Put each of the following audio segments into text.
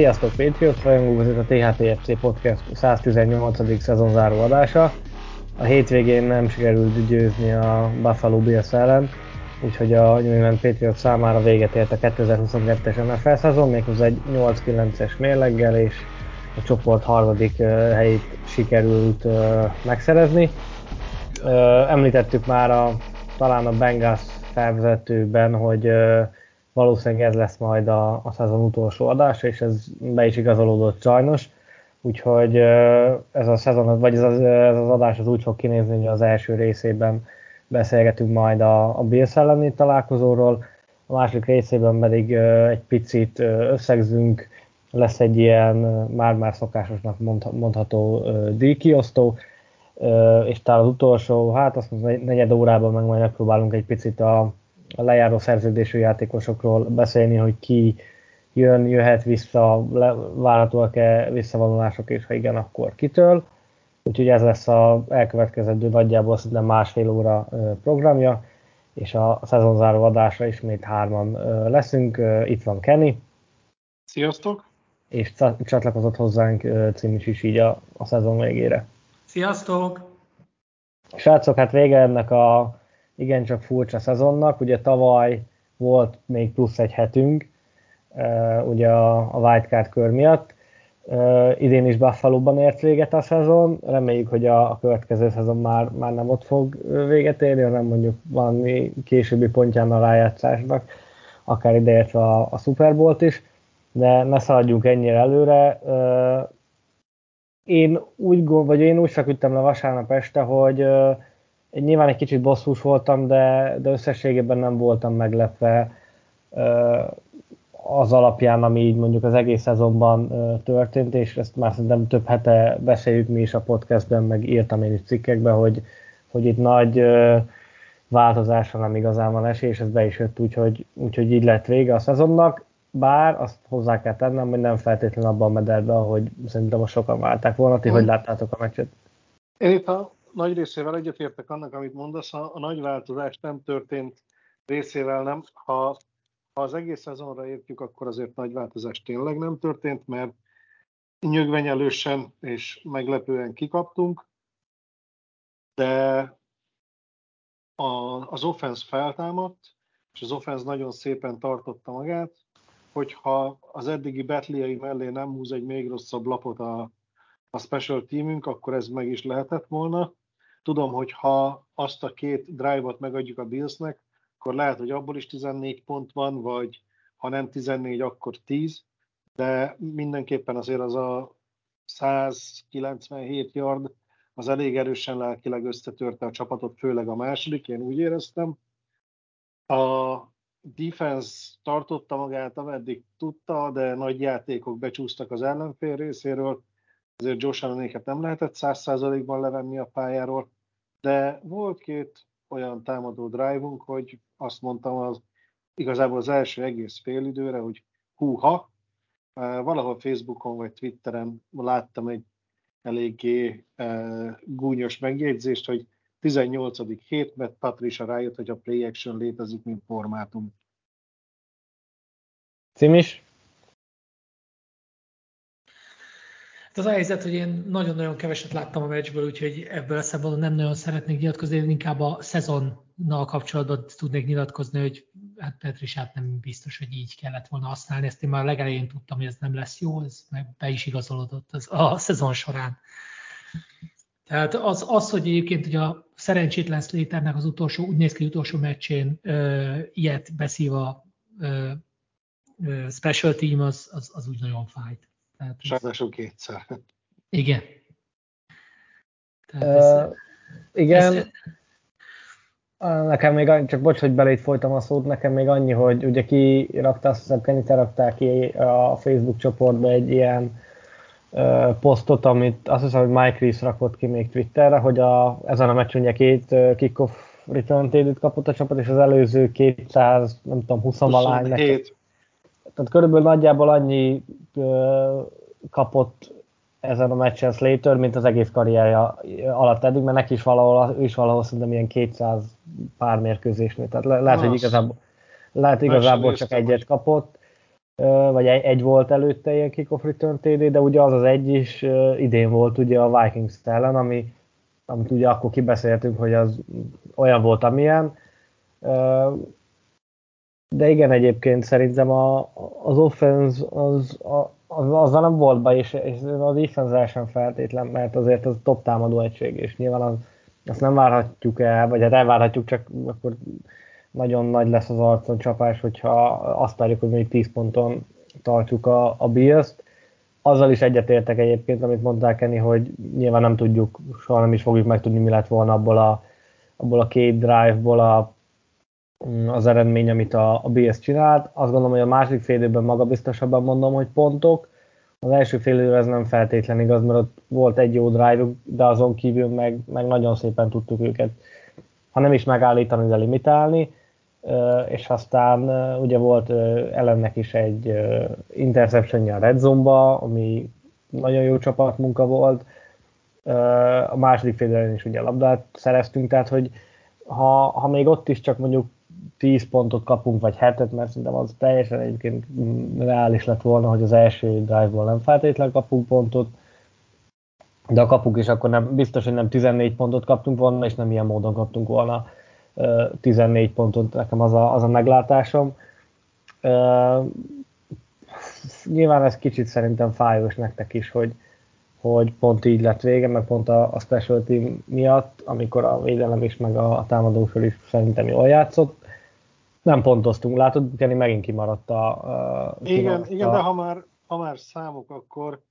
Sziasztok, Patriot rajongók, ez a THPFC Podcast 118. szezonzáró adása. A hétvégén nem sikerült győzni a Buffalo Bills ellen, úgyhogy a New England Patriot számára véget ért a 2022-es NFL szezon, méghozzá egy 8-9-es mérleggel, és a csoport harmadik helyét sikerült megszerezni. Említettük már a, talán a Bengals felvezetőben, hogy valószínűleg ez lesz majd a, a szezon utolsó adása, és ez be is igazolódott sajnos. Úgyhogy ez a szezon, vagy ez az, ez az adás az úgy fog kinézni, hogy az első részében beszélgetünk majd a, a Bills elleni találkozóról, a második részében pedig egy picit összegzünk, lesz egy ilyen már-már szokásosnak mondható díjkiosztó, és talán az utolsó, hát azt mondom, negyed órában meg majd megpróbálunk egy picit a, a lejáró szerződésű játékosokról beszélni, hogy ki jön, jöhet vissza, várhatóak-e visszavonulások, és ha igen, akkor kitől. Úgyhogy ez lesz a elkövetkezendő nagyjából szerintem másfél óra programja, és a szezonzáró adásra ismét hárman leszünk. Itt van Kenny. Sziasztok! És csatlakozott hozzánk Cimis is így a, a szezon végére. Sziasztok! Srácok, hát vége ennek a igencsak furcsa szezonnak. Ugye tavaly volt még plusz egy hetünk, ugye a wildcard kör miatt. Idén is Buffalo-ban ért véget a szezon, reméljük, hogy a, a következő szezon már, már nem ott fog véget érni, hanem mondjuk valami későbbi pontján a rájátszásnak, akár ideértve a, a Super Bowl-t is, de ne szaladjunk ennyire előre. Én úgy, vagy én úgy feküdtem le vasárnap este, hogy nyilván egy kicsit bosszús voltam, de, de összességében nem voltam meglepve az alapján, ami így mondjuk az egész szezonban történt, és ezt már szerintem több hete beszéljük mi is a podcastben, meg írtam én is cikkekben, hogy, hogy itt nagy változásra nem igazán van esély, és ez be is jött, úgyhogy, úgyhogy így lett vége a szezonnak, bár azt hozzá kell tennem, hogy nem feltétlenül abban a mederben, ahogy szerintem most sokan válták volna. Ti hogy láttátok a meccset? Én itt a nagy részével egyetértek annak, amit mondasz, a, a nagy változás nem történt részével nem. Ha, ha az egész szezonra értjük, akkor azért nagy változás tényleg nem történt, mert nyögvenyelősen és meglepően kikaptunk, de a, az offense feltámadt, és az offense nagyon szépen tartotta magát, hogyha az eddigi betliai mellé nem húz egy még rosszabb lapot a, a special teamünk, akkor ez meg is lehetett volna. Tudom, hogy ha azt a két drive-ot megadjuk a Billsnek, akkor lehet, hogy abból is 14 pont van, vagy ha nem 14, akkor 10, de mindenképpen azért az a 197 yard az elég erősen lelkileg összetörte a csapatot, főleg a második, én úgy éreztem. A defense tartotta magát, ameddig tudta, de nagy játékok becsúsztak az ellenfél részéről, ezért Josh Allenéket nem lehetett száz százalékban levenni a pályáról, de volt két olyan támadó drive-unk, hogy azt mondtam az igazából az első egész időre, hogy húha, valahol Facebookon vagy Twitteren láttam egy eléggé gúnyos megjegyzést, hogy 18. hét, mert Patricia rájött, hogy a play action létezik, mint formátum. Cimis? Hát az a helyzet, hogy én nagyon-nagyon keveset láttam a meccsből, úgyhogy ebből a szempontból nem nagyon szeretnék nyilatkozni, én inkább a szezonnal kapcsolatban tudnék nyilatkozni, hogy hát Petrisát nem biztos, hogy így kellett volna használni. Ezt én már legelején tudtam, hogy ez nem lesz jó, ez meg be is igazolódott az, a szezon során. Tehát az, az hogy egyébként hogy a szerencsétlen Slaternek az utolsó, úgy néz ki, utolsó meccsén ö, ilyet beszív a ö, ö, special team, az, az, az úgy nagyon fájt. Tehát Sajnásul kétszer. Igen. Tehát ez, uh, igen. Ez, Nekem még, csak bocs, hogy belét folytam a szót, nekem még annyi, hogy ugye ki rakta, azt hiszem Kenny te raktál ki a Facebook csoportba egy ilyen uh, posztot, amit azt hiszem, hogy Mike Reeves rakott ki még Twitterre, hogy a, ezen a meccsen ugye két kickoff return kapott a csapat, és az előző 200, nem tudom, 20 valány. Tehát körülbelül nagyjából annyi uh, kapott ezen a meccsen Slater, mint az egész karrierja alatt eddig, mert neki is valahol, ő is valahol szerintem ilyen 200 pár mérkőzésnél. Tehát le, lehet, hogy igazából, lehet igazából csak egyet kapott, vagy egy, egy volt előtte ilyen kickoff return TD, de ugye az az egy is idén volt ugye a Vikings ellen, ami, amit ugye akkor kibeszéltünk, hogy az olyan volt, amilyen. De igen, egyébként szerintem a, az offense az, a, az, azzal nem volt baj, és, és a defense sem feltétlen, mert azért az top támadó egység, és nyilván az, azt nem várhatjuk el, vagy hát elvárhatjuk, csak akkor nagyon nagy lesz az arcon csapás, hogyha azt várjuk, hogy még 10 ponton tartjuk a, a Bills-t. Azzal is egyetértek egyébként, amit mondták Kenny, hogy nyilván nem tudjuk, soha nem is fogjuk megtudni, mi lett volna abból a, abból a két drive-ból a, az eredmény, amit a, a BS csinált. Azt gondolom, hogy a második fél időben magabiztosabban mondom, hogy pontok. Az első fél időben ez nem feltétlen igaz, mert ott volt egy jó drive de azon kívül meg, meg nagyon szépen tudtuk őket, ha nem is megállítani, de limitálni. És aztán ugye volt ellennek is egy interception a Red Zone-ba, ami nagyon jó csapatmunka volt. A második fél is ugye labdát szereztünk, tehát hogy ha, ha még ott is csak mondjuk 10 pontot kapunk, vagy 7 mert szerintem az teljesen egyébként reális lett volna, hogy az első drive-ból nem feltétlenül kapunk pontot, de a kapunk is akkor nem, biztos, hogy nem 14 pontot kaptunk volna, és nem ilyen módon kaptunk volna 14 pontot, nekem az a, az a meglátásom. Nyilván ez kicsit szerintem fájós nektek is, hogy, hogy pont így lett vége, meg pont a, a special miatt, amikor a védelem is, meg a, a támadó is szerintem jól játszott nem pontoztunk, látod, Kenny megint kimaradt a... a igen, kimaradt igen, a... de ha már, ha már számok, akkor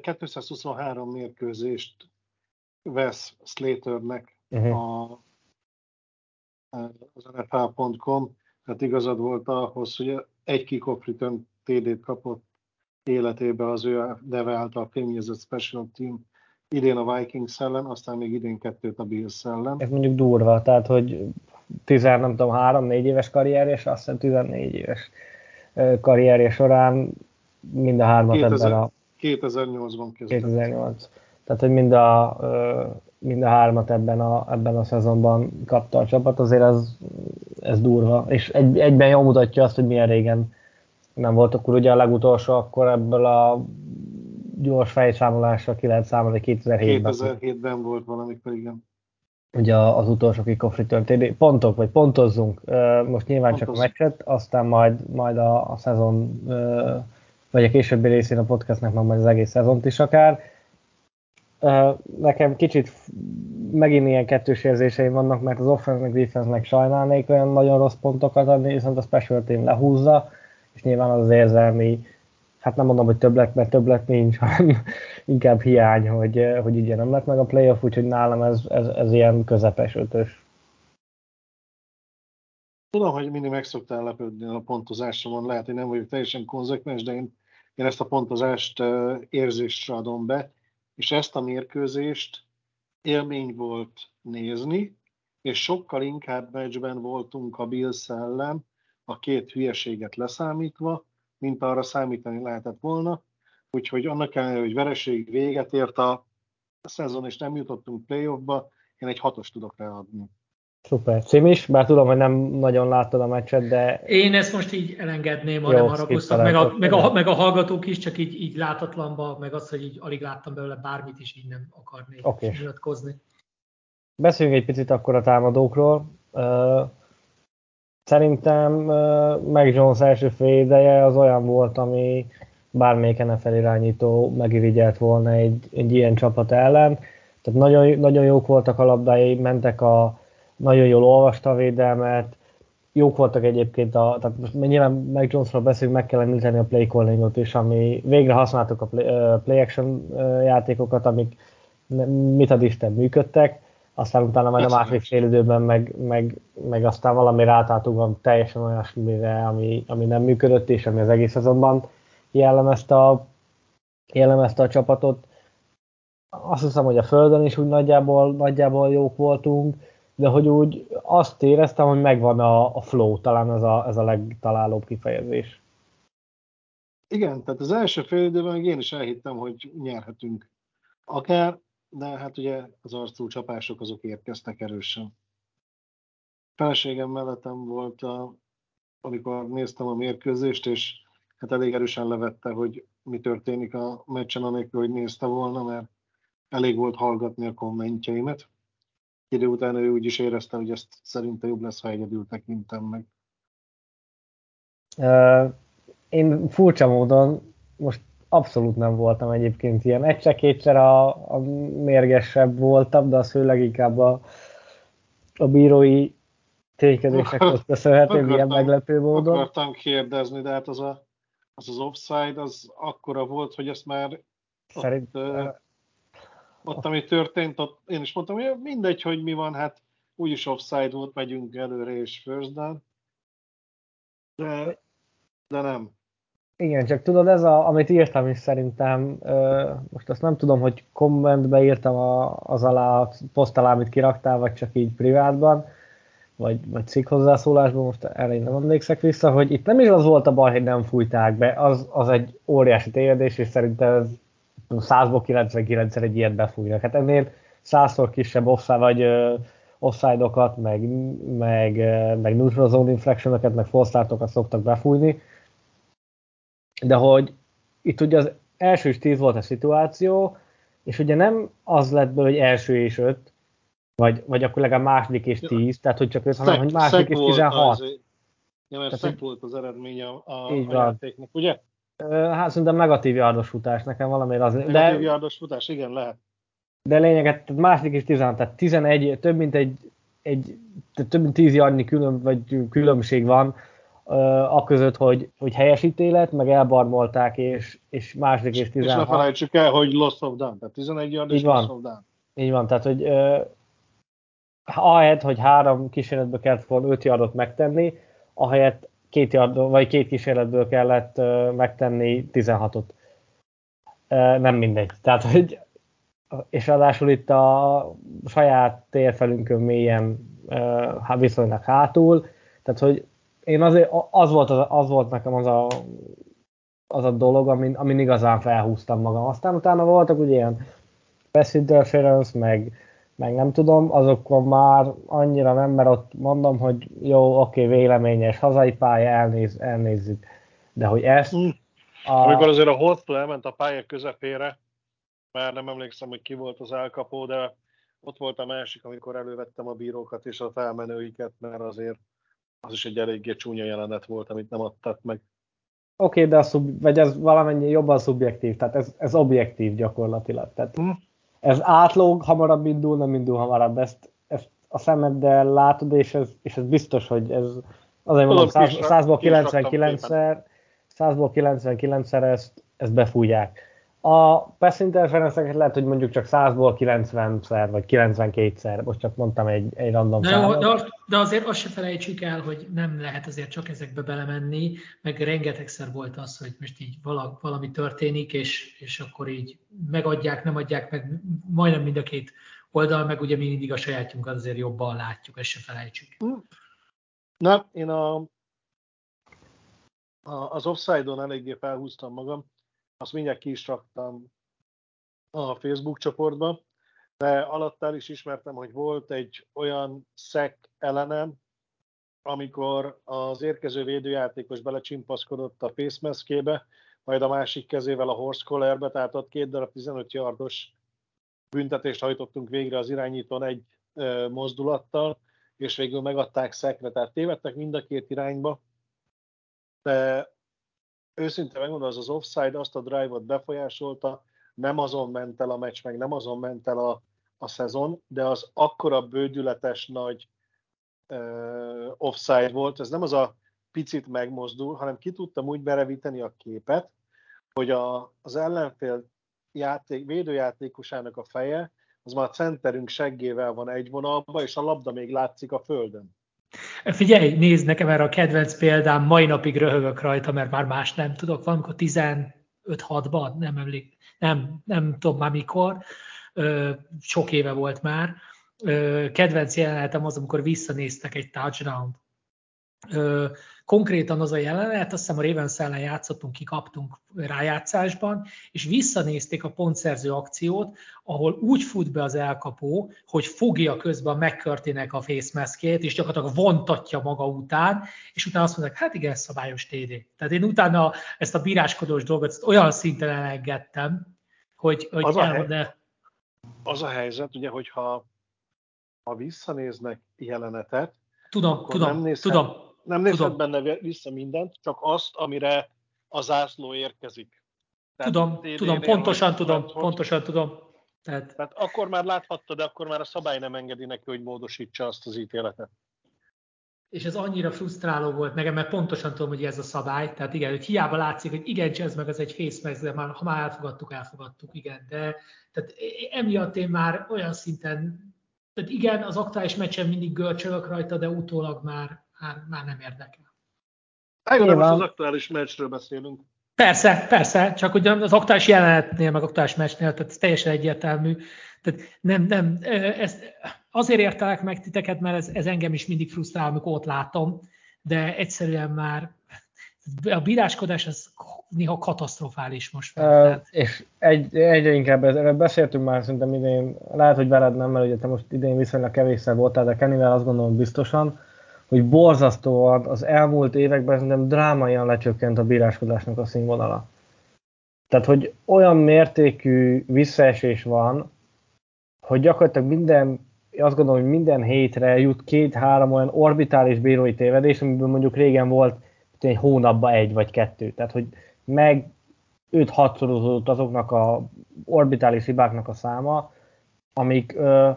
223 mérkőzést vesz Slaternek uh-huh. a, az NFL.com, tehát igazad volt ahhoz, hogy egy kickoff return TD-t kapott életébe az ő neve által fémjezett Special Team idén a Vikings ellen, aztán még idén kettőt a Bills ellen. Ez mondjuk durva, tehát hogy 10, nem tudom, 3-4 éves karrierje, és azt hiszem 14 éves karrierje során mind a hármat 2000, ebben a... 2008-ban kezdett. 2008. Tehát, hogy mind a, mind a hármat ebben a, ebben a szezonban kapta a csapat, azért ez, ez durva. És egy, egyben jól mutatja azt, hogy milyen régen nem volt, akkor ugye a legutolsó, akkor ebből a gyors fejszámolásra ki lehet számolni 2007-ben. 2007-ben volt valamikor, igen ugye az utolsó kickoff return pontok, vagy pontozzunk, most nyilván Pontoz. csak a meccset, aztán majd, majd a, a szezon, vagy a későbbi részén a podcastnek majd az egész szezont is akár. Nekem kicsit megint ilyen kettős érzéseim vannak, mert az offense meg defense sajnálnék olyan nagyon rossz pontokat adni, viszont a special team lehúzza, és nyilván az, az érzelmi hát nem mondom, hogy többlet, mert többlet nincs, hanem inkább hiány, hogy, hogy ugye nem lett meg a playoff, úgyhogy nálam ez, ez, ez ilyen közepes ötös. Tudom, hogy mindig meg szoktál lepődni a pontozásomon, lehet, hogy nem vagyok teljesen konzekvens, de én, én ezt a pontozást érzésre adom be, és ezt a mérkőzést élmény volt nézni, és sokkal inkább meccsben voltunk a Bills ellen, a két hülyeséget leszámítva, mint arra számítani lehetett volna. Úgyhogy annak ellenére, hogy vereség véget ért a szezon, és nem jutottunk playoffba, én egy hatos tudok ráadni. Szuper. Cím is, bár tudom, hogy nem nagyon láttad a meccset, de... Én ezt most így elengedném, ha nem haragoztak, meg a, meg, a, meg a hallgatók is, csak így, így látatlanba, meg az, hogy így alig láttam belőle bármit is, így nem akarnék okay. nyilatkozni. Beszéljünk egy picit akkor a támadókról. Szerintem Meg Jones első fél ideje az olyan volt, ami bármelyik NFL irányító megirigyelt volna egy, egy ilyen csapat ellen. Tehát nagyon, nagyon jók voltak a labdái, mentek a, nagyon jól olvasta a védelmet, jók voltak egyébként, a, tehát most nyilván Meg Jonesról beszélünk, meg kell említeni a play callingot is, ami végre használtuk a play, play action játékokat, amik mit ad Isten működtek, aztán utána majd a második fél időben meg, meg, meg aztán valami rátáltunk teljesen olyasmire, ami, ami nem működött, és ami az egész szezonban jellemezte a, jellemezte a csapatot. Azt hiszem, hogy a Földön is úgy nagyjából, nagyjából jók voltunk, de hogy úgy azt éreztem, hogy megvan a, a flow, talán ez a, ez a legtalálóbb kifejezés. Igen, tehát az első fél időben én is elhittem, hogy nyerhetünk. Akár, de hát ugye az arcú csapások azok érkeztek erősen. Feleségem mellettem volt, a, amikor néztem a mérkőzést, és hát elég erősen levette, hogy mi történik a meccsen, anélkül, hogy nézte volna, mert elég volt hallgatni a kommentjeimet. Idő után ő úgy is érezte, hogy ezt szerintem jobb lesz, ha egyedül tekintem meg. Uh, én furcsa módon most abszolút nem voltam egyébként ilyen. Egyszer-kétszer a, a mérgesebb voltam, de az főleg inkább a, a bírói ténykedésekhez köszönhető, ilyen meglepő módon. Akartam kérdezni, de hát az a, az, az offside az akkora volt, hogy ezt már Szerint, ott, ott, ami történt, ott én is mondtam, hogy mindegy, hogy mi van, hát úgyis offside volt, megyünk előre és first down. De, de nem. Igen, csak tudod, ez a, amit írtam is szerintem, most azt nem tudom, hogy kommentbe írtam a, az alá, a poszt alá, amit kiraktál, vagy csak így privátban, vagy, vagy cikk hozzászólásban, most erre én nem emlékszek vissza, hogy itt nem is az volt a baj, hogy nem fújták be, az, az egy óriási tévedés, és szerintem ez 100-ból 99-szer egy ilyet befújnak. Hát ennél százszor kisebb offside, vagy offside-okat, meg, meg, meg neutral zone inflection meg false szoktak befújni, de hogy itt ugye az első is 10 volt a szituáció, és ugye nem az lett be, hogy első és öt, vagy, vagy akkor legalább második és 10, tehát hogy csak öt, hanem hogy második és 16. Ja, mert szek volt az eredménye a, a, a játéknak, ugye? Hát szerintem negatív yardos futás, nekem valamiért az. Negatív de, yardos futás, igen, lehet. De lényeget, tehát második és 16, tehát 11, több mint egy, egy több mint 10 yardnyi külön, vagy különbség van a között, hogy, hogy helyes ítélet, meg elbarmolták, és, és második és 16. És ne felejtsük el, hogy loss of down, tehát 11 yard és loss of down. Így van, tehát hogy uh, ahelyett, hogy három kísérletből kellett volna 5 yardot megtenni, ahelyett két, yard, vagy két kísérletből kellett uh, megtenni 16-ot. Uh, nem mindegy. Tehát, hogy és ráadásul itt a saját térfelünkön mélyen uh, viszonylag hátul, tehát hogy én azért, az volt, az, az volt nekem az a, az a dolog, amin, amin igazán felhúztam magam. Aztán utána voltak ugye ilyen pass interference, meg, meg nem tudom, azokon már annyira nem, mert ott mondom, hogy jó, oké, véleményes, hazai pálya, elnéz, elnézzük. De hogy ezt... Mm. A... Amikor azért a hosszú elment a pálya közepére, már nem emlékszem, hogy ki volt az elkapó, de ott volt a másik, amikor elővettem a bírókat és a felmenőiket, mert azért az is egy eléggé csúnya jelenet volt, amit nem adtak meg. Oké, okay, de a szub, vagy ez valamennyi jobban szubjektív, tehát ez, ez objektív gyakorlatilag. Tehát hmm. Ez átlóg, hamarabb indul, nem indul hamarabb. Ezt, ezt a szemeddel látod, és ez, és ez biztos, hogy ez azért mondom, 100-ból 99-szer 100-ból 99-szer ezt, ezt befújják. A pass interference lehet, hogy mondjuk csak 100-ból 90-szer, vagy 92-szer, most csak mondtam egy, egy random de, számot. De, de azért azt se felejtsük el, hogy nem lehet azért csak ezekbe belemenni, meg rengetegszer volt az, hogy most így valami történik, és, és akkor így megadják, nem adják meg, majdnem mind a két oldal, meg ugye mi mindig a sajátjunkat azért jobban látjuk, ezt se felejtsük. Na, én a, a, az offside-on eléggé felhúztam magam, azt mindjárt ki is raktam a Facebook csoportba, de alattál is ismertem, hogy volt egy olyan szek ellenem, amikor az érkező védőjátékos belecsimpaszkodott a facemaskkébe, majd a másik kezével a horse collarbe, tehát ott két darab 15 yardos büntetést hajtottunk végre az irányítón egy mozdulattal, és végül megadták szekre, tehát tévedtek mind a két irányba, de őszintén megmondom, az az offside azt a drive-ot befolyásolta, nem azon ment el a meccs, meg nem azon ment el a, a szezon, de az akkora bődületes nagy uh, offside volt, ez nem az a picit megmozdul, hanem ki tudtam úgy berevíteni a képet, hogy a, az ellenfél játék, védőjátékosának a feje az már a centerünk seggével van egy vonalban, és a labda még látszik a földön. Figyelj, nézd nekem erre a kedvenc példám, mai napig röhögök rajta, mert már más nem tudok, valamikor 15-6-ban, nem emlék, nem, nem tudom már mikor, sok éve volt már, kedvenc jelenetem az, amikor visszanéztek egy touchdown konkrétan az a jelenet, azt hiszem a Ravens ellen játszottunk, kikaptunk rájátszásban, és visszanézték a pontszerző akciót, ahol úgy fut be az elkapó, hogy fogja közben McCurty-nek a face maskét, és gyakorlatilag vontatja maga után, és utána azt mondják, hát igen, szabályos TD. Tehát én utána ezt a bíráskodós dolgot olyan szinten elengedtem, hogy, hogy az, a hely, az a helyzet, ugye, hogyha ha visszanéznek jelenetet, tudom, tudom, nem nézhet, tudom, nem nézhet benne vissza mindent, csak azt, amire a zászló érkezik. Tehát tudom, tudom, pontosan tudom, hogy, pontosan tudom. Tehát... Tehát akkor már láthatta, de akkor már a szabály nem engedi neki, hogy módosítsa azt az ítéletet. És ez annyira frusztráló volt nekem, mert pontosan tudom, hogy ez a szabály. Tehát igen, hogy hiába látszik, hogy igen, ez meg ez egy face de már, ha már elfogadtuk, elfogadtuk, igen. De tehát emiatt én már olyan szinten, tehát igen, az aktuális meccsen mindig görcsölök rajta, de utólag már már, már nem érdekel. Hát, most az aktuális meccsről beszélünk. Persze, persze, csak ugye az aktuális jelenetnél, meg aktuális meccsnél, tehát ez teljesen egyértelmű. Tehát nem, nem, ez, azért értelek meg titeket, mert ez, ez engem is mindig frusztrál, amikor ott látom, de egyszerűen már a bíráskodás az néha katasztrofális most. Már, uh, és egy, egyre inkább erről beszéltünk már szerintem idén, lehet, hogy veled nem, mert ugye te most idén viszonylag kevésszer voltál, de Kennyvel azt gondolom biztosan, hogy borzasztóan az elmúlt években szerintem drámaian lecsökkent a bíráskodásnak a színvonala. Tehát, hogy olyan mértékű visszaesés van, hogy gyakorlatilag minden, azt gondolom, hogy minden hétre jut két-három olyan orbitális bírói tévedés, amiből mondjuk régen volt egy hónapban egy vagy kettő. Tehát, hogy meg 5-6 szorozódott azoknak a orbitális hibáknak a száma, amik ö,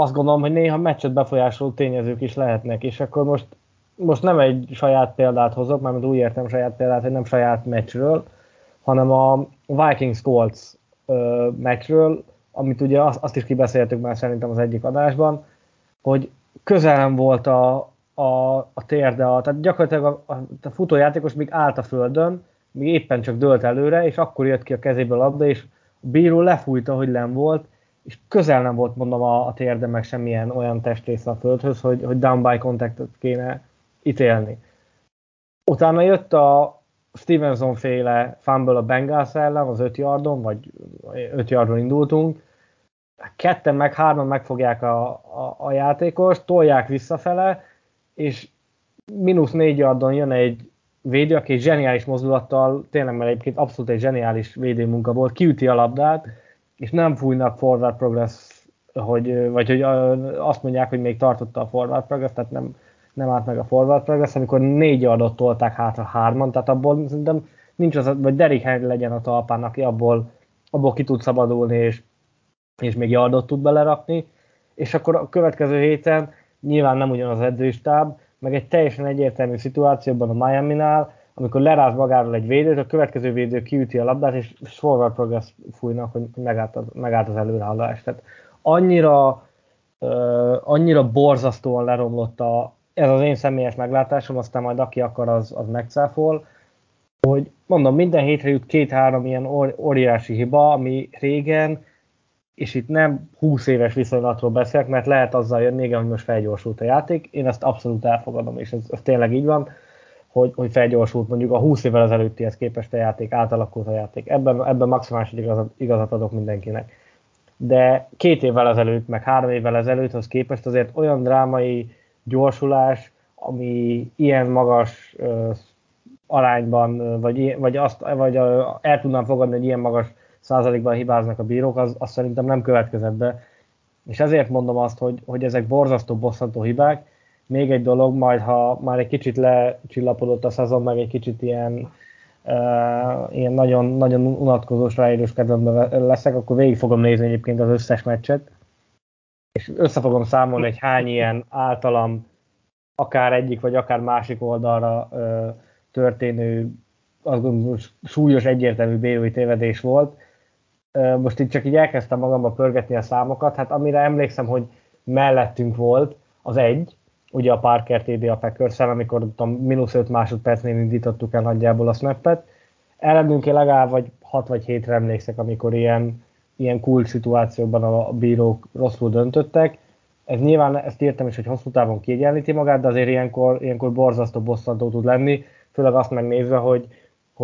azt gondolom, hogy néha meccset befolyásoló tényezők is lehetnek, és akkor most, most nem egy saját példát hozok, mert úgy értem saját példát, hogy nem saját meccsről, hanem a Vikings Colts meccsről, amit ugye azt, azt is kibeszéltük már szerintem az egyik adásban, hogy közel nem volt a, a, a térde, a, tehát gyakorlatilag a, a, a futójátékos még állt a földön, még éppen csak dőlt előre, és akkor jött ki a kezéből a labda, és a bíró lefújta, hogy nem volt, és közel nem volt mondom a, a térde meg semmilyen olyan testrésze a földhöz, hogy, hogy down by contactot kéne ítélni. Utána jött a Stevenson féle fumble a Bengals ellen, az 5 yardon, vagy 5 yardon indultunk, ketten meg hárman megfogják a, a, a játékos, tolják visszafele, és mínusz négy yardon jön egy védő, aki egy zseniális mozdulattal, tényleg mert egyébként abszolút egy zseniális védőmunka volt, kiüti a labdát, és nem fújnak forward progress, hogy, vagy hogy azt mondják, hogy még tartotta a forward progress, tehát nem, nem állt meg a forward progress, amikor négy adott tolták hátra hárman, tehát abból szerintem nincs az, vagy Derrick Henry legyen a talpán, aki abból, abból ki tud szabadulni, és, és még yardot tud belerakni, és akkor a következő héten nyilván nem ugyanaz az edzőstáb, meg egy teljesen egyértelmű szituációban a Miami-nál, amikor leráz magáról egy védőt, a következő védő kiüti a labdát, és forward progress fújnak, hogy megállt az, megállt az előrehaladás. Tehát annyira, uh, annyira borzasztóan leromlott a, ez az én személyes meglátásom, aztán majd aki akar, az, az megcáfol, hogy mondom, minden hétre jut két-három ilyen óriási hiba, ami régen, és itt nem 20 éves viszonylatról beszélek, mert lehet azzal jönni, igen, hogy most felgyorsult a játék, én ezt abszolút elfogadom, és ez, ez tényleg így van hogy, hogy felgyorsult mondjuk a 20 évvel ezelőttihez képest a játék, átalakult a játék. Ebben, ebben maximális igazat, igazat adok mindenkinek. De két évvel ezelőtt, meg három évvel ezelőtthoz képest azért olyan drámai gyorsulás, ami ilyen magas uh, arányban, vagy, vagy, azt, vagy uh, el tudnám fogadni, hogy ilyen magas százalékban hibáznak a bírók, az, az szerintem nem következett be. És ezért mondom azt, hogy, hogy ezek borzasztó, bosszantó hibák, még egy dolog, majd ha már egy kicsit lecsillapodott a szezon, meg egy kicsit ilyen, uh, ilyen nagyon, nagyon unatkozós ráírós kedvemben leszek, akkor végig fogom nézni egyébként az összes meccset, és össze fogom számolni, hogy hány ilyen általam akár egyik vagy akár másik oldalra uh, történő az súlyos egyértelmű bírói tévedés volt, most itt csak így elkezdtem magamba pörgetni a számokat, hát amire emlékszem, hogy mellettünk volt, az egy, ugye a Parker TD a packers amikor tudom, mínusz 5 másodpercnél indítottuk el nagyjából a snappet. Ellenünk legalább vagy 6 vagy 7 emlékszek, amikor ilyen, ilyen kulcs szituációkban a bírók rosszul döntöttek. Ez nyilván, ezt írtam is, hogy hosszú távon kiegyenlíti magát, de azért ilyenkor, ilyenkor borzasztó bosszantó tud lenni, főleg azt megnézve, hogy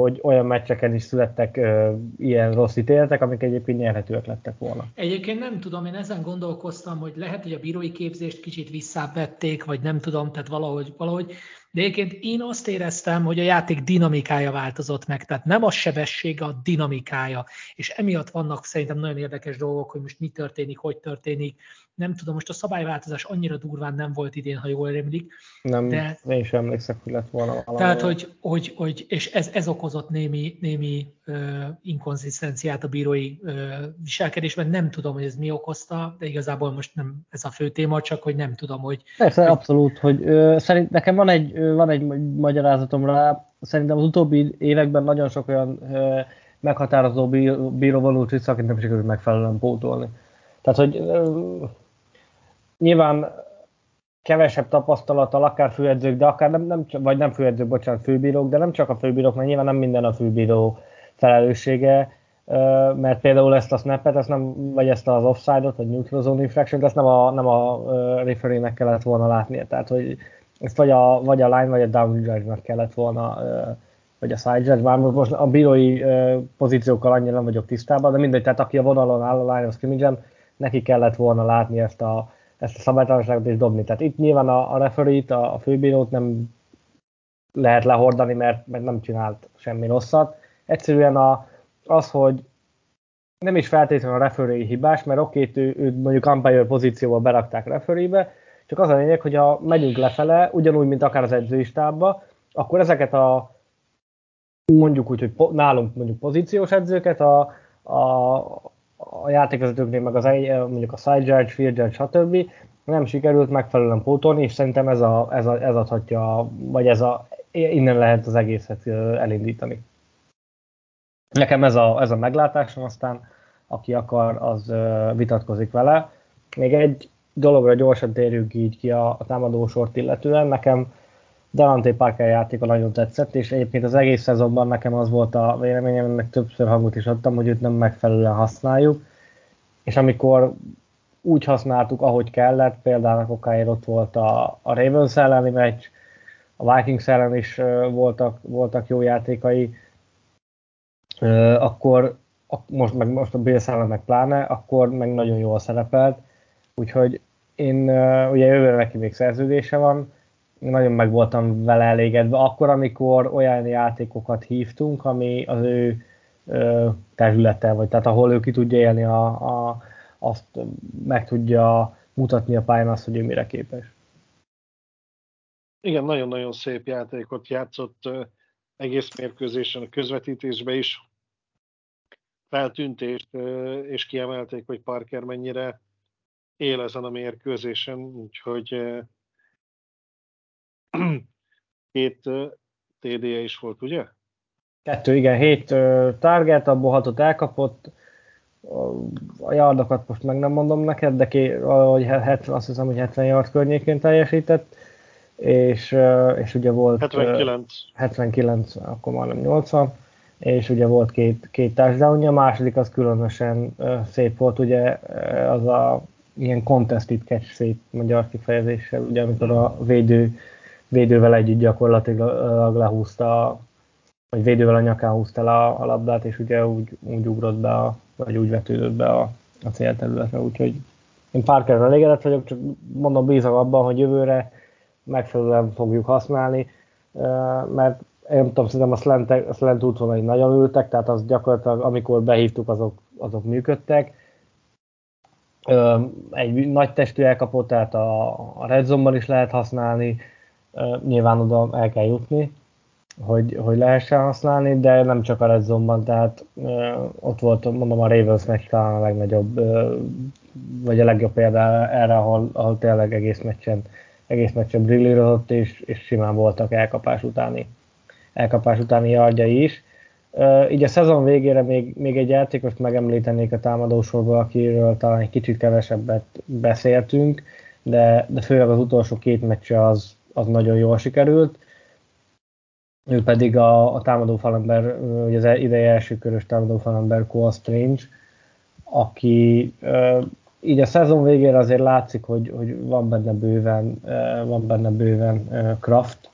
hogy olyan meccseken is születtek ö, ilyen rossz ítéletek, amik egyébként nyerhetőek lettek volna. Egyébként nem tudom, én ezen gondolkoztam, hogy lehet, hogy a bírói képzést kicsit visszavették, vagy nem tudom, tehát valahogy, valahogy de egyébként én azt éreztem, hogy a játék dinamikája változott meg, tehát nem a sebessége, a dinamikája. És emiatt vannak szerintem nagyon érdekes dolgok, hogy most mi történik, hogy történik. Nem tudom, most a szabályváltozás annyira durván nem volt idén, ha jól emlék. Nem, de, én sem emlékszem, hogy lett volna valami. Tehát, hogy, hogy, hogy és ez, ez okozott némi, némi inkonzisztenciát a bírói viselkedésben. Nem tudom, hogy ez mi okozta, de igazából most nem ez a fő téma, csak hogy nem tudom, hogy... Persze, hogy, abszolút, hogy uh, szerint nekem van egy van egy magyarázatom rá. Szerintem az utóbbi években nagyon sok olyan ö, meghatározó bíró vonult vissza, akit nem sikerült megfelelően pótolni. Tehát, hogy ö, nyilván kevesebb tapasztalattal, akár főedzők, de akár nem, nem vagy nem főedzők, bocsánat, főbírók, de nem csak a főbírók, mert nyilván nem minden a főbíró felelőssége, mert például ezt a snappet, ezt nem, vagy ezt az offside-ot, vagy neutral zone infraction ezt nem a, nem a referee kellett volna látnia. Tehát, hogy ezt vagy a, vagy a line, vagy a down judge kellett volna, vagy a side judge, már most a bírói pozíciókkal annyira nem vagyok tisztában, de mindegy, tehát aki a vonalon áll a line of scrimmage neki kellett volna látni ezt a, ezt a szabálytalanságot és dobni. Tehát itt nyilván a, a referee a, a főbírót nem lehet lehordani, mert, mert nem csinált semmi rosszat. Egyszerűen a, az, hogy nem is feltétlenül a referee hibás, mert oké, ő, ő mondjuk umpire pozícióba berakták referee csak az a lényeg, hogy ha megyünk lefele, ugyanúgy, mint akár az edzőistába, akkor ezeket a mondjuk úgy, hogy nálunk mondjuk pozíciós edzőket, a, a, a játékvezetőknél meg az mondjuk a side judge, field judge, stb. nem sikerült megfelelően pótolni, és szerintem ez, a, ez, a, ez adhatja, vagy ez a, innen lehet az egészet elindítani. Nekem ez a, ez a meglátásom, aztán aki akar, az vitatkozik vele. Még egy dologra gyorsan térjünk így ki a, a támadó sort illetően. Nekem Delante Parker játéka nagyon tetszett, és egyébként az egész szezonban nekem az volt a véleményem, ennek többször hangot is adtam, hogy őt nem megfelelően használjuk, és amikor úgy használtuk, ahogy kellett, például okáért ott volt a, a Ravens elleni meccs, a Vikings ellen is voltak, voltak jó játékai, akkor most meg most a Bills ellen meg pláne, akkor meg nagyon jól szerepelt, úgyhogy én ugye jövőre neki még szerződése van, nagyon meg voltam vele elégedve. Akkor, amikor olyan játékokat hívtunk, ami az ő ö, területe, vagy tehát ahol ő ki tudja élni, a, a, azt meg tudja mutatni a pályán azt, hogy ő mire képes. Igen, nagyon-nagyon szép játékot játszott egész mérkőzésen, a közvetítésbe is feltűnt, és kiemelték, hogy Parker mennyire él ezen a mérkőzésen, úgyhogy két TD-je is volt, ugye? Kettő, igen, hét target, abból hatot elkapott, a yardokat most meg nem mondom neked, de ké, valahogy 70, azt hiszem, hogy 70 yard környékén teljesített, és, és ugye volt 79. 79, akkor már nem 80, és ugye volt két, két touchdownja, a második az különösen szép volt, ugye az a ilyen contested catch szép magyar kifejezéssel, ugye amikor a védő, védővel együtt gyakorlatilag lehúzta, vagy védővel a nyakán húzta le a, a labdát, és ugye úgy, úgy ugrott be, a, vagy úgy vetődött be a, a célterületre, úgyhogy én Parkerrel elégedett vagyok, csak mondom bízom abban, hogy jövőre megfelelően fogjuk használni, mert én nem tudom, szerintem a slant, a slant útvonalai nagyon ültek, tehát az gyakorlatilag amikor behívtuk, azok, azok működtek, egy nagy testű elkapott, tehát a, a Red Zone-ban is lehet használni, nyilván oda el kell jutni, hogy, hogy lehessen használni, de nem csak a Red Zone-ban, tehát ott volt, mondom, a Ravens meccs talán a legnagyobb, vagy a legjobb példa erre, ahol, ahol tényleg egész meccsen, egész meccsen brillírozott, és, és simán voltak elkapás utáni, elkapás utáni yardjai is. így a szezon végére még, még egy játékost megemlítenék a támadósorból, akiről talán egy kicsit kevesebbet beszéltünk, de, de főleg az utolsó két meccse az, az nagyon jól sikerült. Ő pedig a, a támadó falember, ugye az ideje első körös támadó falember Cole Strange, aki így a szezon végére azért látszik, hogy, hogy van benne bőven, van benne bőven Kraft,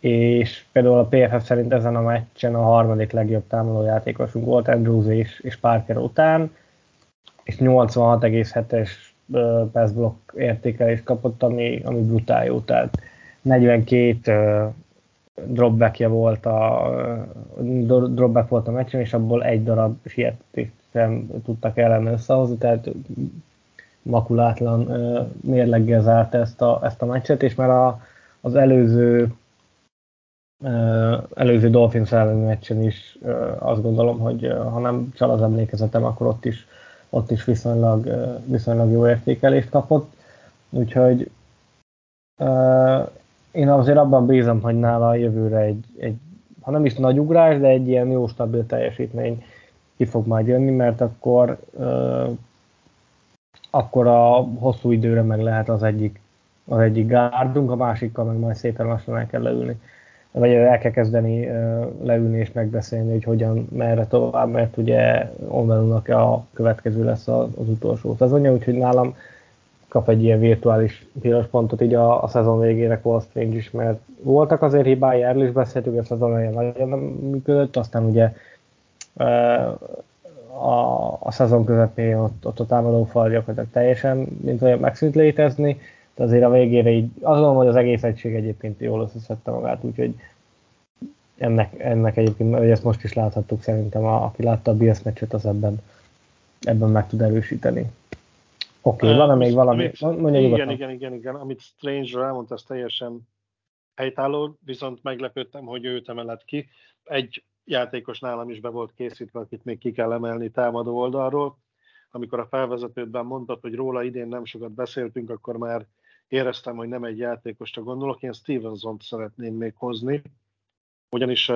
és például a PFF szerint ezen a meccsen a harmadik legjobb támadójátékosunk volt Andrews és, és Parker után, és 86,7-es pass block értékelést kapott, ami, ami brutál jó, tehát 42 dropbackje volt a, dropback volt a meccsen, és abból egy darab sietést sem tudtak ellen összehozni, tehát makulátlan mérleggel zárt ezt a, ezt a meccset, és már a, az előző előző Dolphins elleni meccsen is azt gondolom, hogy ha nem csal az emlékezetem, akkor ott is, ott is viszonylag, viszonylag jó értékelést kapott. Úgyhogy én azért abban bízom, hogy nála a jövőre egy, egy ha nem is nagy ugrás, de egy ilyen jó stabil teljesítmény ki fog majd jönni, mert akkor akkor a hosszú időre meg lehet az egyik, az egyik gárdunk, a másikkal meg majd szépen lassan el kell leülni. Vagy el kell kezdeni leülni és megbeszélni, hogy hogyan, merre tovább, mert ugye Onvelónak a következő lesz az, az utolsó szezonja, úgyhogy nálam kap egy ilyen virtuális piros pontot így a, a szezon végére Cole Strange is, mert voltak azért hibái, erről is beszéltük, a szezon nagyon nem működött, aztán ugye a, a szezon közepén ott, ott a támadó fal gyakorlatilag teljesen, mint olyan megszűnt létezni, de azért a végére így, gondolom, hogy az egész egység egyébként jól összeszedte magát, úgyhogy ennek, ennek egyébként, hogy ezt most is láthattuk szerintem, a, aki látta a Bills meccset, az ebben, ebben meg tud erősíteni. Oké, okay, van-e még valami? Mondja igen, igen, igen, igen, igen, amit Strange elmondta, az teljesen helytálló, viszont meglepődtem, hogy őt emelet ki. Egy játékos nálam is be volt készítve, akit még ki kell emelni támadó oldalról. Amikor a felvezetődben mondtad, hogy róla idén nem sokat beszéltünk, akkor már éreztem, hogy nem egy játékosra gondolok, én Stevenson-t szeretném még hozni, ugyanis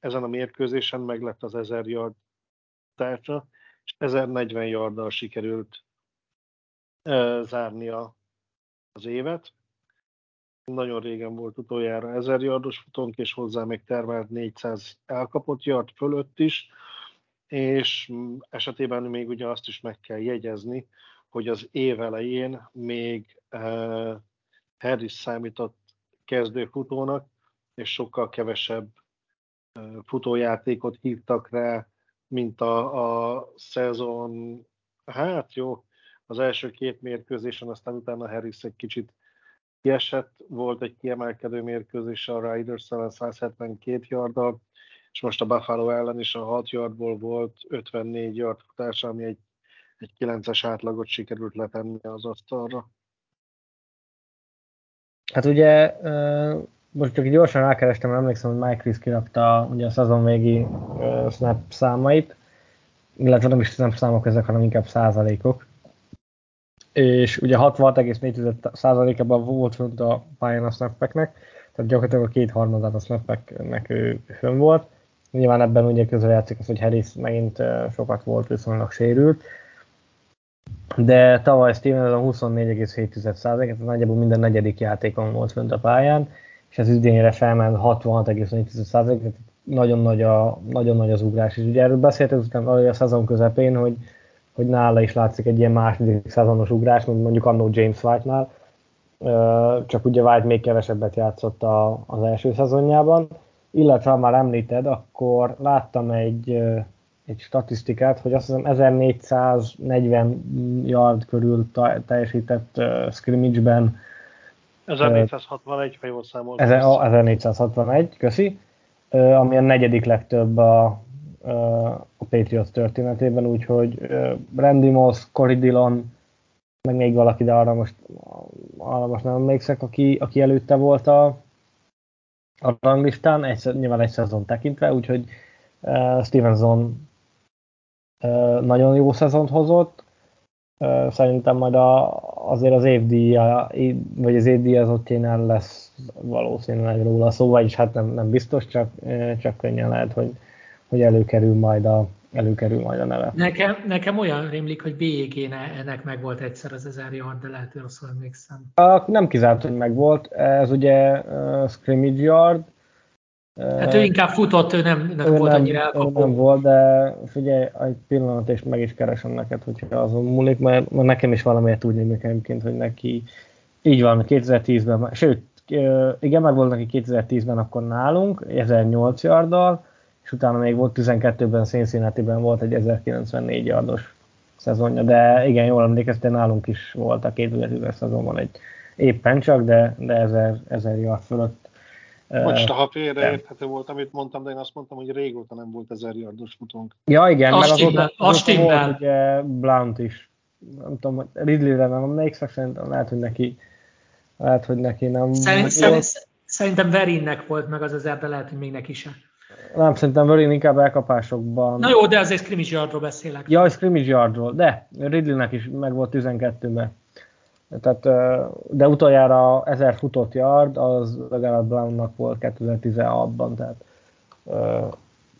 ezen a mérkőzésen meg lett az 1000 yard tárcsa, és 1040 yarddal sikerült zárnia az évet. Nagyon régen volt utoljára 1000 yardos futónk, és hozzá még termelt 400 elkapott yard fölött is, és esetében még ugye azt is meg kell jegyezni, hogy az év elején még uh, Harris számított kezdőfutónak, és sokkal kevesebb uh, futójátékot hívtak rá, mint a, a szezon, hát jó, az első két mérkőzésen, aztán utána Harris egy kicsit kiesett, volt egy kiemelkedő mérkőzés a Riders ellen 172 yarddal, és most a Buffalo ellen is a 6 yardból volt 54 yard futás, ami egy egy 9-es átlagot sikerült letenni az asztalra. Hát ugye most csak gyorsan rákerestem, emlékszem, hogy Mike Chris kirakta ugye a szezon végi snap számait, illetve nem is snap számok ezek, hanem inkább százalékok. És ugye 66,4 százalékában volt fönt a pályán a snappeknek, tehát gyakorlatilag a kétharmadát a snappeknek ő fönn volt. Nyilván ebben ugye közrejátszik az, hogy Harris megint sokat volt viszonylag sérült, de tavaly Steven 24,7%, tehát nagyjából minden negyedik játékon volt fönt a pályán, és az idénre felment 66,4%, tehát nagyon nagy, a, nagyon nagy az ugrás. És ugye erről beszéltünk utána a szezon közepén, hogy, hogy nála is látszik egy ilyen második szezonos ugrás, mint mondjuk annó James White-nál, csak ugye White még kevesebbet játszott a, az első szezonjában, illetve ha már említed, akkor láttam egy egy statisztikát, hogy azt hiszem 1440 yard körül teljesített uh, scrimmage-ben 1461, ha jól számolom. 1461, köszi. Ami a negyedik legtöbb a, a Patriots történetében, úgyhogy Randy Moss, Cory Dillon, meg még valaki, de arra most, arra most nem emlékszek, aki, aki előtte volt a, a ranglistán, egy, nyilván egy szezon tekintve, úgyhogy Stevenson nagyon jó szezont hozott. Szerintem majd a, azért az évdíja, vagy az évdíjazottjénál lesz valószínűleg róla szó, vagyis hát nem, nem biztos, csak, csak könnyen lehet, hogy, hogy előkerül majd a, előkerül majd a neve. Nekem, nekem olyan rémlik, hogy bjg ennek meg volt egyszer az ezer yard, de lehet, hogy rosszul emlékszem. A, nem kizárt, hogy meg volt. Ez ugye uh, scrimmage yard. Hát ő inkább futott, ő nem, nem ő volt nem, annyira elkapó. Nem volt, de figyelj, egy pillanat, és meg is keresem neked, hogyha azon múlik, mert, mert nekem is valamiért úgy nézik egyébként, hogy neki így van, 2010-ben, sőt, igen, meg volt neki 2010-ben akkor nálunk, 1008 yarddal, és utána még volt 12-ben Cincinnati-ben volt egy 1094 yardos szezonja, de igen, jól emlékeztem, nálunk is volt a 2010-es szezonban egy éppen csak, de, de 1000, 1000 yard fölött. Most ha félreérthető volt, amit mondtam, de én azt mondtam, hogy régóta nem volt 1000 yardos futónk. Ja, igen, azt meg azóta, azóta volt ugye Blount is. Nem tudom, Ridley-re nem emlékszek, szerintem lehet, hogy neki lehet, hogy neki nem Szerint, szerint, Szerintem Verinnek volt meg az ezer, de lehet, hogy még neki sem. Nem, szerintem Verin inkább elkapásokban. Na jó, de azért scrimmage yardról beszélek. Ja, scrimmage yardról, de Ridleynek is meg volt 12-ben. Tehát, de utoljára 1000 futott yard, az legalább Brownnak volt 2016-ban, tehát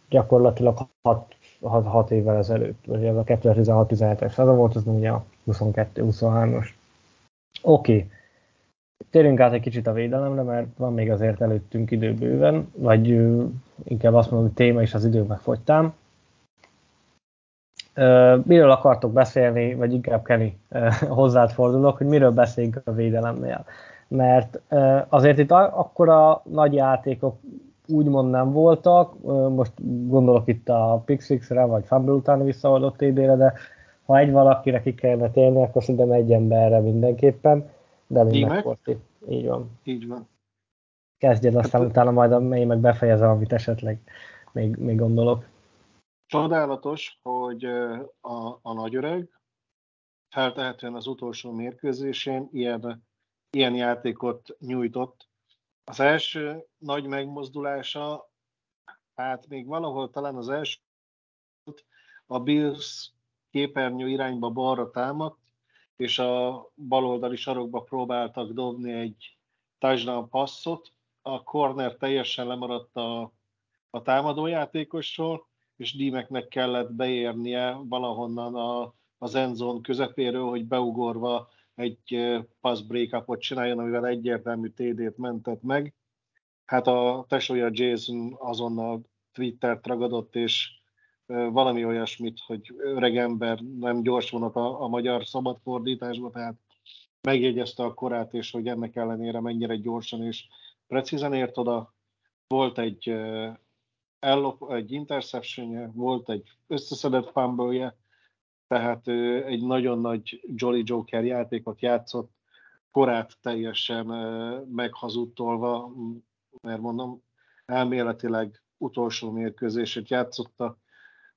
gyakorlatilag 6, 6, 6 évvel ezelőtt, vagy ez a 2016-17-es szezon volt, az ugye a 22-23-os. Oké, okay. Térjünk át egy kicsit a védelemre, mert van még azért előttünk időbőven, vagy inkább azt mondom, hogy téma is az időben fogytám. Miről akartok beszélni, vagy inkább Kenny hozzád fordulok, hogy miről beszéljünk a védelemnél. Mert azért itt akkora nagy játékok úgymond nem voltak, most gondolok itt a Pixixre, vagy Fumble után visszaadott TD-re, de ha egy valakire ki kellene térni, akkor szerintem egy emberre mindenképpen de megkorti. Így van. Így van. Kezdjed, aztán hát, utána majd én meg befejezem, amit esetleg még, még gondolok. Csodálatos, hogy a, a nagyöreg feltehetően az utolsó mérkőzésén ilyen, ilyen játékot nyújtott. Az első nagy megmozdulása, hát még valahol talán az első a Bills képernyő irányba balra támadt, és a baloldali sarokba próbáltak dobni egy touchdown passzot, a corner teljesen lemaradt a, a támadójátékosról, és Dímeknek kellett beérnie valahonnan a, az endzone közepéről, hogy beugorva egy pass break csináljon, amivel egyértelmű TD-t mentett meg. Hát a tesója Jason azonnal Twittert ragadott, és valami olyasmit, hogy öreg ember nem gyors vonat a, a magyar szabadfordításba, tehát megjegyezte a korát, és hogy ennek ellenére mennyire gyorsan és precízen ért oda. Volt egy ellop, egy interception volt egy összeszedett fumble tehát egy nagyon nagy Jolly Joker játékot játszott, korát teljesen meghazudtolva, mert mondom, elméletileg utolsó mérkőzését játszotta,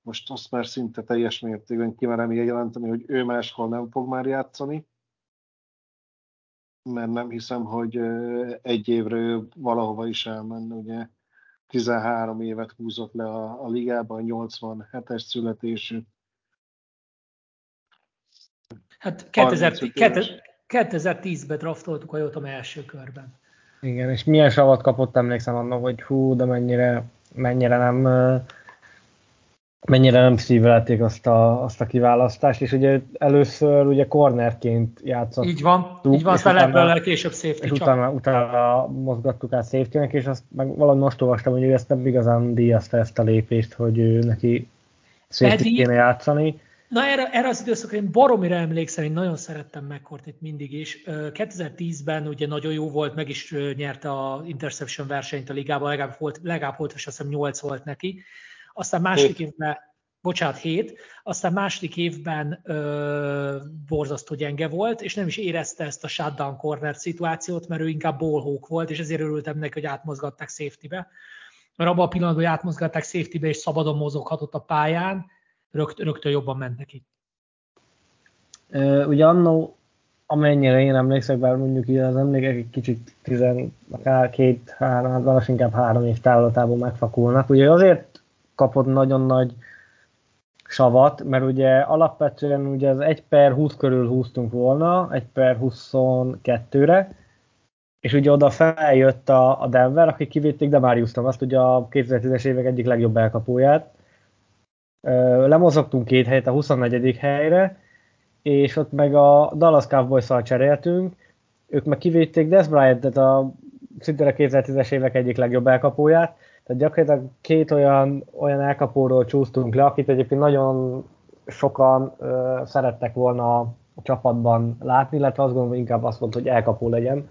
most azt már szinte teljes mértékben kimerem jelenteni, hogy ő máshol nem fog már játszani, mert nem hiszem, hogy egy évre ő valahova is elmenne, ugye 13 évet húzott le a, a ligában, 87-es születésű. Hát 2010-ben draftoltuk a Jotam első körben. Igen, és milyen savat kapott, emlékszem annak, hogy hú, de mennyire, mennyire nem mennyire nem szívelték azt a, azt a kiválasztást, és ugye először ugye cornerként játszott. Így van, így van, aztán belőle később safety És utána, utána mozgattuk át safety és azt meg valahogy most olvastam, hogy ő ezt nem igazán díjazta ezt a lépést, hogy ő neki safety kéne játszani. Na erre, erre az időszakra én baromira emlékszem, én nagyon szerettem McCourtit mindig is. 2010-ben ugye nagyon jó volt, meg is nyerte a interception versenyt a ligában, legalább volt, legalább volt, és azt hiszem 8 volt neki aztán második évben, bocsánat, 7, aztán második évben ö, borzasztó gyenge volt, és nem is érezte ezt a shutdown corner szituációt, mert ő inkább ballhawk volt, és ezért örültem neki, hogy átmozgatták safety-be. Mert abban a pillanatban, hogy átmozgatták safety-be, és szabadon mozoghatott a pályán, rögt, rögtön jobban ment neki. ugye annó, amennyire én emlékszek, bár mondjuk így az emlékek egy kicsit 12, 3, inkább három év távlatában megfakulnak. Ugye azért kapott nagyon nagy savat, mert ugye alapvetően ugye az 1 per 20 körül húztunk volna, 1 per 22-re, és ugye oda feljött a, a Denver, akik kivédték Demarius azt ugye a 2010-es évek egyik legjobb elkapóját, lemozogtunk két helyet a 24. helyre, és ott meg a Dallas Cowboys-szal cseréltünk, ők meg kivédték Des Bryant, a szintén a 2010-es évek egyik legjobb elkapóját, tehát gyakorlatilag két olyan, olyan elkapóról csúsztunk le, akit egyébként nagyon sokan ö, szerettek volna a csapatban látni, illetve azt gondolom, hogy inkább azt mondta, hogy elkapó legyen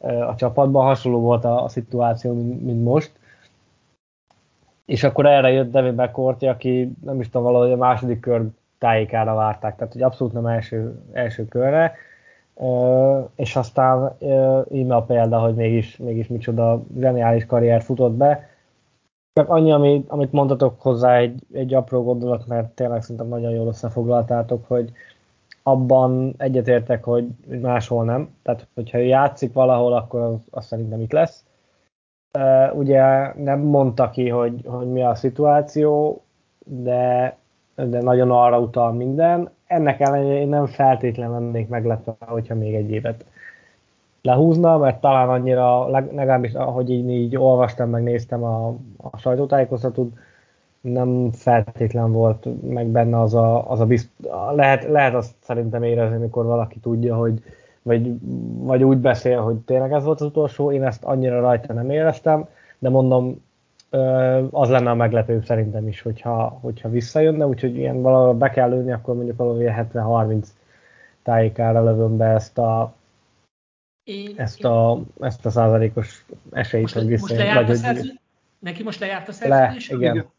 ö, a csapatban. Hasonló volt a, a szituáció, mint, mint most. És akkor erre jött Devin McCourty, aki nem is tudom, valahogy a második kör tájékára várták, tehát hogy abszolút nem első, első körre. Uh, és aztán íme a példa, hogy mégis, mégis micsoda zseniális karrier futott be. Csak annyi, ami, amit mondtatok hozzá, egy, egy apró gondolat, mert tényleg szerintem nagyon jól összefoglaltátok, hogy abban egyetértek, hogy máshol nem. Tehát, hogyha játszik valahol, akkor az, az szerintem itt lesz. Uh, ugye nem mondta ki, hogy, hogy mi a szituáció, de, de nagyon arra utal minden. Ennek ellenére én nem feltétlenül lennék meglepve, hogyha még egy évet lehúzna, mert talán annyira, legalábbis ahogy így, így olvastam, meg néztem a, a sajtótájékoztatót, nem feltétlen volt meg benne az a, az a bizt... lehet, lehet azt szerintem érezni, amikor valaki tudja, hogy vagy, vagy úgy beszél, hogy tényleg ez volt az utolsó, én ezt annyira rajta nem éreztem, de mondom, az lenne a meglepőbb szerintem is, hogyha, hogyha visszajönne, úgyhogy ilyen valahol be kell lőni, akkor mondjuk valahol 70-30 tájékára lövöm be ezt a, én, ezt, a, ezt a százalékos esélyt, most, hogy visszajön. Most hogy... Neki most lejárt a szerződés? Le, igen.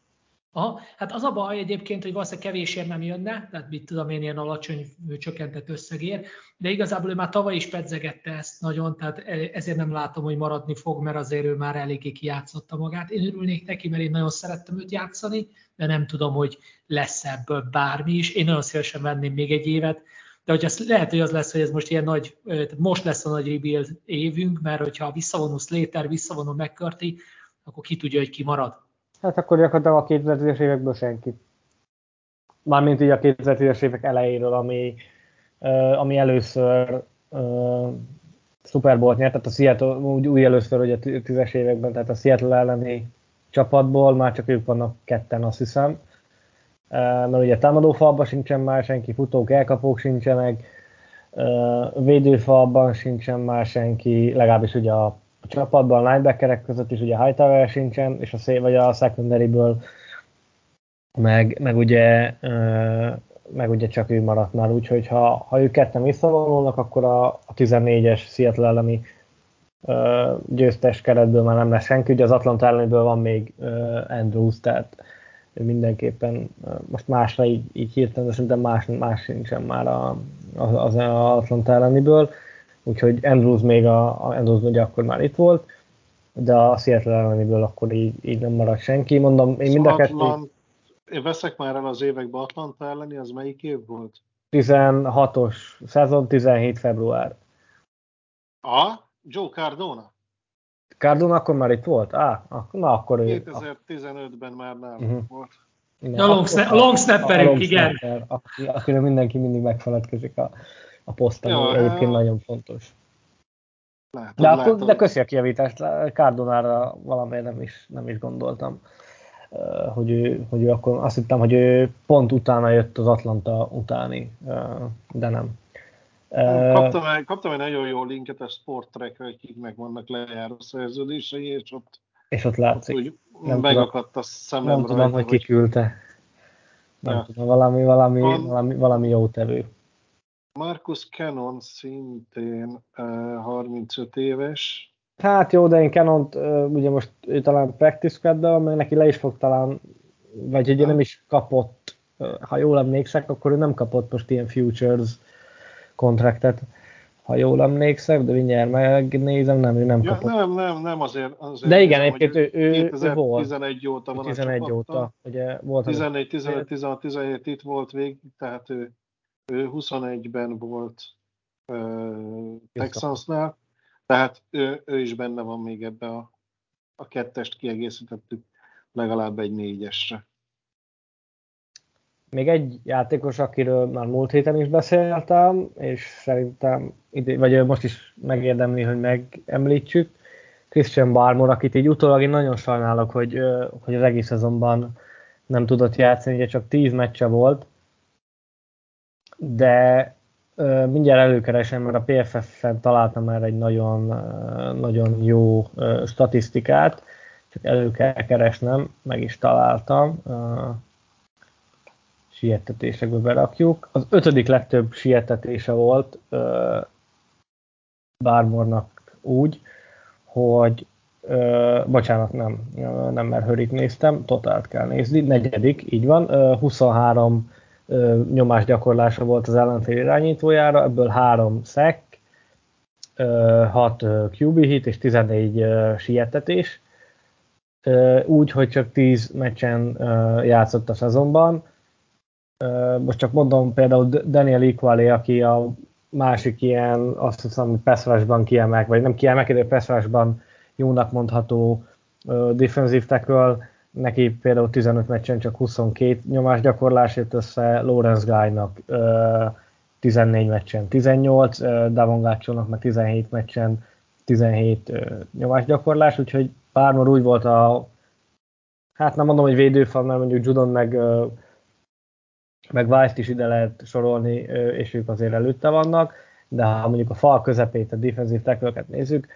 Aha, hát az a baj egyébként, hogy valószínűleg kevésért nem jönne, tehát mit tudom én, ilyen alacsony csökkentett összegér, de igazából ő már tavaly is pedzegette ezt nagyon, tehát e, ezért nem látom, hogy maradni fog, mert azért ő már eléggé kijátszotta magát. Én örülnék neki, mert én nagyon szerettem őt játszani, de nem tudom, hogy lesz ebből bármi is. Én nagyon szívesen venném még egy évet, de hogy az, lehet, hogy az lesz, hogy ez most ilyen nagy, most lesz a nagy rebuild évünk, mert hogyha visszavonul Slater, visszavonul McCarthy, akkor ki tudja, hogy ki marad. Hát akkor gyakorlatilag a 2010-es évekből senki. Mármint így a 2010-es évek elejéről, ami, ami először uh, Super Bowl-t nyert, tehát a Seattle úgy új először, hogy a 10-es években, tehát a Seattle elleni csapatból már csak ők vannak ketten, azt hiszem. Mert ugye támadófalban sincsen már senki, futók, elkapók sincsenek, védőfalban sincsen már senki, legalábbis ugye a csapatban, a linebackerek között is ugye Hightower sincsen, és a szé vagy a secondary-ből meg, meg ugye meg ugye csak ő maradt már, úgyhogy ha, ha ők ketten visszavonulnak, akkor a, a 14-es Seattle elleni győztes keretből már nem lesz senki, ugye az Atlanta elleniből van még Andrews, tehát mindenképpen most másra így, így hirtelen, de szerintem más, más sincsen már a, az, az Atlanta elleniből úgyhogy Andrews még a, a Andrews ugye akkor már itt volt, de a Seattle elleniből akkor így, így nem maradt senki. Mondom, én mind a kettő... Én veszek már el az években Atlanta elleni, az melyik év volt? 16-os szezon, 17 február. A? Joe Cardona? Cardona akkor már itt volt? Á, na akkor ő... 2015-ben már nem uh-huh. volt. Ja, a long, sna- a long snapperünk, igen. Snapper, akiről mindenki mindig megfeledkezik a, a poszton, ja, egyébként hát... nagyon fontos. Lehet, de, akkor, de köszi a kijavítást, Cardonára valamiért nem is, nem is gondoltam, hogy ő, hogy ő akkor azt hittem, hogy ő pont utána jött az Atlanta utáni, de nem. Kaptam egy, kaptam egy nagyon jó linket a Sport Track-re, akik meg vannak lejáró szerződései, és ott, és ott látszik. Ott nem megakadt tudom, a szemem Nem tudom, rajta, hogy ki küldte. Nem ja. tudom, valami, valami, valami, valami jó tevő. Marcus Cannon szintén uh, 35 éves. Hát jó, de én canon uh, ugye most ő talán practice squad mert neki le is fog talán, vagy ugye nem is kapott, uh, ha jól emlékszek, akkor ő nem kapott most ilyen futures kontraktet, ha jól emlékszek, de mindjárt megnézem, nem, ő nem ja, kapott. Nem, nem, nem azért. azért de igen, egyébként ő, ő, ő volt. 11 óta van 11 a óta, ugye volt. 14, 15, 16, 17 itt volt végig, tehát ő ő 21-ben volt uh, Texansnál, tehát ő, ő is benne van még ebbe a, a kettest kiegészítettük legalább egy négyesre. Még egy játékos, akiről már múlt héten is beszéltem, és szerintem, vagy most is megérdemli, hogy megemlítsük, Christian Barmore, akit így utólag én nagyon sajnálok, hogy, hogy az egész szezonban nem tudott játszani, ugye csak 10 meccse volt, de mindjárt előkeresem, mert a PFF-en találtam már egy nagyon, nagyon jó statisztikát, csak elő kell keresnem, meg is találtam. Sietetésekbe berakjuk. Az ötödik legtöbb sietetése volt ö, Bármornak úgy, hogy ö, bocsánat, nem, nem mert Hörit néztem, totált kell nézni, negyedik, így van, ö, 23 ö, nyomásgyakorlása volt az ellenfél irányítójára, ebből 3 szek, 6 QB hit és 14 ö, sietetés, úgy, hogy csak 10 meccsen játszott a szezonban. Most csak mondom például Daniel Equale, aki a másik ilyen, azt hiszem, hogy pass kiemelk, vagy nem kiemelk, de pass jónak mondható uh, defensive tackle, neki például 15 meccsen csak 22 nyomás gyakorlás jött össze, Lawrence Guy-nak uh, 14 meccsen 18, uh, Davon Gácsónak meg 17 meccsen 17 uh, nyomás gyakorlás, úgyhogy pármor úgy volt a hát nem mondom, hogy védőfal, mert mondjuk Judon meg meg Weiss-t is ide lehet sorolni, és ők azért előtte vannak, de ha mondjuk a fal közepét, a defensív tackle nézzük,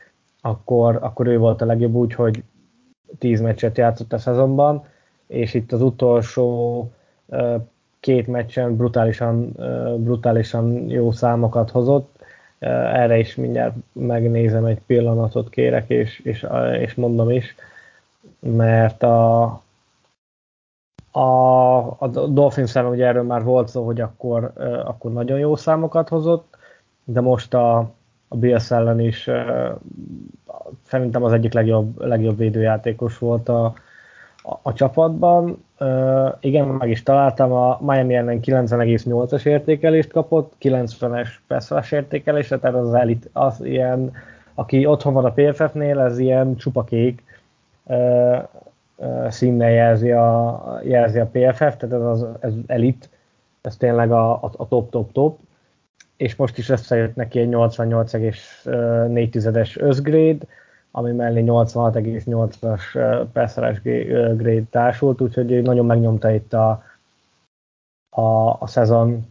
akkor, akkor ő volt a legjobb úgy, hogy 10 meccset játszott a szezonban, és itt az utolsó két meccsen brutálisan, brutálisan jó számokat hozott. Erre is mindjárt megnézem egy pillanatot kérek, és, és, és mondom is, mert a, a, a dolphins ugye erről már volt szó, hogy akkor, akkor nagyon jó számokat hozott, de most a, a Bills ellen is szerintem az egyik legjobb, legjobb védőjátékos volt a, a, csapatban. Uh, igen, meg is találtam, a Miami ellen 90,8-as értékelést kapott, 90-es pass értékelést, tehát az elit, az ilyen, aki otthon van a PFF-nél, ez ilyen csupa kék uh, uh, színnel jelzi a, jelzi a PFF, tehát ez az ez elit, ez tényleg a, a, a top, top, top és most is összejött neki egy 88,4-es összgrade, ami mellé 86,8-as perszeres grade társult, úgyhogy nagyon megnyomta itt a, a, a szezon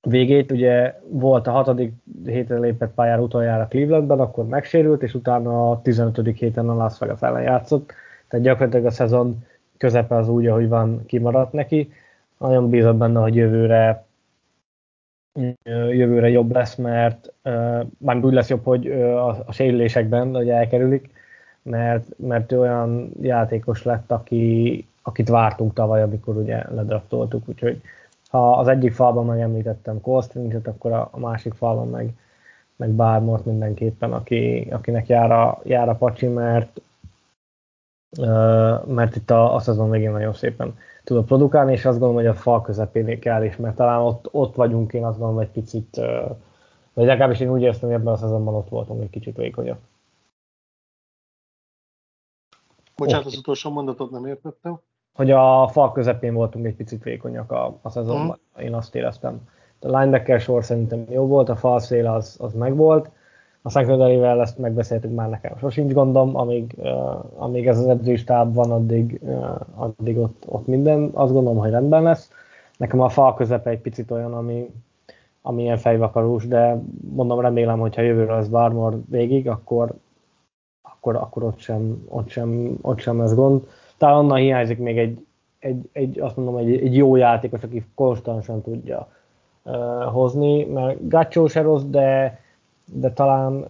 végét. Ugye volt a hatodik héten lépett pályára utoljára Clevelandban, akkor megsérült, és utána a 15. héten a Las Vegas ellen játszott. Tehát gyakorlatilag a szezon közepe az úgy, ahogy van, kimaradt neki. Nagyon bízom benne, hogy jövőre jövőre jobb lesz, mert már úgy lesz jobb, hogy a, sérülésekben hogy elkerülik, mert, mert olyan játékos lett, aki, akit vártunk tavaly, amikor ugye ledraftoltuk, úgyhogy ha az egyik falban megemlítettem Colstringet, akkor a, a másik falban meg, meg Bármort mindenképpen, aki, akinek jár a, jár a pacsi, mert, mert itt a, a szezon végén nagyon szépen tud produkálni, és azt gondolom, hogy a fal közepén kell is, mert talán ott, ott vagyunk, én azt gondolom, egy picit, vagy legalábbis én úgy éreztem, hogy ebben a szezonban ott voltunk egy kicsit vékonyabb. Bocsánat, okay. az utolsó mondatot nem értettem. Hogy a fal közepén voltunk egy picit vékonyak a, a szezonban, hmm. én azt éreztem. A linebacker sor szerintem jó volt, a fal szél az, az megvolt, a secondary ezt megbeszéltük már nekem, sosincs gondom, amíg, uh, amíg ez az edzőstáb van, addig, uh, addig ott, ott minden, azt gondolom, hogy rendben lesz. Nekem a fal közepe egy picit olyan, ami, ami ilyen fejvakarós, de mondom, remélem, hogyha jövőre az Barmor végig, akkor, akkor, akkor ott, sem, ott, sem, ott sem lesz gond. Talán onnan hiányzik még egy, egy, egy azt mondom, egy, egy jó játékos, aki konstantan tudja uh, hozni, mert Gácsó se rossz, de de talán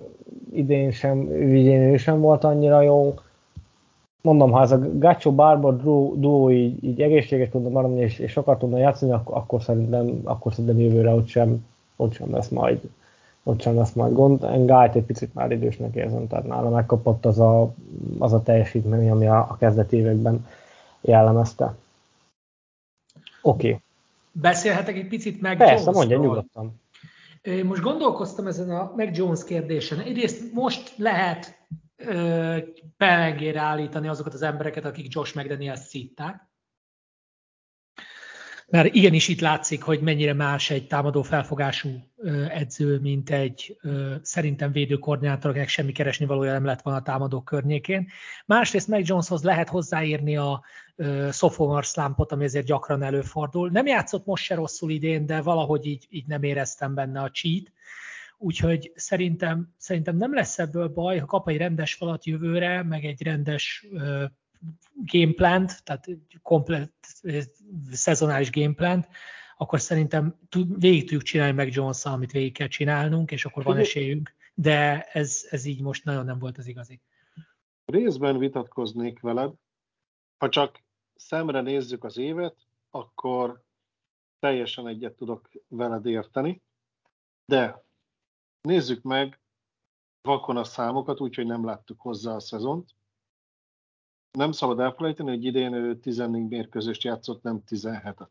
idén sem, idén ő sem volt annyira jó. Mondom, ha ez a Gacho Barber duó így, így egészséges tudna maradni, és, és sokat tudna játszani, akkor, akkor, szerintem, akkor szerintem jövőre ott sem, ott sem lesz majd ott sem lesz majd gond. Engájt egy picit már idősnek érzem, tehát nála megkapott az a, az a teljesítmény, ami a, a kezdet években jellemezte. Oké. Okay. Beszélhetek egy picit meg Persze, mondja nyugodtan. Most gondolkoztam ezen a Meg Jones kérdésen. Egyrészt most lehet pelengére állítani azokat az embereket, akik Josh McDaniels szítták. Mert igenis itt látszik, hogy mennyire más egy támadó felfogású edző, mint egy szerintem védőkoordinátor, akinek semmi keresni valója nem lett volna a támadó környékén. Másrészt meg Joneshoz lehet hozzáírni a sophomore slumpot, ami ezért gyakran előfordul. Nem játszott most se rosszul idén, de valahogy így, így nem éreztem benne a cheat. Úgyhogy szerintem, szerintem nem lesz ebből baj, ha kap egy rendes falat jövőre, meg egy rendes gameplant, tehát komplet szezonális gameplant, akkor szerintem végig tudjuk csinálni meg jones amit végig kell csinálnunk, és akkor van esélyünk. De ez, ez így most nagyon nem volt az igazi. Részben vitatkoznék veled. Ha csak szemre nézzük az évet, akkor teljesen egyet tudok veled érteni. De nézzük meg vakon a számokat, úgyhogy nem láttuk hozzá a szezont nem szabad elfelejteni, hogy idén ő 14 mérkőzést játszott, nem 17-et.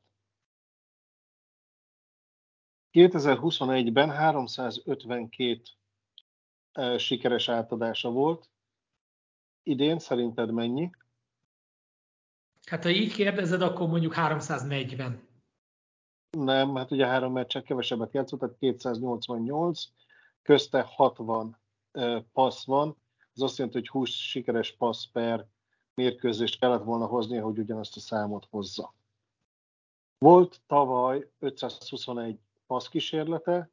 2021-ben 352 sikeres átadása volt. Idén szerinted mennyi? Hát ha így kérdezed, akkor mondjuk 340. Nem, hát ugye három meccsen kevesebbet játszott, tehát 288, közte 60 passz van, az azt jelenti, hogy 20 sikeres passz per mérkőzést kellett volna hozni, hogy ugyanazt a számot hozza. Volt tavaly 521 passzkísérlete,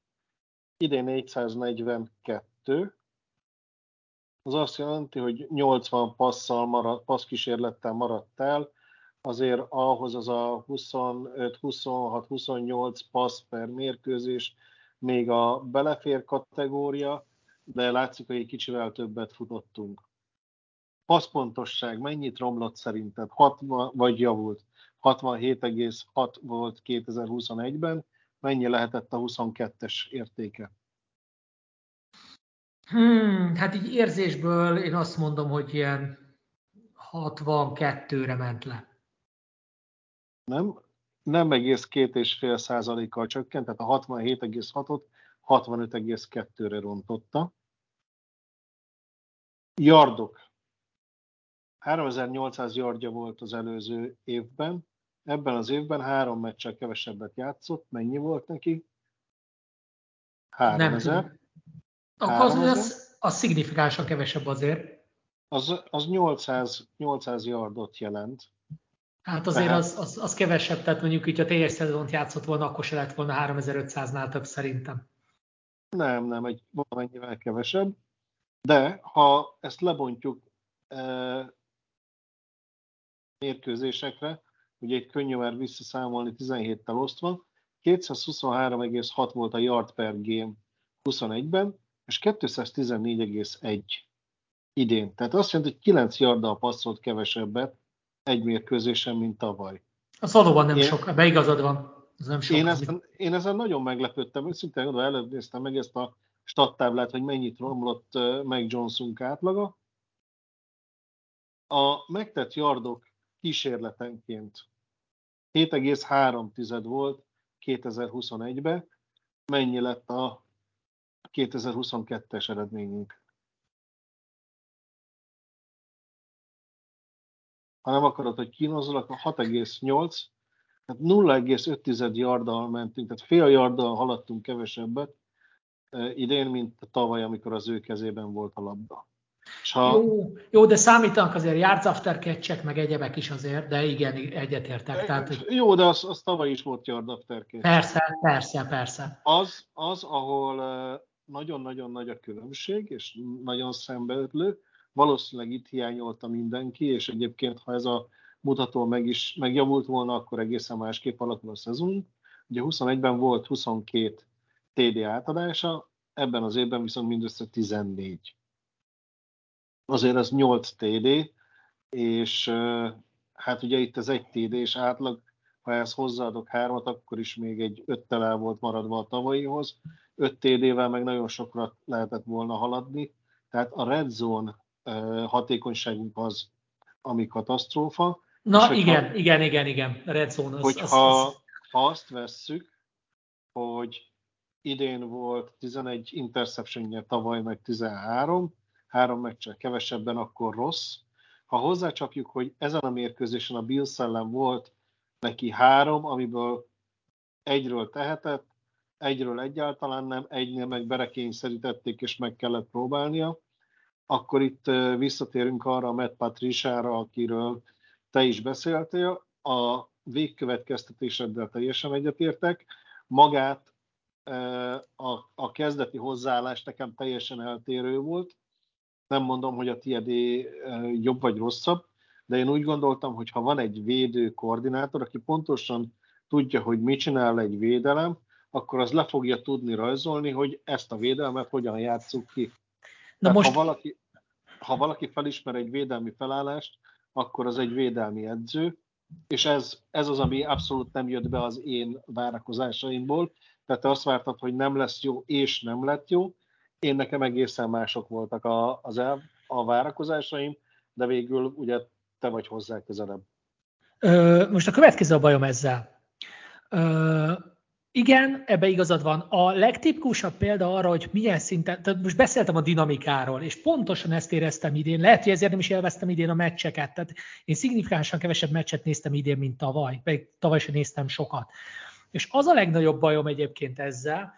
idén 442, az azt jelenti, hogy 80 passzal maradt, passzkísérlettel maradt el, azért ahhoz az a 25, 26, 28 passz per mérkőzés még a belefér kategória, de látszik, hogy egy kicsivel többet futottunk. Passzpontosság mennyit romlott szerinted? 60, vagy javult? 67,6 volt 2021-ben. Mennyi lehetett a 22-es értéke? Hmm, hát így érzésből én azt mondom, hogy ilyen 62-re ment le. Nem, nem egész két és fél százalékkal csökkent, tehát a 67,6-ot 65,2-re rontotta. Yardok 3800 yardja volt az előző évben, ebben az évben három meccsel kevesebbet játszott. Mennyi volt neki? 3000. Akkor az, az, az szignifikánsan kevesebb azért. Az, az 800, 800 yardot jelent. Hát azért tehát... az, az, az kevesebb, tehát mondjuk így a teljes szezont játszott volna, akkor se lett volna 3500-nál több szerintem. Nem, nem, egy valamennyivel kevesebb. De ha ezt lebontjuk eh, mérkőzésekre, ugye itt könnyű már visszaszámolni 17-tel osztva, 223,6 volt a yard per game 21-ben, és 214,1 idén. Tehát azt jelenti, hogy 9 yarddal passzolt kevesebbet egy mérkőzésen, mint tavaly. Az valóban nem én, sok, ebbe igazad van. Ez nem sok. Én ezen, én ezen nagyon meglepődtem, őszintén oda előbb néztem meg ezt a stattáblát, hogy mennyit romlott meg Johnsonk átlaga. A megtett yardok kísérletenként 7,3 volt 2021-ben. Mennyi lett a 2022-es eredményünk? Ha nem akarod, hogy kínozolak, a 6,8, tehát 0,5 yarddal mentünk, tehát fél yarddal haladtunk kevesebbet eh, idén, mint tavaly, amikor az ő kezében volt a labda. Ha... Jó, jó, de számítanak azért yards after catch meg egyebek is azért, de igen, egyetértek. Tehát, hogy... Jó, de az, az tavaly is volt yard after catch. Persze, persze, persze. Az, az ahol nagyon-nagyon nagy a különbség, és nagyon szembeötlő, valószínűleg itt hiányolta mindenki, és egyébként, ha ez a mutató meg is megjavult volna, akkor egészen másképp alakul a szezon. Ugye 21-ben volt 22 TD átadása, ebben az évben viszont mindössze 14 azért az 8 TD, és hát ugye itt az egy TD és átlag, ha ezt hozzáadok hármat, akkor is még egy öttel el volt maradva a tavalyihoz. 5 TD-vel meg nagyon sokra lehetett volna haladni, tehát a red zone hatékonyságunk az, ami katasztrófa. Na igen, ha, igen, igen, igen, red zone az, hogyha, az, az... Ha azt vesszük, hogy idén volt 11 interception tavaly meg 13, három meccsel kevesebben, akkor rossz. Ha hozzácsapjuk, hogy ezen a mérkőzésen a Bills ellen volt neki három, amiből egyről tehetett, egyről egyáltalán nem, egynél meg berekényszerítették, és meg kellett próbálnia, akkor itt visszatérünk arra a Matt Patrisára, akiről te is beszéltél. A végkövetkeztetéseddel teljesen egyetértek. Magát a, a kezdeti hozzáállás nekem teljesen eltérő volt. Nem mondom, hogy a tiédé jobb vagy rosszabb, de én úgy gondoltam, hogy ha van egy védő koordinátor, aki pontosan tudja, hogy mit csinál egy védelem, akkor az le fogja tudni rajzolni, hogy ezt a védelmet hogyan játsszuk ki. Na most... ha, valaki, ha valaki felismer egy védelmi felállást, akkor az egy védelmi edző, és ez, ez az, ami abszolút nem jött be az én várakozásaimból. Tehát te azt vártad, hogy nem lesz jó, és nem lett jó. Én nekem egészen mások voltak a, az el, a várakozásaim, de végül ugye te vagy hozzá közelebb. Ö, most a következő a bajom ezzel. Ö, igen, ebbe igazad van. A legtipikusabb példa arra, hogy milyen szinten, tehát most beszéltem a dinamikáról, és pontosan ezt éreztem idén. Lehet, hogy ezért nem is élveztem idén a meccseket. Tehát én szignifikánsan kevesebb meccset néztem idén, mint tavaly, pedig tavaly sem néztem sokat. És az a legnagyobb bajom egyébként ezzel,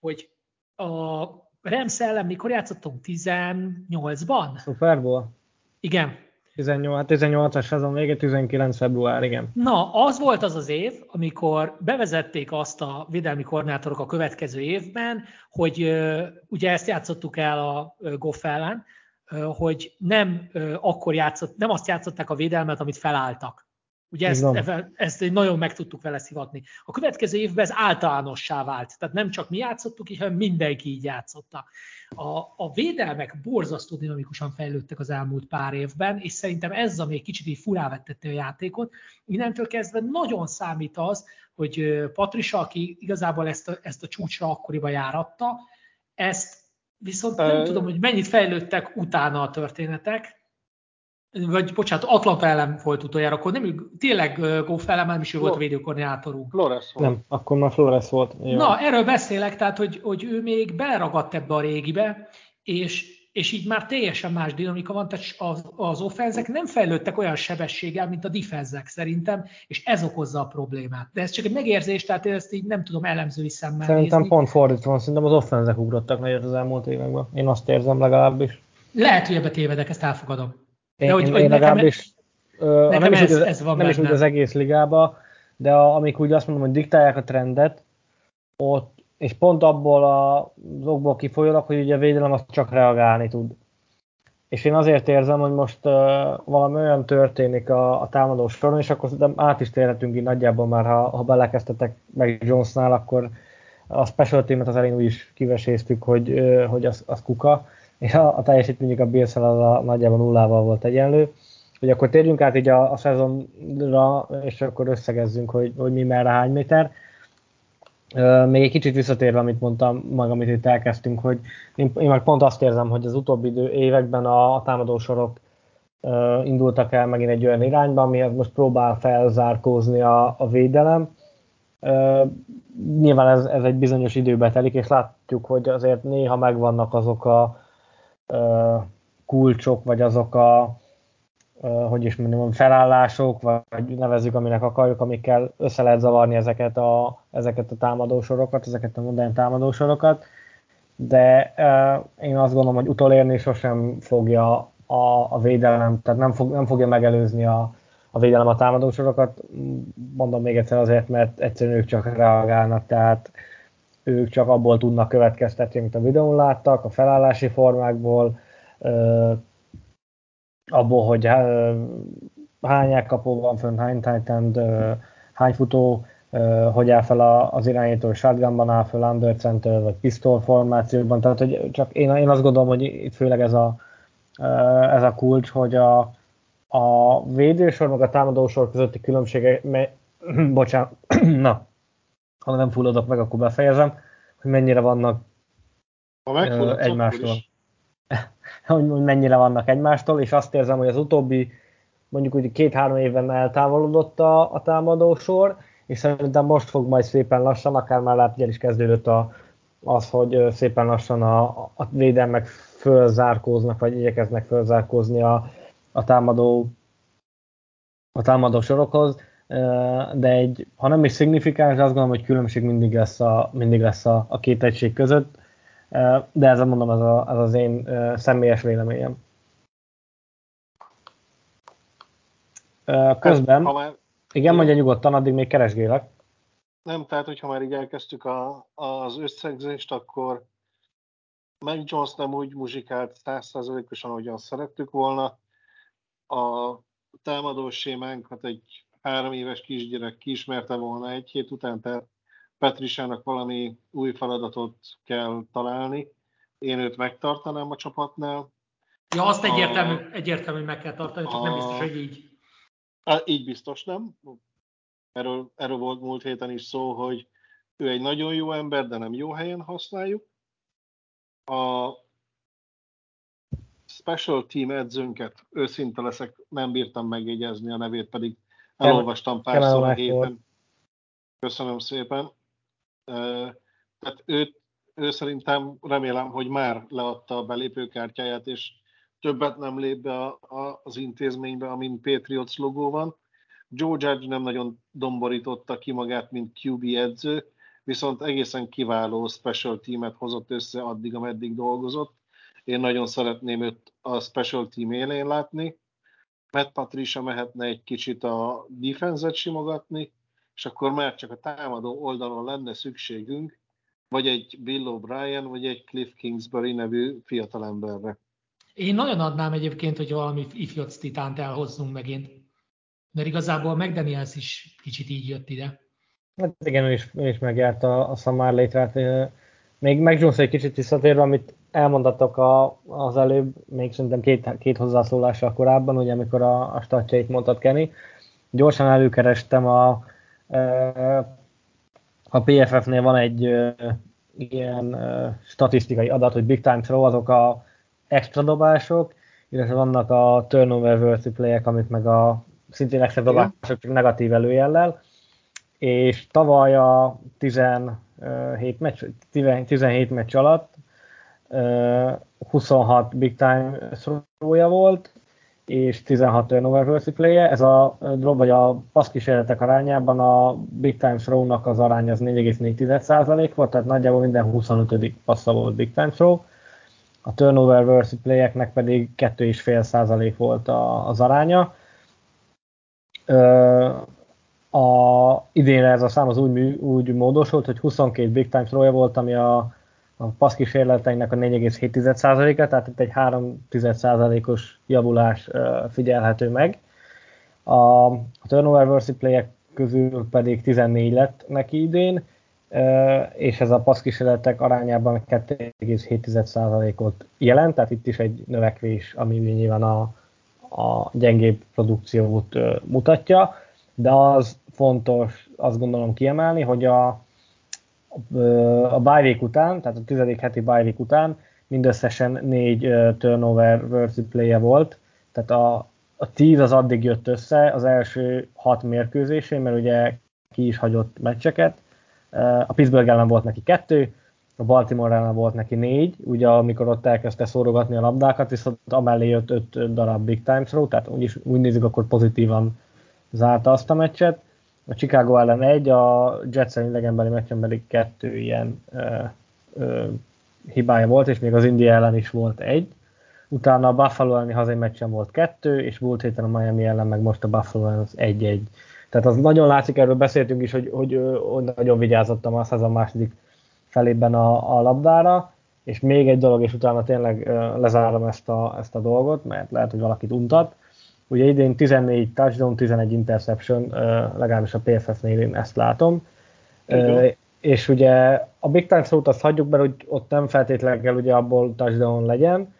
hogy a Rams ellen mikor játszottunk? 18-ban? Super Bowl. Igen, 18, 18-as hát szezon vége, 19 február, igen. Na, az volt az az év, amikor bevezették azt a védelmi koordinátorok a következő évben, hogy ugye ezt játszottuk el a Goff ellen, hogy nem akkor játszott, nem azt játszották a védelmet, amit felálltak. Ugye ezt, ezt nagyon meg tudtuk vele szivatni. A következő évben ez általánossá vált. Tehát nem csak mi játszottuk így, hanem mindenki így játszotta. A, a védelmek borzasztó dinamikusan fejlődtek az elmúlt pár évben, és szerintem ez, ami egy kicsit így furávettette a játékot. Innentől kezdve nagyon számít az, hogy Patrisa, aki igazából ezt a, ezt a csúcsra akkoriban járatta, ezt viszont nem tudom, hogy mennyit fejlődtek utána a történetek, vagy bocsánat, Atlanta ellen volt utoljára, akkor nem, tényleg Goff ellen nem is ő volt a védőkoordinátorunk. Flores volt. Nem, akkor már Flores volt. Jó. Na, erről beszélek, tehát, hogy, hogy ő még beleragadt ebbe a régibe, és, és így már teljesen más dinamika van, tehát az, az offenzek nem fejlődtek olyan sebességgel, mint a defenzek szerintem, és ez okozza a problémát. De ez csak egy megérzés, tehát én ezt így nem tudom elemzői szemmel Szerintem nézni. pont fordítva van, szerintem az offenzek ugrottak nagyot az elmúlt években. Én azt érzem legalábbis. Lehet, hogy ebbe tévedek, ezt elfogadom. Én, hogy, én, hogy én legalábbis nekem nem, is ez, úgy, ez van nem is úgy az egész ligába, de a, amik úgy azt mondom, hogy diktálják a trendet, ott, és pont abból az okból kifolyólag, hogy ugye a védelem azt csak reagálni tud. És én azért érzem, hogy most uh, valami olyan történik a, a támadó soron, és akkor át is térhetünk így nagyjából már, ha, ha belekezdtetek meg Jonesnál, akkor a special teamet az elén úgy is kiveséztük, hogy, uh, hogy az, az kuka a, a teljesítményük a bills a nagyjából nullával volt egyenlő. Hogy akkor térjünk át így a, a szezonra, és akkor összegezzünk, hogy, hogy mi merre hány méter. Még egy kicsit visszatérve, amit mondtam, meg amit itt elkezdtünk, hogy én, én meg pont azt érzem, hogy az utóbbi idő, években a, a támadósorok uh, indultak el megint egy olyan irányba, amihez most próbál felzárkózni a, a védelem. Uh, nyilván ez, ez egy bizonyos időbe telik, és látjuk, hogy azért néha megvannak azok a, kulcsok, vagy azok a, hogy is mondjam, felállások, vagy nevezzük, aminek akarjuk, amikkel össze lehet zavarni ezeket a, ezeket a támadósorokat, ezeket a modern támadósorokat, de én azt gondolom, hogy utolérni sosem fogja a, a védelem, tehát nem, fog, nem fogja megelőzni a, a védelem a támadósorokat, mondom még egyszer azért, mert egyszerűen ők csak reagálnak, tehát ők csak abból tudnak következtetni, amit a videón láttak, a felállási formákból, abból, hogy hány elkapó van fönn, hány titan hány futó, hogy áll fel az irányító, shotgunban áll fel, under center, vagy pistol formációban, tehát hogy csak én, én azt gondolom, hogy itt főleg ez a, ez a kulcs, hogy a, a védősor meg a támadósor közötti különbsége, mely, bocsánat, na, ha nem fulladok meg, akkor befejezem, hogy mennyire vannak ha uh, egymástól. hogy mennyire vannak egymástól, és azt érzem, hogy az utóbbi mondjuk úgy két-három évben eltávolodott a, a támadósor, és szerintem most fog majd szépen lassan, akár már lehet, is kezdődött a, az, hogy szépen lassan a, a védelmek fölzárkóznak, vagy igyekeznek fölzárkózni a, a támadó a támadó sorokhoz de egy, ha nem is szignifikáns, azt gondolom, hogy különbség mindig lesz a, mindig lesz a, a két egység között, de ez mondom, ez, a, ez az én személyes véleményem. Közben, ha már, igen, mondja nyugodtan, addig még keresgélek. Nem, tehát hogyha már így elkezdtük a, az összegzést, akkor meg Jones nem úgy muzsikált százszerzalékosan, ahogyan szerettük volna. A támadó sémánkat egy három éves kisgyerek kiismerte volna egy hét után, tehát Petrisának valami új feladatot kell találni. Én őt megtartanám a csapatnál. Ja, azt egyértelmű, a, egyértelmű meg kell tartani, csak a, nem biztos, hogy így. A, így biztos nem. Erről, erről volt múlt héten is szó, hogy ő egy nagyon jó ember, de nem jó helyen használjuk. A special team edzőnket, őszinte leszek, nem bírtam megjegyezni a nevét, pedig elolvastam párszor a héten. Köszönöm szépen. Tehát őt, ő szerintem remélem, hogy már leadta a belépőkártyáját, és többet nem lép be a, a, az intézménybe, amin Patriots logó van. Joe Judge nem nagyon domborította ki magát, mint QB edző, viszont egészen kiváló special teamet hozott össze addig, ameddig dolgozott. Én nagyon szeretném őt a special team élén látni. Matt Patricia mehetne egy kicsit a defense-et simogatni, és akkor már csak a támadó oldalon lenne szükségünk, vagy egy Bill O'Brien, vagy egy Cliff Kingsbury nevű fiatalemberre. Én nagyon adnám egyébként, hogy valami ifjoc titánt elhozzunk megint. Mert igazából McDaniels is kicsit így jött ide. Hát igen, ő is, ő is megjárt a, a Samar létrát. Még meg Jones egy kicsit visszatérve, amit elmondattak a, az előbb, még szerintem két, két hozzászólással korábban, ugye amikor a, a statjait mondtad Kenny. Gyorsan előkerestem a, a PFF-nél van egy ilyen statisztikai adat, hogy big time throw azok a extra dobások, illetve vannak a turnover worthy play amik meg a szintén extra dobások, csak negatív előjellel, és tavaly a 17 meccs, 17 meccs alatt 26 big time throw volt, és 16 turnover worthy. Ez a drop, vagy a passzkísérletek arányában a big time throw-nak az aránya az 4,4% volt, tehát nagyjából minden 25. passza volt big time throw. A turnover worthy play-eknek pedig 2,5% volt a, az aránya. A, idénre ez a szám az úgy, úgy módosult, hogy 22 big time throw volt, ami a a passzkísérleteinek a 4,7%-a, tehát itt egy 3%-os javulás figyelhető meg. A, turnover versus play közül pedig 14 lett neki idén, és ez a passzkísérletek arányában 2,7%-ot jelent, tehát itt is egy növekvés, ami nyilván a, a gyengébb produkciót mutatja, de az fontos azt gondolom kiemelni, hogy a, a bye után, tehát a tizedik heti bye után mindösszesen négy turnover versus play volt, tehát a, a tíz az addig jött össze az első hat mérkőzésén, mert ugye ki is hagyott meccseket. A Pittsburgh ellen volt neki kettő, a Baltimore ellen volt neki négy, ugye amikor ott elkezdte szórogatni a labdákat, viszont amellé jött öt darab big time throw, tehát úgy, is, úgy nézzük, akkor pozitívan zárta azt a meccset a Chicago ellen egy, a Jets ellen idegenbeli meccsen pedig kettő ilyen ö, ö, hibája volt, és még az India ellen is volt egy. Utána a Buffalo elleni hazai meccsen volt kettő, és múlt héten a Miami ellen meg most a Buffalo ellen az egy-egy. Tehát az nagyon látszik, erről beszéltünk is, hogy, hogy, hogy nagyon vigyázottam a szezon második felében a, a labdára, és még egy dolog, és utána tényleg lezárom ezt a, ezt a dolgot, mert lehet, hogy valakit untat. Ugye idén 14 touchdown, 11 interception, legalábbis a PFF-nél én ezt látom. Igen. És ugye a Big Time szót azt hagyjuk be, hogy ott nem feltétlenül kell ugye abból touchdown legyen,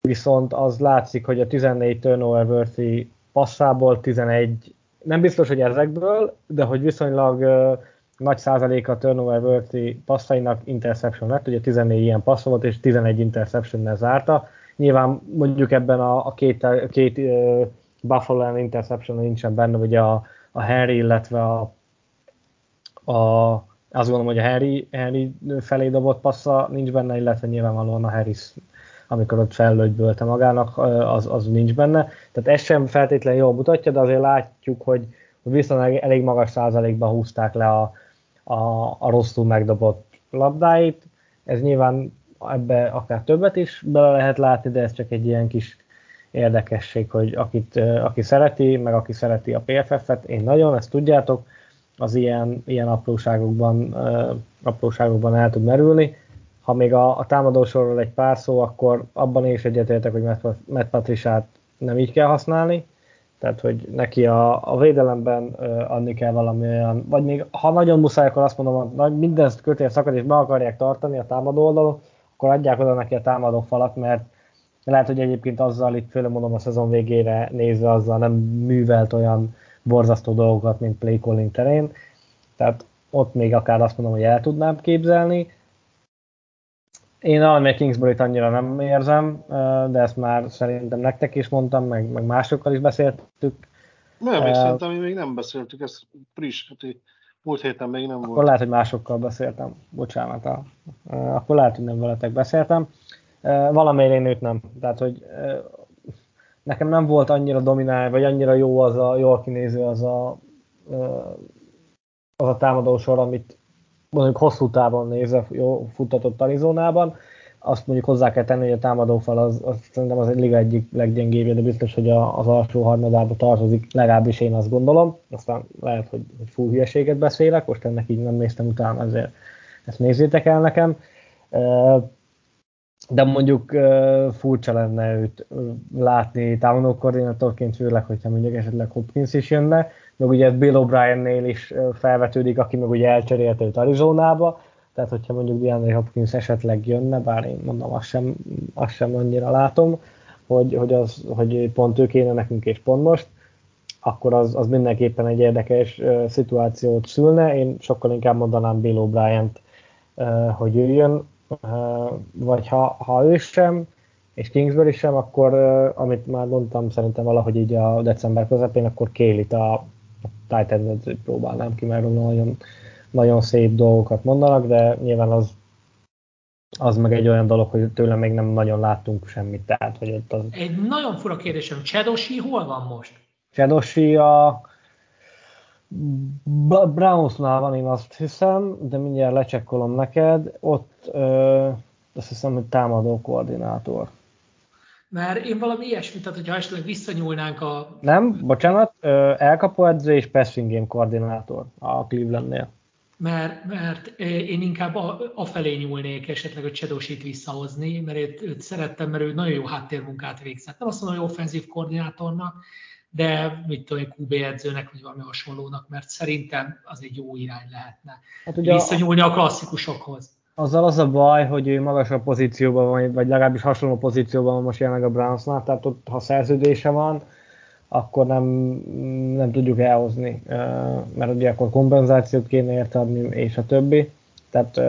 viszont az látszik, hogy a 14 turnover worthy passzából 11, nem biztos, hogy ezekből, de hogy viszonylag nagy százaléka a turnover worthy passzainak interception lett, ugye 14 ilyen passz volt, és 11 interception zárta. Nyilván mondjuk ebben a, a két, két uh, Buffalo ellen interception nincsen benne, ugye a, a Harry, illetve a, a azt gondolom, hogy a Harry, Harry felé dobott passza nincs benne, illetve nyilvánvalóan a Harris, amikor ott fellőgybölte magának, az, az nincs benne. Tehát ez sem feltétlenül jól mutatja, de azért látjuk, hogy, viszonylag elég magas százalékban húzták le a, a, a rosszul megdobott labdáit. Ez nyilván ebbe akár többet is bele lehet látni, de ez csak egy ilyen kis érdekesség, hogy akit, aki szereti, meg aki szereti a PFF-et, én nagyon, ezt tudjátok, az ilyen, ilyen apróságokban, apróságokban el tud merülni. Ha még a, a támadósorról egy pár szó, akkor abban is egyetértek, hogy Matt Patriciát nem így kell használni, tehát hogy neki a, a védelemben adni kell valami olyan, vagy még ha nagyon muszáj, akkor azt mondom, hogy mindezt kötél szakad és be akarják tartani a támadó oldalon, akkor adják oda neki a támadó falat, mert lehet, hogy egyébként azzal itt főleg mondom a szezon végére nézve azzal nem művelt olyan borzasztó dolgokat, mint play calling terén. Tehát ott még akár azt mondom, hogy el tudnám képzelni. Én a Kingsbury-t annyira nem érzem, de ezt már szerintem nektek is mondtam, meg, meg másokkal is beszéltük. Nem, uh, szerintem még nem beszéltük, ez friss, hát múlt héten még nem akkor volt. Akkor lehet, hogy másokkal beszéltem, bocsánat. Uh, akkor lehet, hogy nem veletek beszéltem. Valamelyre én őt nem. Tehát, hogy nekem nem volt annyira dominál, vagy annyira jó az a, jól kinéző az a, az a támadó sor, amit mondjuk hosszú távon nézve jó futtatott Arizonában. Azt mondjuk hozzá kell tenni, hogy a támadófal az, az szerintem az egy liga egyik leggyengébbje, de biztos, hogy a, az alsó harmadába tartozik, legalábbis én azt gondolom. Aztán lehet, hogy, hogy full hülyeséget beszélek, most ennek így nem néztem utána, ezért ezt nézzétek el nekem de mondjuk uh, furcsa lenne őt látni támadó koordinátorként, főleg, hogyha mondjuk esetleg Hopkins is jönne, meg ugye Bill O'Brien-nél is felvetődik, aki meg ugye elcserélte őt Arizonába, tehát hogyha mondjuk DeAndre Hopkins esetleg jönne, bár én mondom, azt sem, azt sem annyira látom, hogy, hogy, az, hogy pont ő kéne nekünk és pont most, akkor az, az mindenképpen egy érdekes uh, szituációt szülne. Én sokkal inkább mondanám Bill O'Brien-t, uh, hogy jöjjön, vagy ha, ha ő sem, és Kingsbury sem, akkor, amit már mondtam, szerintem valahogy így a december közepén, akkor Kélit a, a Titan próbálnám ki, mert nagyon, nagyon szép dolgokat mondanak, de nyilván az, az meg egy olyan dolog, hogy tőle még nem nagyon láttunk semmit. Tehát, hogy ott az... Egy nagyon fura kérdésem, Csedosi hol van most? Csedosi a Brownsnál van, én azt hiszem, de mindjárt lecsekkolom neked. Ott ö, azt hiszem, hogy támadó koordinátor. Mert én valami ilyesmit, tehát hogyha esetleg visszanyúlnánk a... Nem, bocsánat, elkapó edző és passing game koordinátor a Clevelandnél. Mert, mert én inkább a, a felé nyúlnék esetleg a Csedosit visszahozni, mert őt, őt szerettem, mert ő nagyon jó háttérmunkát végzett. Nem azt mondom, hogy offenzív koordinátornak, de mit tudom, QB edzőnek, vagy valami hasonlónak, mert szerintem az egy jó irány lehetne. Hát ugye Visszanyúlni a, a klasszikusokhoz. Azzal az a baj, hogy ő magasabb pozícióban van, vagy legalábbis hasonló pozícióban van most jelenleg a Brownsnál, tehát ott, ha szerződése van, akkor nem, nem tudjuk elhozni, mert ugye akkor kompenzációt kéne érte adni, és a többi. Tehát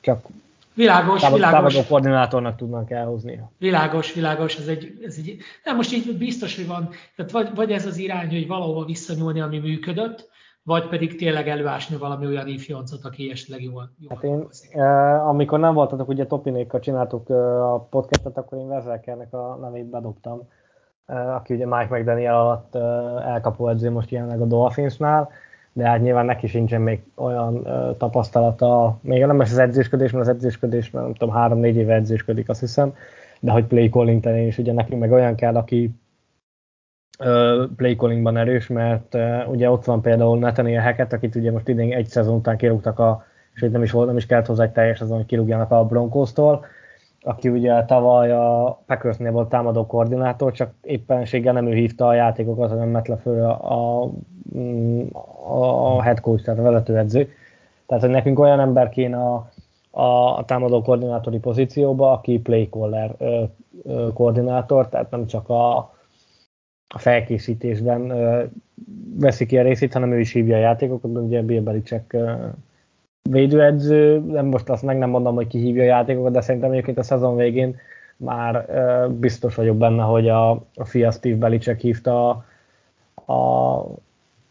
csak Világos, támad, világos. Támadó koordinátornak tudnak elhozni. Világos, világos. Ez egy, ez egy, nem, most így biztos, hogy van, tehát vagy, vagy ez az irány, hogy valahova visszanyúlni, ami működött, vagy pedig tényleg előásni valami olyan ifjoncot, aki esetleg jól, jól hát én, eh, amikor nem voltatok, ugye Topinékkal csináltuk eh, a podcastot, akkor én Vezelkernek a nevét bedobtam, eh, aki ugye Mike McDaniel alatt eh, elkapó edző most jelenleg a Dolphinsnál, de hát nyilván neki sincsen még olyan uh, tapasztalata, még nem is az edzésködés, mert az edzésködés, mert nem tudom, három-négy éve edzésködik, azt hiszem, de hogy play calling is, ugye neki meg olyan kell, aki uh, play callingban erős, mert uh, ugye ott van például Nathaniel Hackett, akit ugye most idén egy szezon után kirúgtak a, sőt nem is volt, nem is kellett hozzá egy teljes szezon, hogy kirúgjanak a Broncos-tól, aki ugye tavaly a Packersnél volt támadó koordinátor, csak éppenséggel nem ő hívta a játékokat, hanem Metle föl a, a, a head coach, tehát a vezetőedző. Tehát, hogy nekünk olyan ember kéne a, a, a támadó koordinátori pozícióba, aki play caller ö, ö, koordinátor, tehát nem csak a, a felkészítésben ö, veszi ki a részét, hanem ő is hívja a játékokat, ugye Bill Belichick védőedző, nem most azt meg nem mondom, hogy ki hívja a játékokat, de szerintem egyébként a szezon végén már uh, biztos vagyok benne, hogy a, a fia Steve Belichick hívta a, a,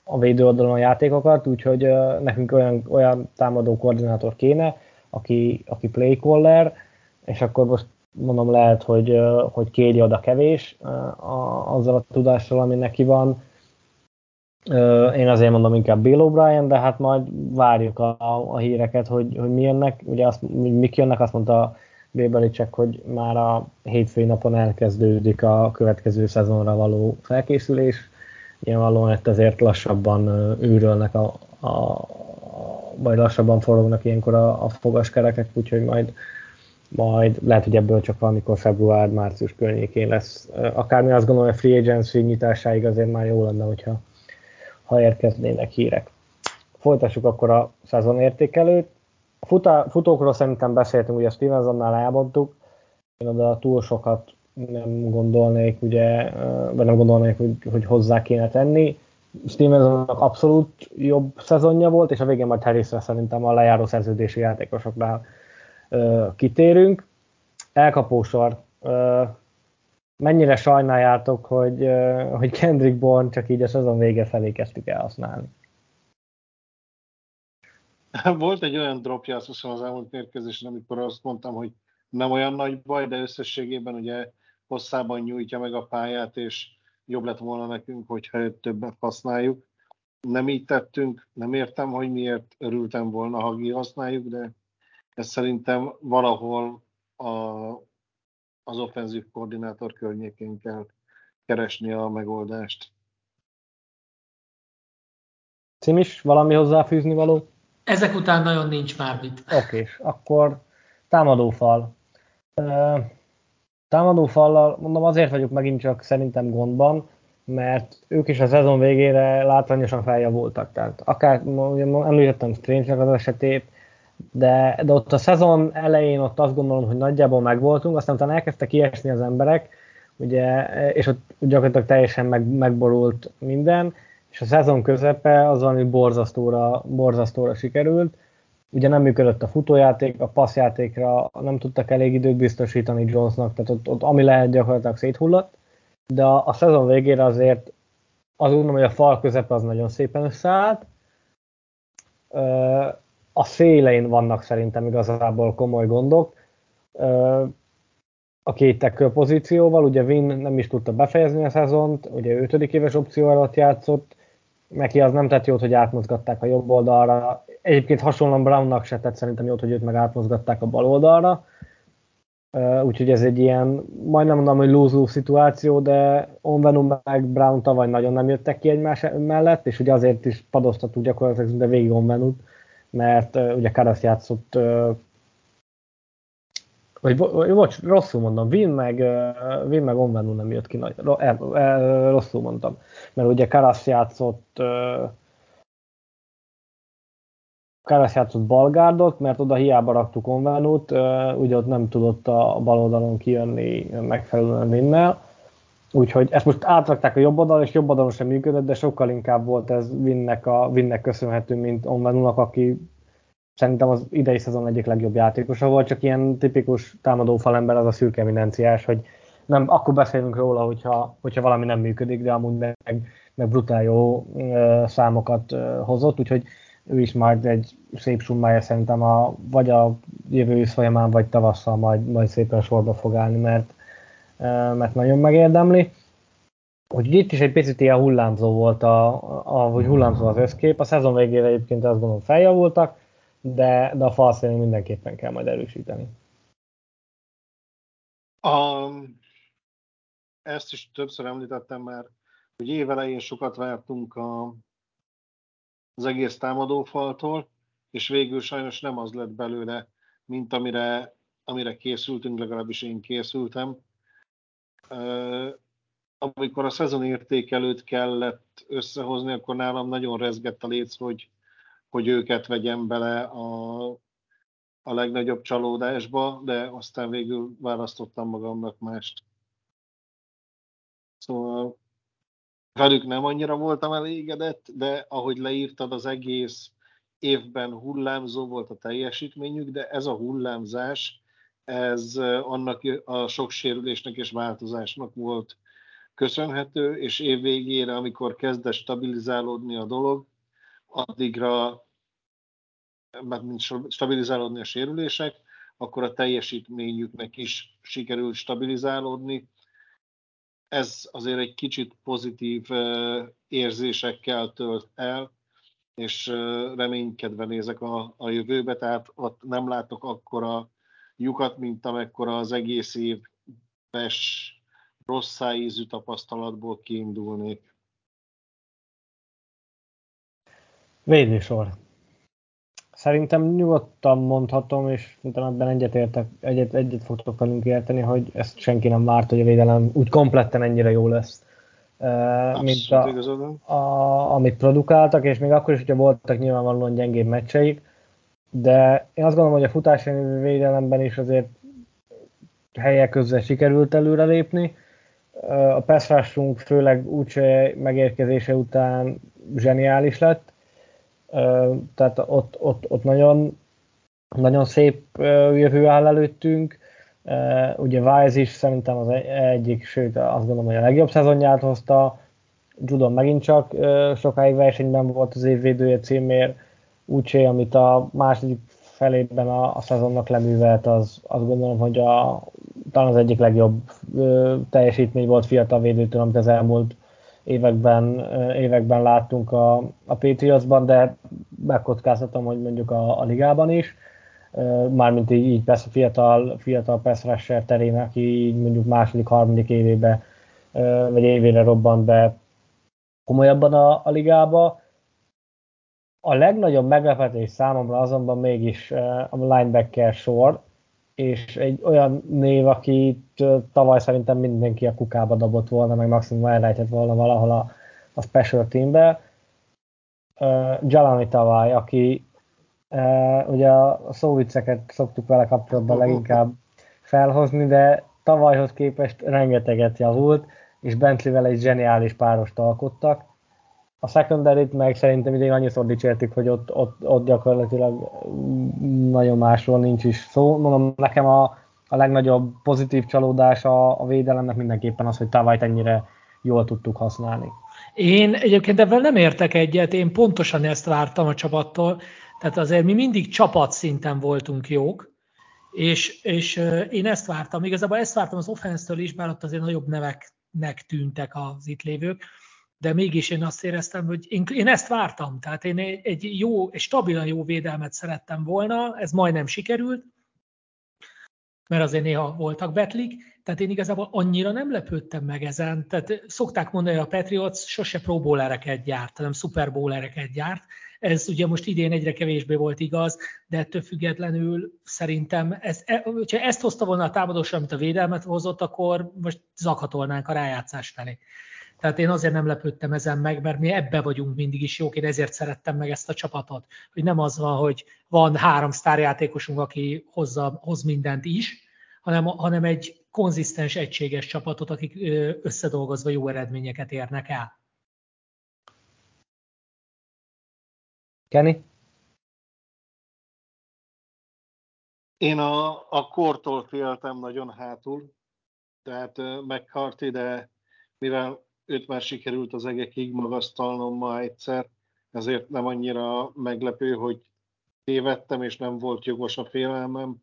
a védő oldalon a játékokat, úgyhogy nekünk olyan, olyan támadó koordinátor kéne, aki, aki play caller, és akkor most mondom lehet, hogy, hogy kéri oda kevés a, azzal a tudással, ami neki van, Én azért mondom inkább Bill O'Brien, de hát majd várjuk a, a híreket, hogy, hogy mi jönnek. Ugye azt, mik jönnek, azt mondta Bébelicek, hogy már a hétfői napon elkezdődik a következő szezonra való felkészülés. Nyilvánvalóan itt azért lassabban űrölnek a, a, vagy lassabban forognak ilyenkor a, a fogaskerekek, úgyhogy majd, majd lehet, hogy ebből csak valamikor február-március környékén lesz. Akármi azt gondolom, hogy a free agency nyitásáig azért már jó lenne, hogyha ha érkeznének hírek. Folytassuk akkor a szezon értékelőt. A futá, futókról szerintem beszéltünk, ugye Stevensonnál elmondtuk, én oda túl sokat nem gondolnék, ugye, vagy nem gondolnék, hogy, hogy hozzá kéne tenni. Stevensonnak abszolút jobb szezonja volt, és a végén majd Harrisre szerintem a lejáró szerződési játékosoknál ö, kitérünk. Elkapósor. Ö, mennyire sajnáljátok, hogy, ö, hogy Kendrick Bourne csak így a szezon vége felé kezdtük el használni? Volt egy olyan dropja, azt hiszem az elmúlt mérkőzésen, amikor azt mondtam, hogy nem olyan nagy baj, de összességében ugye hosszában nyújtja meg a pályát, és jobb lett volna nekünk, hogyha őt többet használjuk. Nem így tettünk, nem értem, hogy miért örültem volna, ha használjuk, de ez szerintem valahol a, az offenzív koordinátor környékén kell keresni a megoldást. Cimis, valami hozzáfűzni való? Ezek után nagyon nincs már mit. Oké, és akkor támadófal. Támadófallal, mondom, azért vagyok megint csak szerintem gondban, mert ők is a szezon végére látványosan feljavultak. Tehát akár említettem strange az esetét, de, de ott a szezon elején ott azt gondolom, hogy nagyjából megvoltunk, aztán utána elkezdtek kiesni az emberek, ugye, és ott gyakorlatilag teljesen meg, megborult minden, és a szezon közepe az valami borzasztóra, borzasztóra sikerült. Ugye nem működött a futójáték, a passzjátékra nem tudtak elég időt biztosítani Jonesnak, tehát ott, ott ami lehet gyakorlatilag széthullott, de a, a szezon végére azért azt gondolom, hogy a fal közepe az nagyon szépen összeállt. A szélein vannak szerintem igazából komoly gondok. A két tackle pozícióval, ugye Vin nem is tudta befejezni a szezont, ugye ötödik éves opció alatt játszott, neki az nem tett jót, hogy átmozgatták a jobb oldalra. Egyébként hasonlóan Brownnak se tett szerintem jót, hogy őt meg átmozgatták a bal oldalra. Úgyhogy ez egy ilyen, majdnem mondom, hogy lose szituáció, de Onvenu meg Brown tavaly nagyon nem jöttek ki egymás mellett, és ugye azért is padoztattuk gyakorlatilag de végig Onvenut, mert ugye Karasz játszott vagy bocs, rosszul mondom, Vin meg, Vin meg Onvenu nem jött ki nagy, rosszul mondtam, mert ugye Karasz játszott Karasz játszott balgárdot, mert oda hiába raktuk Onvenut, ugye ott nem tudott a bal oldalon kijönni megfelelően Vinnel, úgyhogy ezt most átrakták a jobb oldalon, és jobb oldalon sem működött, de sokkal inkább volt ez Vinnek, a, Vinnek köszönhető, mint Onvenunak, aki szerintem az idei szezon egyik legjobb játékosa volt, csak ilyen tipikus támadó falember az a szürke eminenciás, hogy nem, akkor beszélünk róla, hogyha, hogyha valami nem működik, de amúgy meg, meg brutál jó ö, számokat ö, hozott, úgyhogy ő is majd egy szép summája szerintem a, vagy a jövő ősz folyamán, vagy tavasszal majd, majd szépen sorba fog állni, mert, mert nagyon megérdemli. Úgyhogy itt is egy picit ilyen hullámzó volt, a, a, hogy hullámzó az összkép. A szezon végére egyébként azt gondolom feljavultak, de, de a falszélén mindenképpen kell majd erősíteni. Um, ezt is többször említettem már, hogy évelején sokat vártunk a, az egész támadófaltól, és végül sajnos nem az lett belőle, mint amire, amire készültünk, legalábbis én készültem. Amikor a szezon értékelőt kellett összehozni, akkor nálam nagyon rezgett a léc, hogy hogy őket vegyem bele a, a legnagyobb csalódásba, de aztán végül választottam magamnak mást. Szóval velük nem annyira voltam elégedett, de ahogy leírtad, az egész évben hullámzó volt a teljesítményük, de ez a hullámzás, ez annak a sok sérülésnek és változásnak volt köszönhető, és évvégére, amikor kezdett stabilizálódni a dolog, addigra, mert mint stabilizálódni a sérülések, akkor a teljesítményüknek is sikerült stabilizálódni. Ez azért egy kicsit pozitív érzésekkel tölt el, és reménykedve nézek a, a jövőbe, tehát ott nem látok akkora lyukat, mint amekkora az egész éves rossz ízű tapasztalatból kiindulnék. Védősor. Szerintem nyugodtan mondhatom, és szerintem ebben egyetértek, egyet, egyet fogtok velünk érteni, hogy ezt senki nem várt, hogy a védelem úgy kompletten ennyire jó lesz, Abszolút, mint a, a, amit produkáltak, és még akkor is, hogyha voltak nyilvánvalóan gyengébb meccseik, de én azt gondolom, hogy a futás védelemben is azért helyek közben sikerült előrelépni. A pass főleg úgy megérkezése után zseniális lett, tehát ott, ott, ott nagyon, nagyon szép jövő áll előttünk. Ugye Wise is szerintem az egyik, sőt azt gondolom, hogy a legjobb szezonját hozta. Judon megint csak sokáig versenyben volt az évvédője címért. Úgyse, amit a második felében a, a szezonnak leművelt, az azt gondolom, hogy a, talán az egyik legjobb ö, teljesítmény volt fiatal védőtől, amit az elmúlt években, években láttunk a, a Patriotsban, de megkockáztatom, hogy mondjuk a, a ligában is. Mármint így, így persze fiatal, fiatal pass rusher terén, aki így mondjuk második, harmadik évébe, vagy évére robbant be komolyabban a, a ligába. A legnagyobb meglepetés számomra azonban mégis a linebacker sor, és egy olyan név, akit tavaly szerintem mindenki a kukába dobott volna, meg maximum elrejtett volna valahol a, a special teambe. Uh, Jalani Tavaly, aki uh, ugye a szóvicceket szoktuk vele kapcsolatban leginkább felhozni, de tavalyhoz képest rengeteget javult, és Bentley-vel egy zseniális párost alkottak a secondary meg szerintem idén annyiszor dicsértük, hogy ott, ott, ott gyakorlatilag nagyon másról nincs is szó. Mondom, nekem a, a legnagyobb pozitív csalódás a, a védelemnek mindenképpen az, hogy Tavajt ennyire jól tudtuk használni. Én egyébként ebben nem értek egyet, én pontosan ezt vártam a csapattól, tehát azért mi mindig csapatszinten voltunk jók, és, és én ezt vártam, igazából ezt vártam az offense is, bár ott azért nagyobb neveknek tűntek az itt lévők, de mégis én azt éreztem, hogy én, én ezt vártam, tehát én egy jó, egy stabilan jó védelmet szerettem volna, ez majdnem sikerült, mert azért néha voltak betlik, tehát én igazából annyira nem lepődtem meg ezen, tehát szokták mondani, hogy a Patriots sose próbólereket gyárt, hanem szuperbólereket gyárt, ez ugye most idén egyre kevésbé volt igaz, de ettől függetlenül szerintem, ez, e, hogyha ezt hozta volna a támadósra, amit a védelmet hozott, akkor most zakatolnánk a rájátszás felé. Tehát én azért nem lepődtem ezen meg, mert mi ebbe vagyunk mindig is jók, én ezért szerettem meg ezt a csapatot. Hogy nem az van, hogy van három sztárjátékosunk, aki hozza, hoz mindent is, hanem, hanem egy konzisztens, egységes csapatot, akik összedolgozva jó eredményeket érnek el. Kenny? Én a, a kortól féltem nagyon hátul, tehát McCarthy, de mivel őt már sikerült az egekig magasztalnom ma egyszer, ezért nem annyira meglepő, hogy tévedtem, és nem volt jogos a félelmem,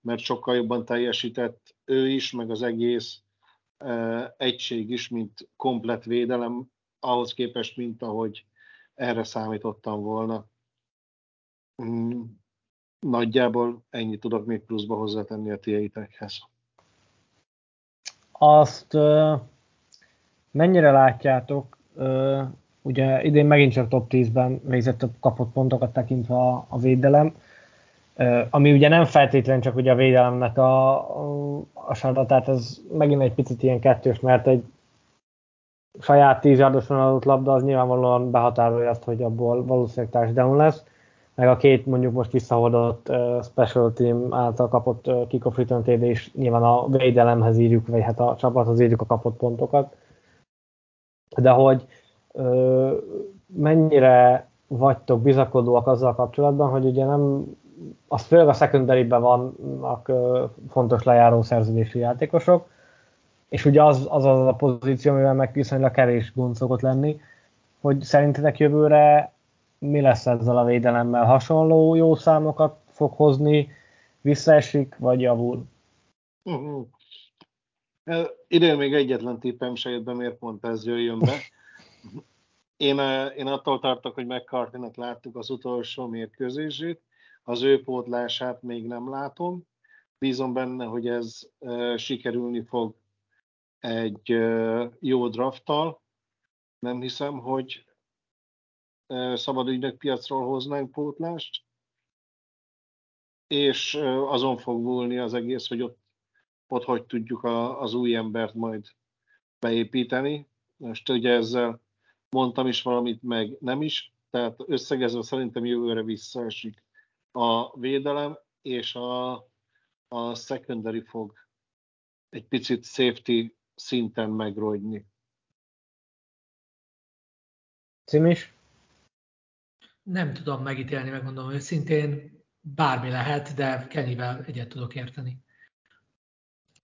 mert sokkal jobban teljesített ő is, meg az egész e, egység is, mint komplet védelem, ahhoz képest, mint ahogy erre számítottam volna. Mm, nagyjából ennyit tudok még pluszba hozzátenni a tieitekhez. Azt Mennyire látjátok, ugye idén megint csak top 10-ben végzett a kapott pontokat tekintve a, a védelem, ami ugye nem feltétlenül csak ugye a védelemnek a, a, a tehát ez megint egy picit ilyen kettős, mert egy saját 10 yardoson adott labda az nyilvánvalóan behatárolja azt, hogy abból valószínűleg touchdown lesz, meg a két mondjuk most visszahordott uh, special team által kapott uh, kickoff return és nyilván a védelemhez írjuk, vagy hát a csapathoz írjuk a kapott pontokat de hogy ö, mennyire vagytok bizakodóak azzal kapcsolatban, hogy ugye nem, az főleg a secondary vannak ö, fontos lejáró szerződési játékosok, és ugye az az, az a pozíció, amivel meg viszonylag kevés gond szokott lenni, hogy szerintetek jövőre mi lesz ezzel a védelemmel? Hasonló jó számokat fog hozni, visszaesik, vagy javul? Idén még egyetlen tippem se jött be, miért pont ez jöjjön be. Én, én attól tartok, hogy McCarthy-nek láttuk az utolsó mérkőzését, az ő pótlását még nem látom. Bízom benne, hogy ez sikerülni fog egy jó drafttal. Nem hiszem, hogy szabad ügynök piacról hoznánk pótlást, és azon fog múlni az egész, hogy ott, ott hogy tudjuk a, az új embert majd beépíteni. Most ugye ezzel mondtam is valamit, meg nem is, tehát összegezve szerintem jövőre visszaesik a védelem, és a, a secondary fog egy picit safety szinten megrogyni. Cimis? Nem tudom megítélni, megmondom őszintén, bármi lehet, de Kennyvel egyet tudok érteni.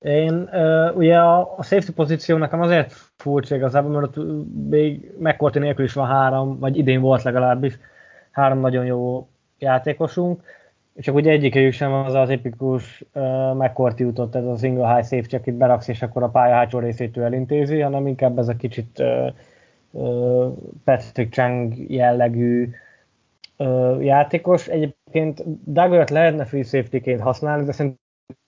Én uh, ugye a, safety pozíció nekem azért furcsa igazából, mert ott még McCourty nélkül is van három, vagy idén volt legalábbis, három nagyon jó játékosunk, csak ugye egyikőjük sem az az epikus uh, McCourty jutott, ez a single high safety, akit beraksz, és akkor a pálya hátsó részét ő elintézi, hanem inkább ez a kicsit uh, uh, Patrick Chang jellegű uh, játékos. Egyébként Duggar lehetne free safety-ként használni, de szerintem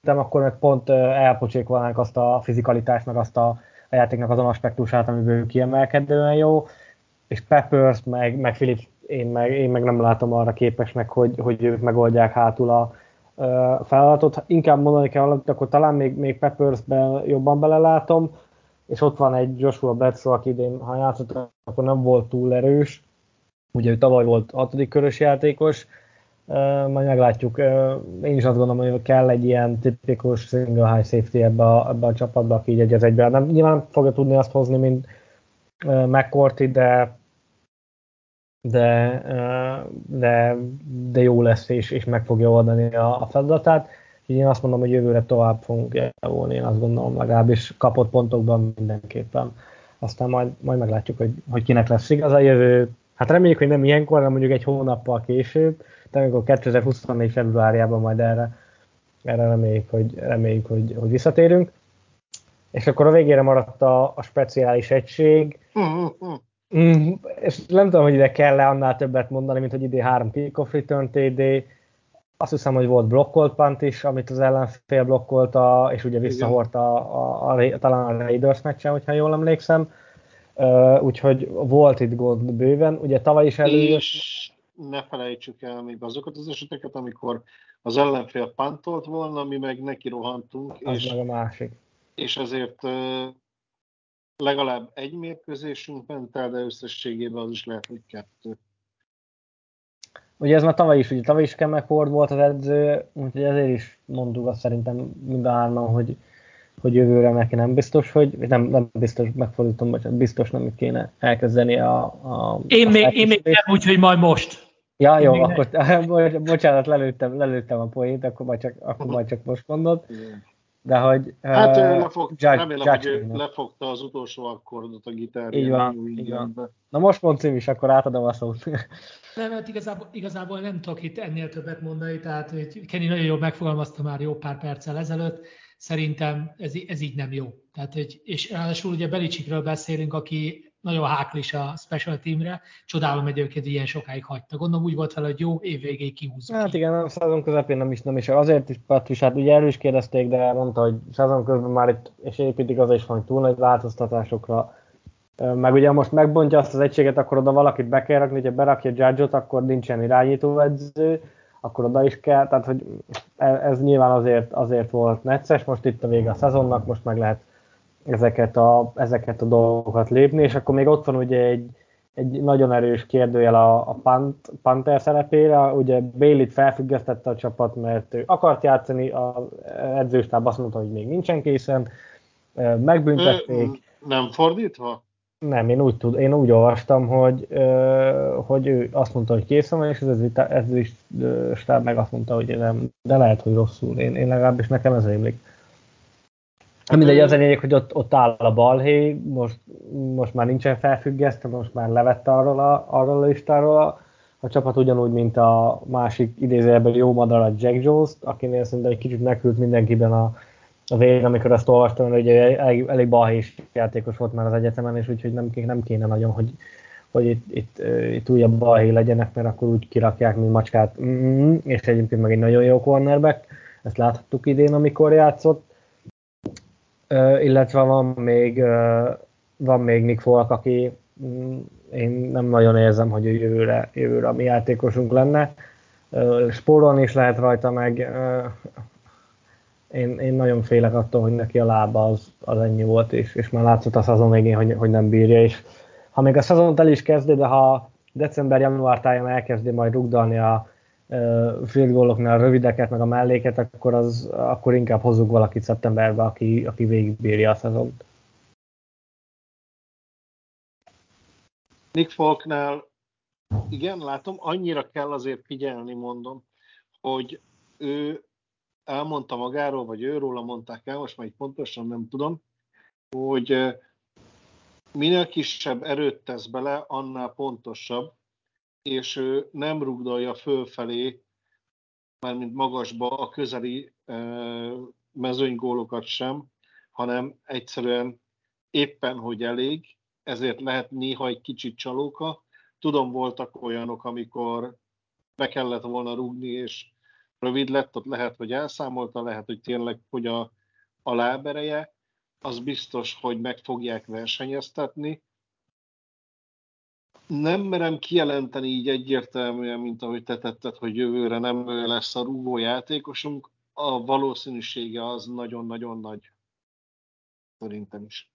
akkor meg pont elpocsékolnánk azt a fizikalitást, meg azt a, a játéknak azon aspektusát, amiből kiemelkedően jó, és Peppers, meg, meg Phillips én meg, én meg nem látom arra képesnek, hogy, hogy ők megoldják hátul a feladatot. Inkább mondani kell valamit, akkor talán még, még Peppers-ben jobban belelátom, és ott van egy Joshua Bledsoe, aki idén, ha játszott, akkor nem volt túl erős. Ugye ő tavaly volt hatodik körös játékos, majd meglátjuk. Én is azt gondolom, hogy kell egy ilyen tipikus single high safety ebbe a, ebbe a csapatba, aki így egy az egyben. Nem, nyilván fogja tudni azt hozni, mint McCourty, de de, de, de jó lesz, és, és meg fogja oldani a, a feladatát. Így én azt mondom, hogy jövőre tovább fogunk javulni, én azt gondolom legalábbis kapott pontokban mindenképpen. Aztán majd, majd meglátjuk, hogy, hogy kinek lesz igaz a jövő. Hát reméljük, hogy nem ilyenkor, hanem mondjuk egy hónappal később, de amikor 2024. februárjában majd erre, erre reméljük, hogy, reméljük hogy, hogy visszatérünk. És akkor a végére maradt a, a speciális egység. Mm-hmm. Mm, és nem tudom, hogy ide kell-e annál többet mondani, mint hogy idén három kickoff return TD, azt hiszem, hogy volt blokkolt punt is, amit az ellenfél blokkolta, és ugye visszahordta a, a, a, talán a Raiders meccsen, hogyha jól emlékszem. Uh, úgyhogy volt itt gond bőven. Ugye tavaly is előjött... És ne felejtsük el még azokat az eseteket, amikor az ellenfél pantolt volna, mi meg neki rohantunk. Az és, meg a másik. És ezért legalább egy mérkőzésünk ment el, de összességében az is lehet, hogy kettő. Ugye ez már tavaly is, ugye tavaly is Kemek Ford volt az edző, úgyhogy ezért is mondtuk azt szerintem mind a hárman, hogy, hogy jövőre neki nem biztos, hogy nem, nem biztos, megfordítom, vagy biztos nem kéne elkezdeni a... a én, a még, én még nem úgy, hogy majd most. Ja, jó, én akkor bocsánat, lelőttem, lelőttem a poént, akkor majd csak, akkor majd csak most mondod. De hogy... Hát uh, lefog, judge, remélem, judge hogy lefogta az utolsó akkordot a gitárján. Így van, így van. Na most mond is, akkor átadom a szót. Nem, mert igazából, igazából nem tudok itt ennél többet mondani, tehát hogy Kenny nagyon jól megfogalmazta már jó pár perccel ezelőtt, szerintem ez, ez így nem jó. Tehát, hogy, és ráadásul ugye Belicsikről beszélünk, aki nagyon háklis a special teamre. Csodálom egyébként, hogy ilyen sokáig hagyta. Gondolom úgy volt vele, hogy jó, évvégéig kihúzunk. Hát igen, a szezon közepén nem is, nem is. Azért is Patris, hát ugye erős kérdezték, de mondta, hogy szezon közben már itt, és építik az is van túl nagy változtatásokra. Meg ugye most megbontja azt az egységet, akkor oda valakit be kell rakni, hogyha berakja Judge-ot, akkor nincsen irányítóedző, akkor oda is kell, tehát hogy e, ez nyilván azért, azért volt necces, most itt a vége a szezonnak, most meg lehet ezeket a, ezeket a dolgokat lépni, és akkor még ott van ugye egy, egy nagyon erős kérdőjel a, a Pant, Panther szerepére, ugye Bailey-t felfüggesztette a csapat, mert ő akart játszani, az edzőstáb azt mondta, hogy még nincsen készen, megbüntették. Nem fordítva? Nem, én úgy, tud, én úgy olvastam, hogy, hogy ő azt mondta, hogy készen van, és az edzőstáb meg azt mondta, hogy nem, de lehet, hogy rosszul. Én, én legalábbis nekem ez rémlik. Hát mindegy, az a lényeg, hogy ott, ott áll a balhé, most, most már nincsen felfüggesztve, most már levette arról a, arról a listáról a, a csapat, ugyanúgy, mint a másik idézőjelben jó madar a Jack Jones-t, akinél szerintem egy kicsit megkült mindenkiben a, a végén, amikor azt olvastam, hogy elég, elég balhés játékos volt már az egyetemen, és úgyhogy nem, nem kéne nagyon, hogy, hogy itt, itt, itt újabb balhé legyenek, mert akkor úgy kirakják, mint macskát, mm, és egyébként meg egy nagyon jó cornerback, ezt láthattuk idén, amikor játszott, illetve van még, van még Nick Folk, aki mm, én nem nagyon érzem, hogy jövőre, jövőre a mi játékosunk lenne. Spórolni is lehet rajta, meg én, én nagyon félek attól, hogy neki a lába az, az ennyi volt, és, és már látszott a szezon végén, hogy, hogy nem bírja, és ha még a szezont el is kezdi, de ha december-január táján elkezdi majd rugdalni a field goaloknál rövideket, meg a melléket, akkor, az, akkor inkább hozzuk valakit szeptemberbe, aki, aki végigbírja a szezont. Nick Falknál igen, látom, annyira kell azért figyelni, mondom, hogy ő elmondta magáról, vagy őróla mondták el, most már így pontosan nem tudom, hogy minél kisebb erőt tesz bele, annál pontosabb, és ő nem rugdalja fölfelé, mármint magasba a közeli mezőnygólokat sem, hanem egyszerűen éppen, hogy elég, ezért lehet néha egy kicsit csalóka. Tudom, voltak olyanok, amikor be kellett volna rúgni, és rövid lett, ott lehet, hogy elszámolta, lehet, hogy tényleg hogy a, a lábereje, az biztos, hogy meg fogják versenyeztetni. Nem merem kijelenteni így egyértelműen, mint ahogy te tetted, hogy jövőre nem lesz a rúgó játékosunk. A valószínűsége az nagyon-nagyon nagy. Szerintem is.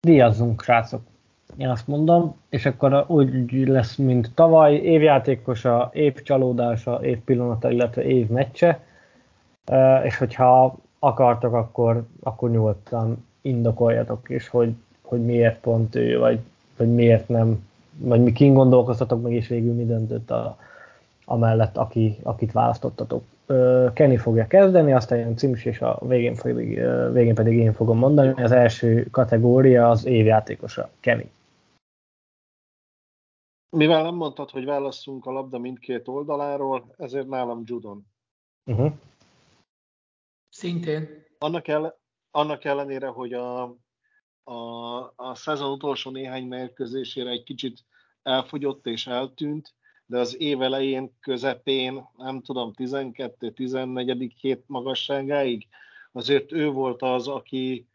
Díjazzunk, srácok! én azt mondom, és akkor úgy lesz, mint tavaly, évjátékosa, év csalódása, év pillanata, illetve év és hogyha akartok, akkor, akkor nyugodtan indokoljatok is, hogy, hogy miért pont ő, vagy, vagy miért nem, vagy mi kin gondolkoztatok meg, és végül mi döntött a, amellett, aki, akit választottatok. Kenny fogja kezdeni, aztán jön Cims, és a végén pedig, végén pedig én fogom mondani. Az első kategória az évjátékosa, Kenny. Mivel nem mondtad, hogy válasszunk a labda mindkét oldaláról, ezért nálam Judon. Uh-huh. Szintén. Annak, el, annak ellenére, hogy a, a, a szezon utolsó néhány mérkőzésére egy kicsit elfogyott és eltűnt, de az év elején, közepén, nem tudom, 12-14. hét magasságáig, azért ő volt az, aki,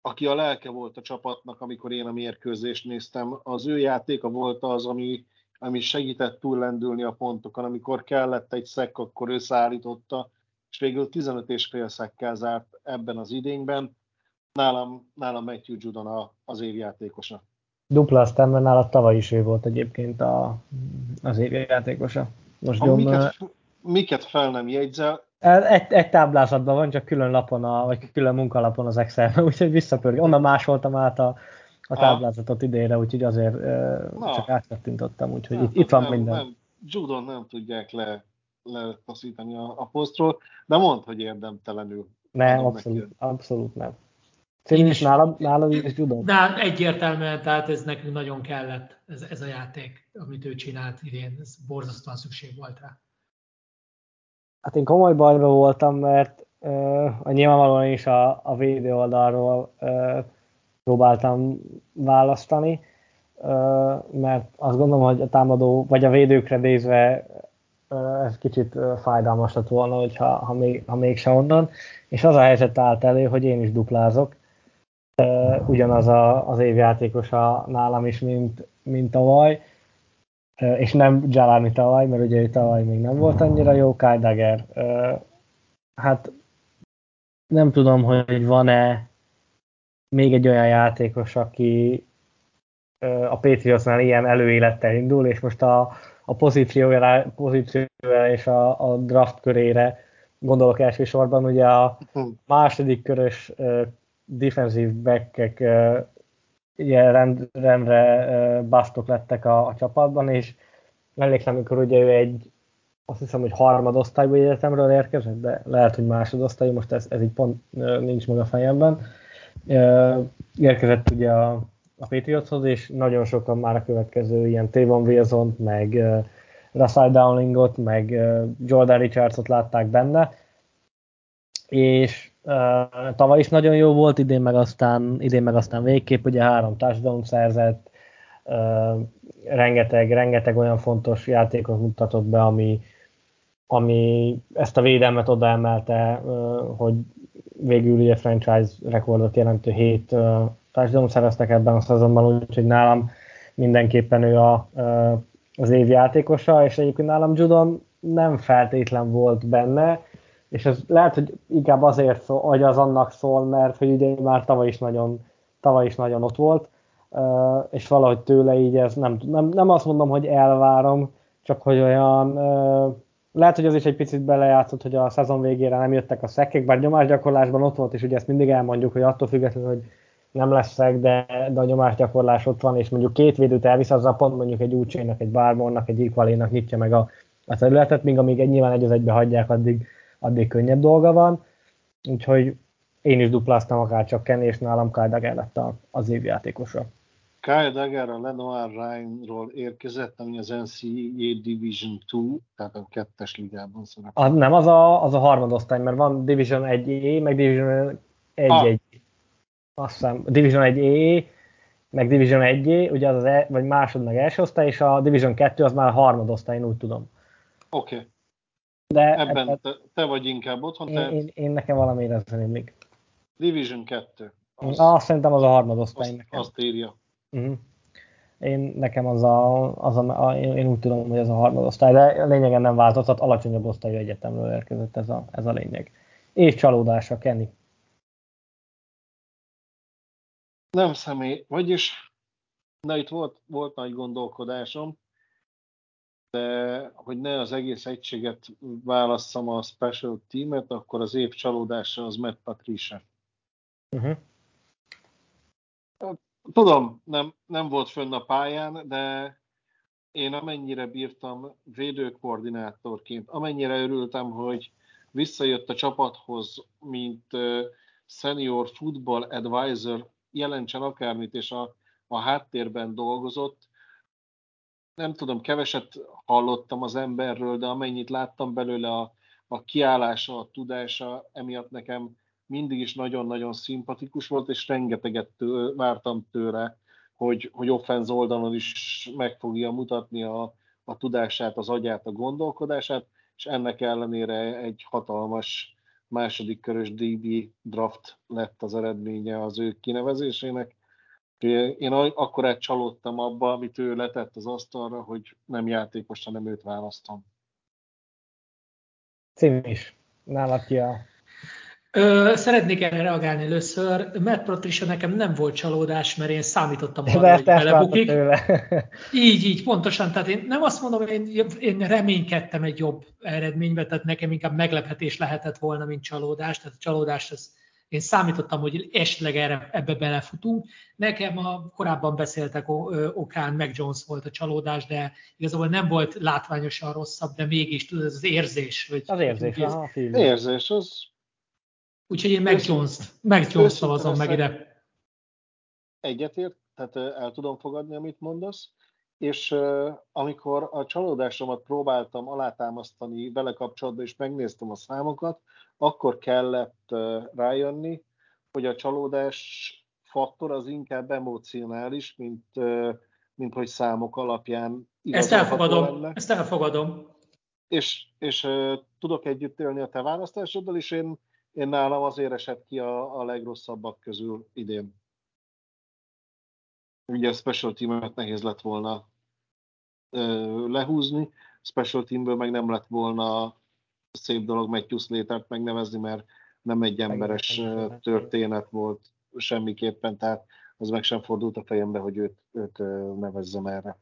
aki a lelke volt a csapatnak, amikor én a mérkőzést néztem. Az ő játéka volt az, ami, ami segített túllendülni a pontokon. Amikor kellett egy szek, akkor ő szállította, és végül 15 és fél szekkel zárt ebben az idényben. Nálam, nálam Matthew Judon az évjátékosa. Dupla aztán, mert nála tavaly is ő volt egyébként a, az évjátékosa. Most a miket, miket fel nem jegyzel, egy, egy táblázatban van, csak külön lapon, a, vagy külön munkalapon az Excel, úgyhogy visszapörg. Onnan másoltam át a, a táblázatot idénre, úgyhogy azért Na. csak átkattintottam, úgyhogy itt, itt van nem, minden. Nem, Judon nem tudják le, letaszítani a, a posztról, de mondd, hogy érdemtelenül. Nem, abszolút, abszolút nem. Én is nálad, nálad is Judon? De egyértelműen, tehát ez nekünk nagyon kellett, ez, ez a játék, amit ő csinált idén, ez borzasztóan szükség volt rá. Hát én komoly bajban voltam, mert uh, nyilvánvalóan is a, a védő oldalról uh, próbáltam választani, uh, mert azt gondolom, hogy a támadó, vagy a védőkre nézve uh, ez kicsit uh, fájdalmas lett volna, hogyha, ha, még, ha mégse onnan, és az a helyzet állt elő, hogy én is duplázok, uh, ugyanaz a, az évjátékosa nálam is, mint, mint tavaly, és nem Jalani tavaly, mert ugye ő tavaly még nem volt annyira jó, Kyle Dagger. Hát nem tudom, hogy van-e még egy olyan játékos, aki a Patriotsnál ilyen előélettel indul, és most a, a pozíciójára, pozíciójára és a, a draft körére gondolok elsősorban, ugye a hm. második körös defensive backek uh, ugye rend, rendre basztok lettek a, a csapatban, és emlékszem, amikor ugye ő egy azt hiszem, hogy harmadosztályú egyetemről érkezett, de lehet, hogy másodosztályú, most ez, ez így pont nincs meg a fejemben. Érkezett ugye a, a Patriotshoz, és nagyon sokan már a következő ilyen Tavon wilson meg Russell Downingot, meg Jordan Richardsot látták benne, és tavaly is nagyon jó volt, idén meg aztán, idén meg aztán végképp, ugye három touchdown szerzett, rengeteg, rengeteg olyan fontos játékot mutatott be, ami, ami ezt a védelmet odaemelte, hogy végül ugye franchise rekordot jelentő hét touchdown szereztek ebben a szezonban, úgyhogy nálam mindenképpen ő a, az év játékosa, és egyébként nálam Judon nem feltétlen volt benne, és ez lehet, hogy inkább azért szól, hogy az annak szól, mert hogy ugye már tavaly is nagyon, tavaly is nagyon ott volt, és valahogy tőle így ez nem, nem, nem azt mondom, hogy elvárom, csak hogy olyan, lehet, hogy az is egy picit belejátszott, hogy a szezon végére nem jöttek a szekkek, bár nyomásgyakorlásban ott volt, és ugye ezt mindig elmondjuk, hogy attól függetlenül, hogy nem leszek, de, de a nyomásgyakorlás ott van, és mondjuk két védőt elvisz, az a pont mondjuk egy úcsainak, egy bármonnak, egy ikvalénak nyitja meg a, a területet, míg amíg egy, nyilván egy az egybe hagyják, addig, addig könnyebb dolga van. Úgyhogy én is dupláztam akár csak Kenny, és nálam Kyle Dagger lett az évjátékosa. Kyle Dagger a Lenoir Ryan-ról érkezett, ami az NCAA Division 2, tehát a kettes ligában szerepel. Az, nem, az a, az a harmadosztály, mert van Division 1A, meg Division 1 ah. 1 azt hiszem, Division 1 EE, meg Division 1 ugye az, az e, vagy másod meg első osztály, és a Division 2 az már a harmadosztály, én úgy tudom. Oké. Okay. De ebben e, te, te, vagy inkább otthon, én, én, én, nekem valamiért ez még. Division 2. Az, azt szerintem az a harmadosztály azt, nekem. Azt írja. Uh-huh. Én, nekem az a, az a, a, én úgy tudom, hogy ez a harmadosztály, de lényegen nem változtat, alacsonyabb osztályú egyetemről érkezett ez a, ez a lényeg. És csalódása, Kenny. Nem személy, vagyis, na itt volt, volt nagy gondolkodásom, de hogy ne az egész egységet válasszam a special teamet, akkor az év csalódása az Matt Patricia. Uh-huh. Tudom, nem, nem volt fönn a pályán, de én amennyire bírtam védőkoordinátorként, amennyire örültem, hogy visszajött a csapathoz, mint senior football advisor jelentsen akármit, és a, a háttérben dolgozott. Nem tudom, keveset hallottam az emberről, de amennyit láttam belőle a, a kiállása, a tudása, emiatt nekem mindig is nagyon-nagyon szimpatikus volt, és rengeteget tő, vártam tőle, hogy, hogy offenz oldalon is meg fogja mutatni a, a tudását, az agyát, a gondolkodását, és ennek ellenére egy hatalmas második körös DB draft lett az eredménye az ő kinevezésének. Én akkor csalódtam abba, amit ő letett az asztalra, hogy nem játékos, hanem őt választom. Cím is. Nálad ki a Ö, szeretnék erre reagálni először. Matt Patricia nekem nem volt csalódás, mert én számítottam arra, hogy belebukik. így, így, pontosan. Tehát én nem azt mondom, én, én reménykedtem egy jobb eredménybe, tehát nekem inkább meglepetés lehetett volna, mint csalódás. Tehát a csalódás az én számítottam, hogy esetleg erre, ebbe belefutunk. Nekem a korábban beszéltek okán, meg Jones volt a csalódás, de igazából nem volt látványosan rosszabb, de mégis tudod, ez az érzés. Hogy, az érzés, hogy aha, érzés, az Úgyhogy én meg Jones-t, meg Jones szavazom meg ide. Egyetért, tehát el tudom fogadni, amit mondasz, és amikor a csalódásomat próbáltam alátámasztani vele kapcsolatban, és megnéztem a számokat, akkor kellett rájönni, hogy a csalódás faktor az inkább emocionális, mint, mint hogy számok alapján Ezt elfogadom, lenne. ezt elfogadom. És, és tudok együtt élni a te választásoddal, és én én nálam azért esett ki a, a legrosszabbak közül idén. Ugye a special teamet nehéz lett volna lehúzni, special teamből meg nem lett volna szép dolog Matthew Slater-t megnevezni, mert nem egy emberes történet volt semmiképpen, tehát az meg sem fordult a fejembe, hogy őt, őt nevezzem erre.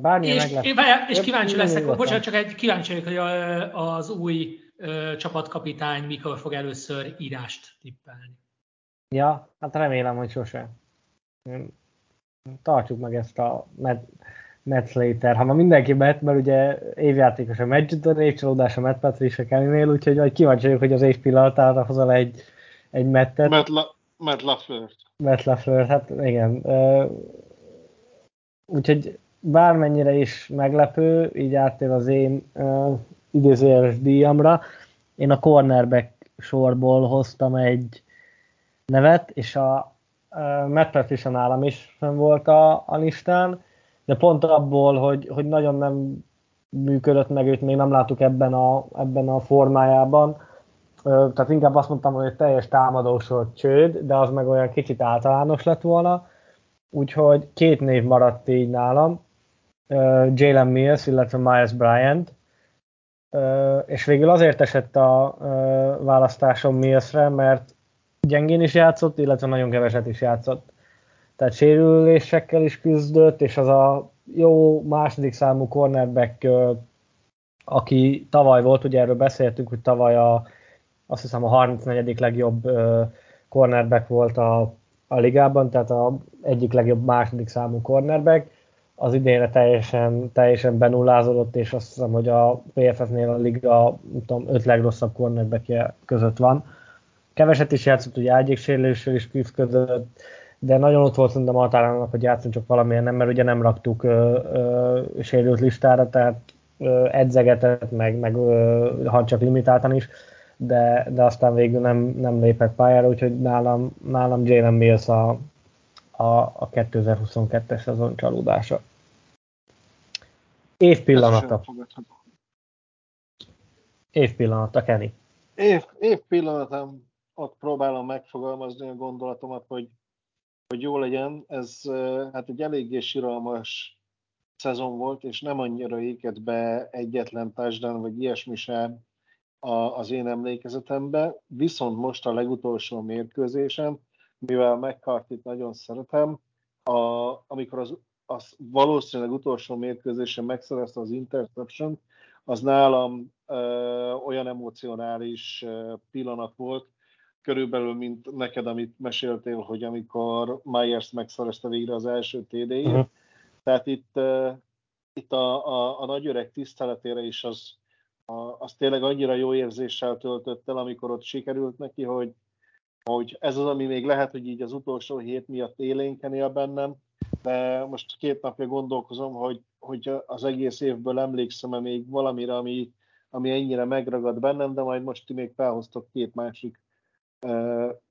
Bármilyen és, és kíváncsi leszek, bocsánat, csak egy kíváncsi vagyok, hogy az új csapatkapitány mikor fog először írást tippelni. Ja, hát remélem, hogy sose. Tartsuk meg ezt a Matt, Matt Slater. Ha ma mindenki bet, mert ugye évjátékos a Magic, évcsalódás a Matt Patricia Kellynél, úgyhogy vagy kíváncsi vagyok, hogy az év pillanatára hozol egy, egy Mattet. Matt, La, Matt LaFleur. Matt LaFleur, hát igen. Úgyhogy bármennyire is meglepő, így áttér az én uh, idézőjeles díjamra. én a cornerback sorból hoztam egy nevet, és a Matt Patricia nálam is fenn volt a, a listán, de pont abból, hogy, hogy nagyon nem működött meg, őt még nem láttuk ebben a, ebben a formájában, tehát inkább azt mondtam, hogy teljes támadósor csőd, de az meg olyan kicsit általános lett volna, úgyhogy két név maradt így nálam, Jalen Mills, illetve Miles Bryant, és végül azért esett a választásom Millsre, mert gyengén is játszott, illetve nagyon keveset is játszott. Tehát sérülésekkel is küzdött, és az a jó második számú cornerback, aki tavaly volt, ugye erről beszéltünk, hogy tavaly a, azt hiszem a 34. legjobb cornerback volt a, a ligában, tehát a egyik legjobb második számú cornerback, az idénre teljesen, teljesen benullázódott, és azt hiszem, hogy a PFF-nél a liga tudom, öt legrosszabb cornerbackje között van. Keveset is játszott, ugye ágyéksérüléssel is küzdött, de nagyon ott volt szerintem határának, hogy játszunk csak valamilyen nem, mert ugye nem raktuk ö, ö, sérült listára, tehát ö, edzegetett, meg, meg ö, ha csak limitáltan is, de, de aztán végül nem, nem lépett pályára, úgyhogy nálam, nálam Jalen Mills a, a, a 2022-es szezon csalódása. Év pillanata. Év pillanata, Kenny. Év, év pillanatom, ott próbálom megfogalmazni a gondolatomat, hogy, hogy jó legyen. Ez hát egy eléggé siralmas szezon volt, és nem annyira éket be egyetlen touchdown, vagy ilyesmi sem az én emlékezetembe. Viszont most a legutolsó mérkőzésem, mivel mccarthy nagyon szeretem, a, amikor az az valószínűleg utolsó mérkőzésen megszerezte az interception, az nálam ö, olyan emocionális ö, pillanat volt, körülbelül, mint neked, amit meséltél, hogy amikor Myers megszerezte végre az első TD-jét. Uh-huh. Tehát itt, uh, itt a, a, a nagyöreg tiszteletére is az, a, az tényleg annyira jó érzéssel töltött el, amikor ott sikerült neki, hogy, hogy ez az, ami még lehet, hogy így az utolsó hét miatt élénkeni a bennem, de most két napja gondolkozom, hogy, hogy az egész évből emlékszem-e még valamire, ami, ami ennyire megragad bennem, de majd most ti még felhoztok két másik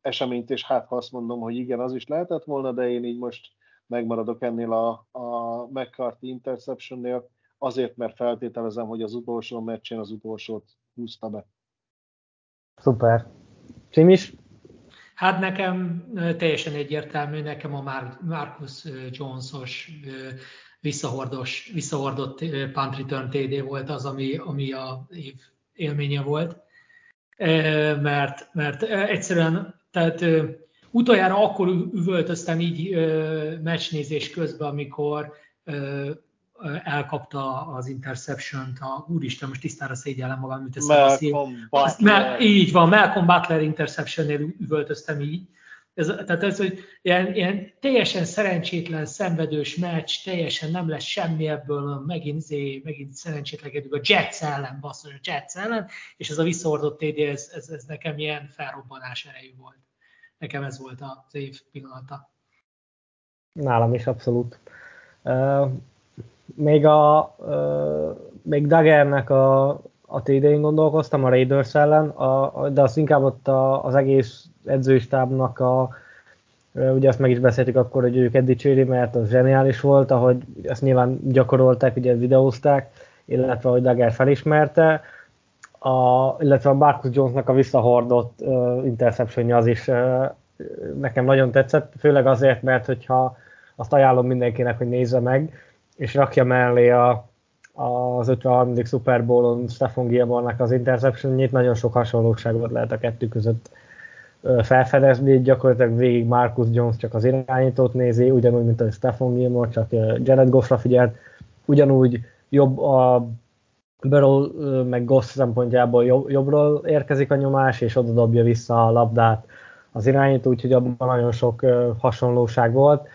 eseményt, és hát ha azt mondom, hogy igen, az is lehetett volna, de én így most megmaradok ennél a, a McCarthy interceptionnél, azért, mert feltételezem, hogy az utolsó meccsén az utolsót húzta be. Szuper. Simis? Hát nekem teljesen egyértelmű, nekem a Marcus Jones-os visszahordos, visszahordott punt return TD volt az, ami, ami a év élménye volt. Mert, mert egyszerűen, tehát utoljára akkor üvöltöztem így meccsnézés közben, amikor elkapta az interception-t, a, úristen, most tisztára szégyellem magam, mint teszem a szív. Mal- így van, Malcolm Butler interception-nél üvöltöztem így. Ez, tehát ez, hogy ilyen, ilyen teljesen szerencsétlen, szenvedős meccs, teljesen nem lesz semmi ebből, megint, zé, megint szerencsétlegedünk a Jets ellen, basszus, a Jets ellen, és ez a visszaordott TD, ez, ez, ez nekem ilyen felrobbanás erejű volt. Nekem ez volt az év pillanata. Nálam is abszolút. Uh, még a uh, még Dagernek a, a TD-n gondolkoztam a Raiders ellen, a, de azt inkább ott a, az egész edzőstábnak a ugye azt meg is beszéltük akkor, hogy őket dicséri, mert az zseniális volt, ahogy ezt nyilván gyakorolták, ugye videózták, illetve hogy Dagger felismerte, a, illetve a Marcus Jonesnak a visszahordott uh, interceptionja az is uh, nekem nagyon tetszett, főleg azért, mert hogyha azt ajánlom mindenkinek, hogy nézze meg, és rakja mellé a, az 53. Super Bowl-on Stefan Gilmore-nak az interceptionjét, nagyon sok hasonlóságot lehet a kettő között felfedezni, gyakorlatilag végig Marcus Jones csak az irányítót nézi, ugyanúgy, mint a Stefan Gilmore, csak Jared Goffra figyelt, ugyanúgy jobb a Burrow meg Goff szempontjából jobb, jobbról érkezik a nyomás, és oda dobja vissza a labdát az irányító, úgyhogy abban nagyon sok hasonlóság volt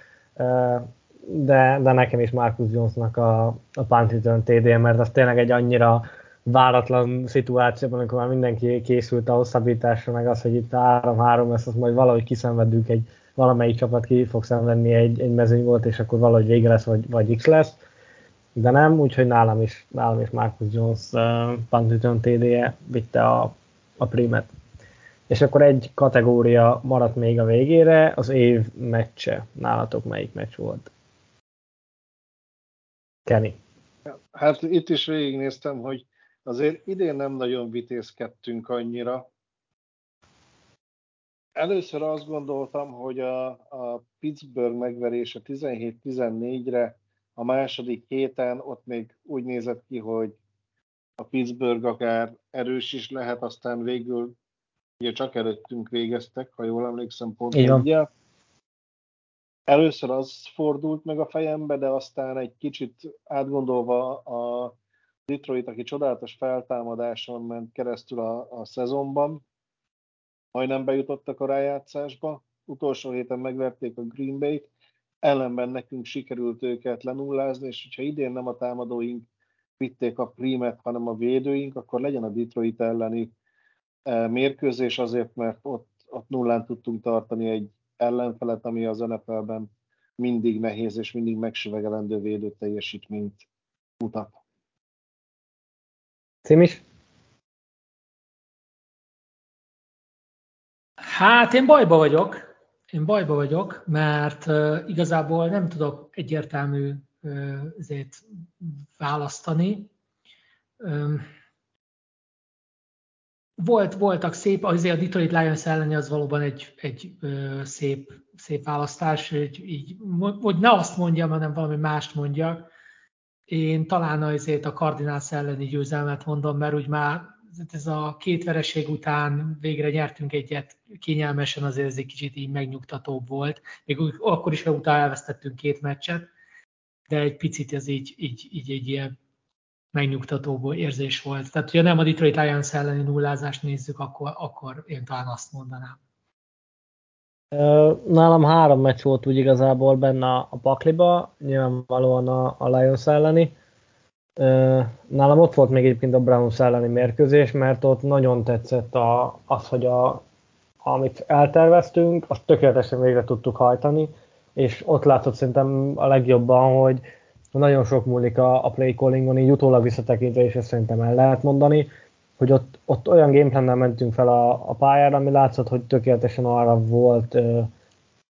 de, de nekem is Marcus Jonesnak a, a punt return TD, mert az tényleg egy annyira váratlan szituációban, amikor már mindenki készült a hosszabbításra, meg az, hogy itt 3-3 lesz, azt majd valahogy kiszenvedünk, egy valamelyik csapat ki fog szenvedni egy, egy mezőny volt, és akkor valahogy vége lesz, vagy, vagy X lesz. De nem, úgyhogy nálam is, nálam is Marcus Jones uh, punt return TD-je vitte a, a primet. És akkor egy kategória maradt még a végére, az év meccse. Nálatok melyik meccs volt? Kenny. Hát itt is végignéztem, hogy azért idén nem nagyon vitézkedtünk annyira. Először azt gondoltam, hogy a, a Pittsburgh megverése 17-14-re a második héten ott még úgy nézett ki, hogy a Pittsburgh akár erős is lehet, aztán végül ugye csak előttünk végeztek, ha jól emlékszem, pont egyel. Először az fordult meg a fejembe, de aztán egy kicsit átgondolva a Detroit, aki csodálatos feltámadáson ment keresztül a, a szezonban, majdnem bejutottak a rájátszásba, utolsó héten megverték a Green Bay-t, ellenben nekünk sikerült őket lenullázni, és hogyha idén nem a támadóink vitték a primet, hanem a védőink, akkor legyen a Detroit elleni e, mérkőzés azért, mert ott, ott nullán tudtunk tartani egy ellenfelet, ami az NFL-ben mindig nehéz és mindig megsüvegelendő védő teljesítményt mutat. Cimis? Hát én bajba vagyok. Én bajba vagyok, mert uh, igazából nem tudok egyértelmű uh, választani. Um, volt, voltak szép, azért a Detroit Lions elleni az valóban egy, egy ö, szép, szép választás, hogy, így, hogy ne azt mondjam, hanem valami mást mondjak. Én talán azért a Cardinals elleni győzelmet mondom, mert úgy már ez a két vereség után végre nyertünk egyet kényelmesen, azért ez egy kicsit így megnyugtatóbb volt. Még akkor is, hogy utána elvesztettünk két meccset, de egy picit ez így, így, így egy ilyen megnyugtató érzés volt. Tehát, ha nem a Detroit Lions elleni nullázást nézzük, akkor, akkor én talán azt mondanám. Nálam három meccs volt úgy igazából benne a pakliba, nyilvánvalóan a, a Lions elleni. Nálam ott volt még egyébként a Browns elleni mérkőzés, mert ott nagyon tetszett a, az, hogy a, amit elterveztünk, azt tökéletesen végre tudtuk hajtani, és ott látszott szerintem a legjobban, hogy nagyon sok múlik a, a play callingon, így utólag visszatekintve is ezt szerintem el lehet mondani, hogy ott, ott olyan gameplannel mentünk fel a, a pályára, ami látszott, hogy tökéletesen arra volt ö,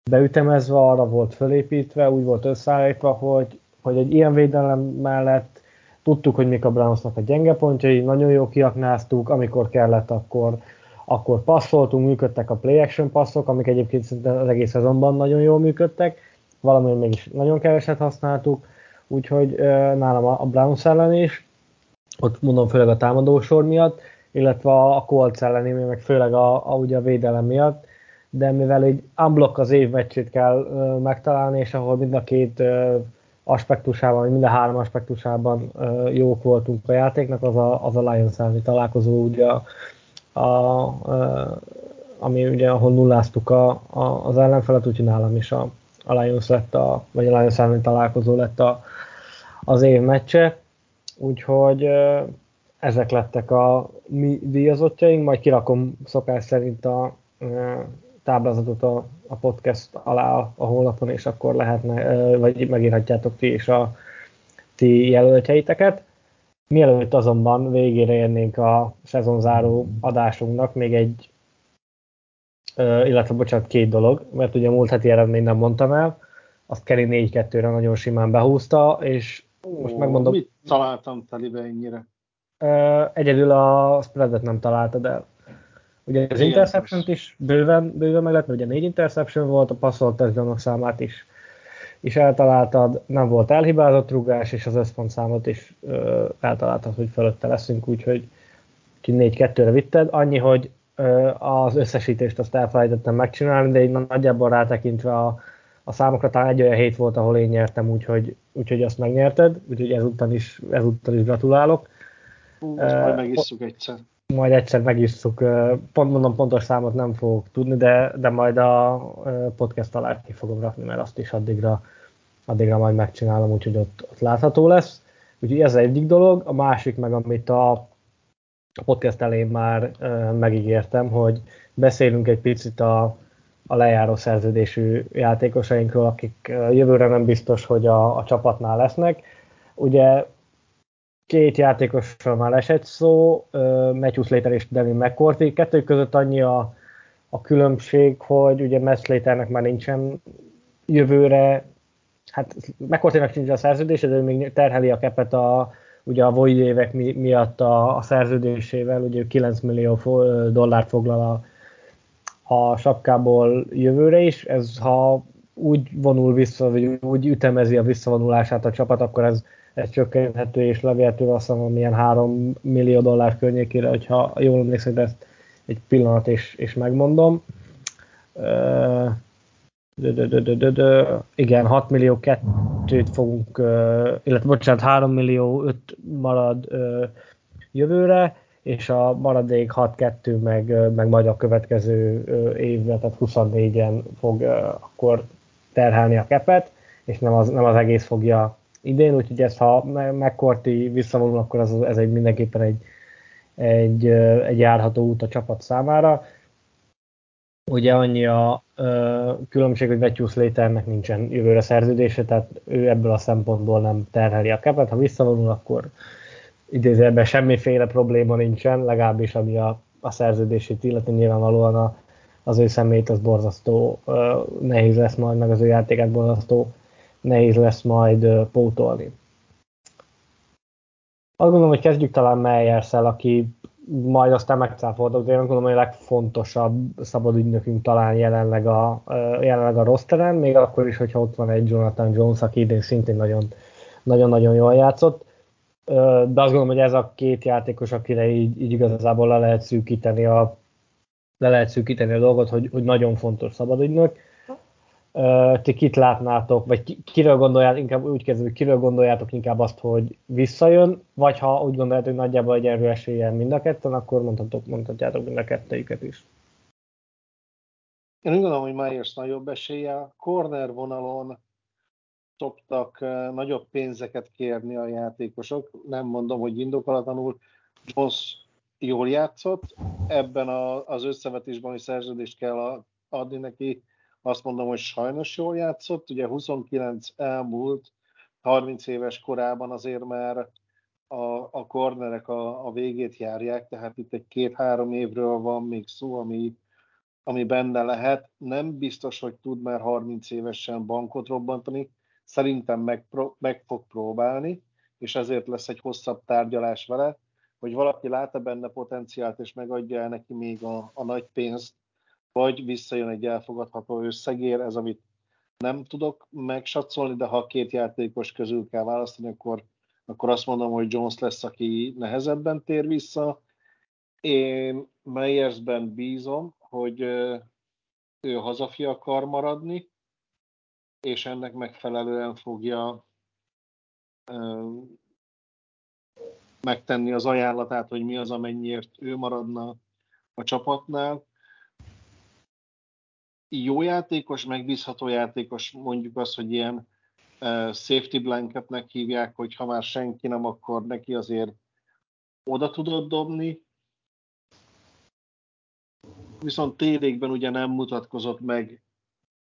beütemezve, arra volt fölépítve, úgy volt összeállítva, hogy, hogy egy ilyen védelem mellett tudtuk, hogy mik a Brownsnak a gyenge pontjai, nagyon jó kiaknáztuk, amikor kellett, akkor, akkor passzoltunk, működtek a play action passzok, amik egyébként az egész szezonban nagyon jól működtek, valami mégis nagyon keveset használtuk, úgyhogy nálam a Browns ellen is, ott mondom főleg a támadósor miatt, illetve a Colts ellen, meg főleg a, a, ugye a védelem miatt, de mivel egy unblock az év meccsét kell megtalálni, és ahol mind a két aspektusában, mind a három aspektusában jók voltunk a játéknak, az a, az a Lions elleni találkozó, ugye a, a, ami ugye, ahol nulláztuk a, a, az ellenfelet, úgyhogy nálam is a, a Lions lett a, vagy a Lions elleni találkozó lett a, az év meccse, úgyhogy ezek lettek a mi díjazottjaink, majd kirakom szokás szerint a táblázatot a, a podcast alá a honlapon, és akkor lehetne, vagy megírhatjátok ti is a ti jelöltjeiteket. Mielőtt azonban végére érnénk a szezonzáró adásunknak, még egy, illetve bocsánat, két dolog, mert ugye múlt heti eredmény nem mondtam el, azt Kenny 4-2-re nagyon simán behúzta, és most megmondom. Mit találtam telibe ennyire? Egyedül a spreadet nem találtad el. Ugye az interception is bőven, bőven meg lett, mert ugye négy interception volt, a passzolt touchdownok számát is, is eltaláltad, nem volt elhibázott rugás, és az összpontszámot is ö, eltaláltad, hogy fölötte leszünk, úgyhogy 4-2-re vitted. Annyi, hogy ö, az összesítést azt elfelejtettem megcsinálni, de így nagyjából rátekintve a, a számokra talán egy olyan hét volt, ahol én nyertem, úgyhogy, úgyhogy azt megnyerted, úgyhogy ezúttal is, ezúttal is gratulálok. Hú, uh, majd megisszuk egyszer. Majd egyszer megisszuk. Pont mondom, pontos számot nem fogok tudni, de, de majd a podcast alá ki fogom rakni, mert azt is addigra, addigra majd megcsinálom, úgyhogy ott, ott látható lesz. Úgyhogy ez egyik dolog. A másik meg, amit a, a podcast elején már megígértem, hogy beszélünk egy picit a, a lejáró szerződésű játékosainkról, akik jövőre nem biztos, hogy a, a csapatnál lesznek. Ugye két játékosról már esett szó, Matthew Slater és Devin McCourty. Kettő között annyi a, a különbség, hogy ugye Matt Slaternek már nincsen jövőre, hát McCourtynak sincs a szerződés, de ő még terheli a kepet a, ugye a void évek mi, miatt a, a szerződésével, ugye 9 millió dollárt foglal a, a sapkából jövőre is. Ez ha úgy vonul vissza, vagy úgy ütemezi a visszavonulását a csapat, akkor ez ez csökkenthető és levélhető azt mondom, milyen 3 millió dollár környékére, hogyha jól emlékszek, de ezt egy pillanat és, és megmondom. De, de, de, de, de, de, igen, 6 millió 2-t fogunk, illetve bocsánat, 3 millió 5 marad jövőre, és a maradék 6-2 meg, meg majd a következő évben, tehát 24-en fog akkor terhelni a kepet, és nem az, nem az egész fogja idén, úgyhogy ezt ha megkorti visszavonul, akkor az, ez egy mindenképpen egy, egy, egy járható út a csapat számára. Ugye annyi a ö, különbség, hogy Matthew Slaternek nincsen jövőre szerződése, tehát ő ebből a szempontból nem terheli a kepet. Ha visszavonul, akkor idézőjelben semmiféle probléma nincsen, legalábbis ami a, a szerződését illeti nyilvánvalóan a, az ő személyt az borzasztó ö, nehéz lesz majd, meg az ő játékát borzasztó nehéz lesz majd pótolni. Azt gondolom, hogy kezdjük talán meyers aki majd aztán megcáfoltak, de én gondolom, hogy a legfontosabb szabad ügynökünk talán jelenleg a, jelenleg a rosteren, még akkor is, hogyha ott van egy Jonathan Jones, aki idén szintén nagyon, nagyon-nagyon jól játszott. De azt gondolom, hogy ez a két játékos, akire így, így igazából le lehet szűkíteni a, le lehet szűkíteni a dolgot, hogy, hogy nagyon fontos szabadügynök ti kit látnátok, vagy kiről gondoljátok, inkább úgy kezdve, kiről gondoljátok inkább azt, hogy visszajön, vagy ha úgy gondoljátok, hogy nagyjából egy erő esélyen mind a ketten, akkor mondhatok, mondhatjátok mind a kettőjüket is. Én úgy gondolom, hogy Myers nagyobb esélye. Corner vonalon szoktak nagyobb pénzeket kérni a játékosok. Nem mondom, hogy indokolatlanul. Jones jól játszott. Ebben a, az összevetésben, hogy szerződést kell adni neki, azt mondom, hogy sajnos jól játszott, ugye 29 elmúlt, 30 éves korában azért már a, a kornerek a, a végét járják, tehát itt egy két-három évről van még szó, ami, ami benne lehet. Nem biztos, hogy tud már 30 évesen bankot robbantani, szerintem meg, meg fog próbálni, és ezért lesz egy hosszabb tárgyalás vele, hogy valaki lát-e benne potenciált, és megadja el neki még a, a nagy pénzt, vagy visszajön egy elfogadható összegér, ez amit nem tudok megsatszolni, de ha két játékos közül kell választani, akkor, akkor azt mondom, hogy Jones lesz, aki nehezebben tér vissza. Én Meyersben bízom, hogy ő hazafi akar maradni, és ennek megfelelően fogja megtenni az ajánlatát, hogy mi az, amennyiért ő maradna a csapatnál jó játékos, megbízható játékos, mondjuk azt, hogy ilyen uh, safety blanketnek hívják, hogy ha már senki nem, akkor neki azért oda tudod dobni. Viszont tévékben ugye nem mutatkozott meg,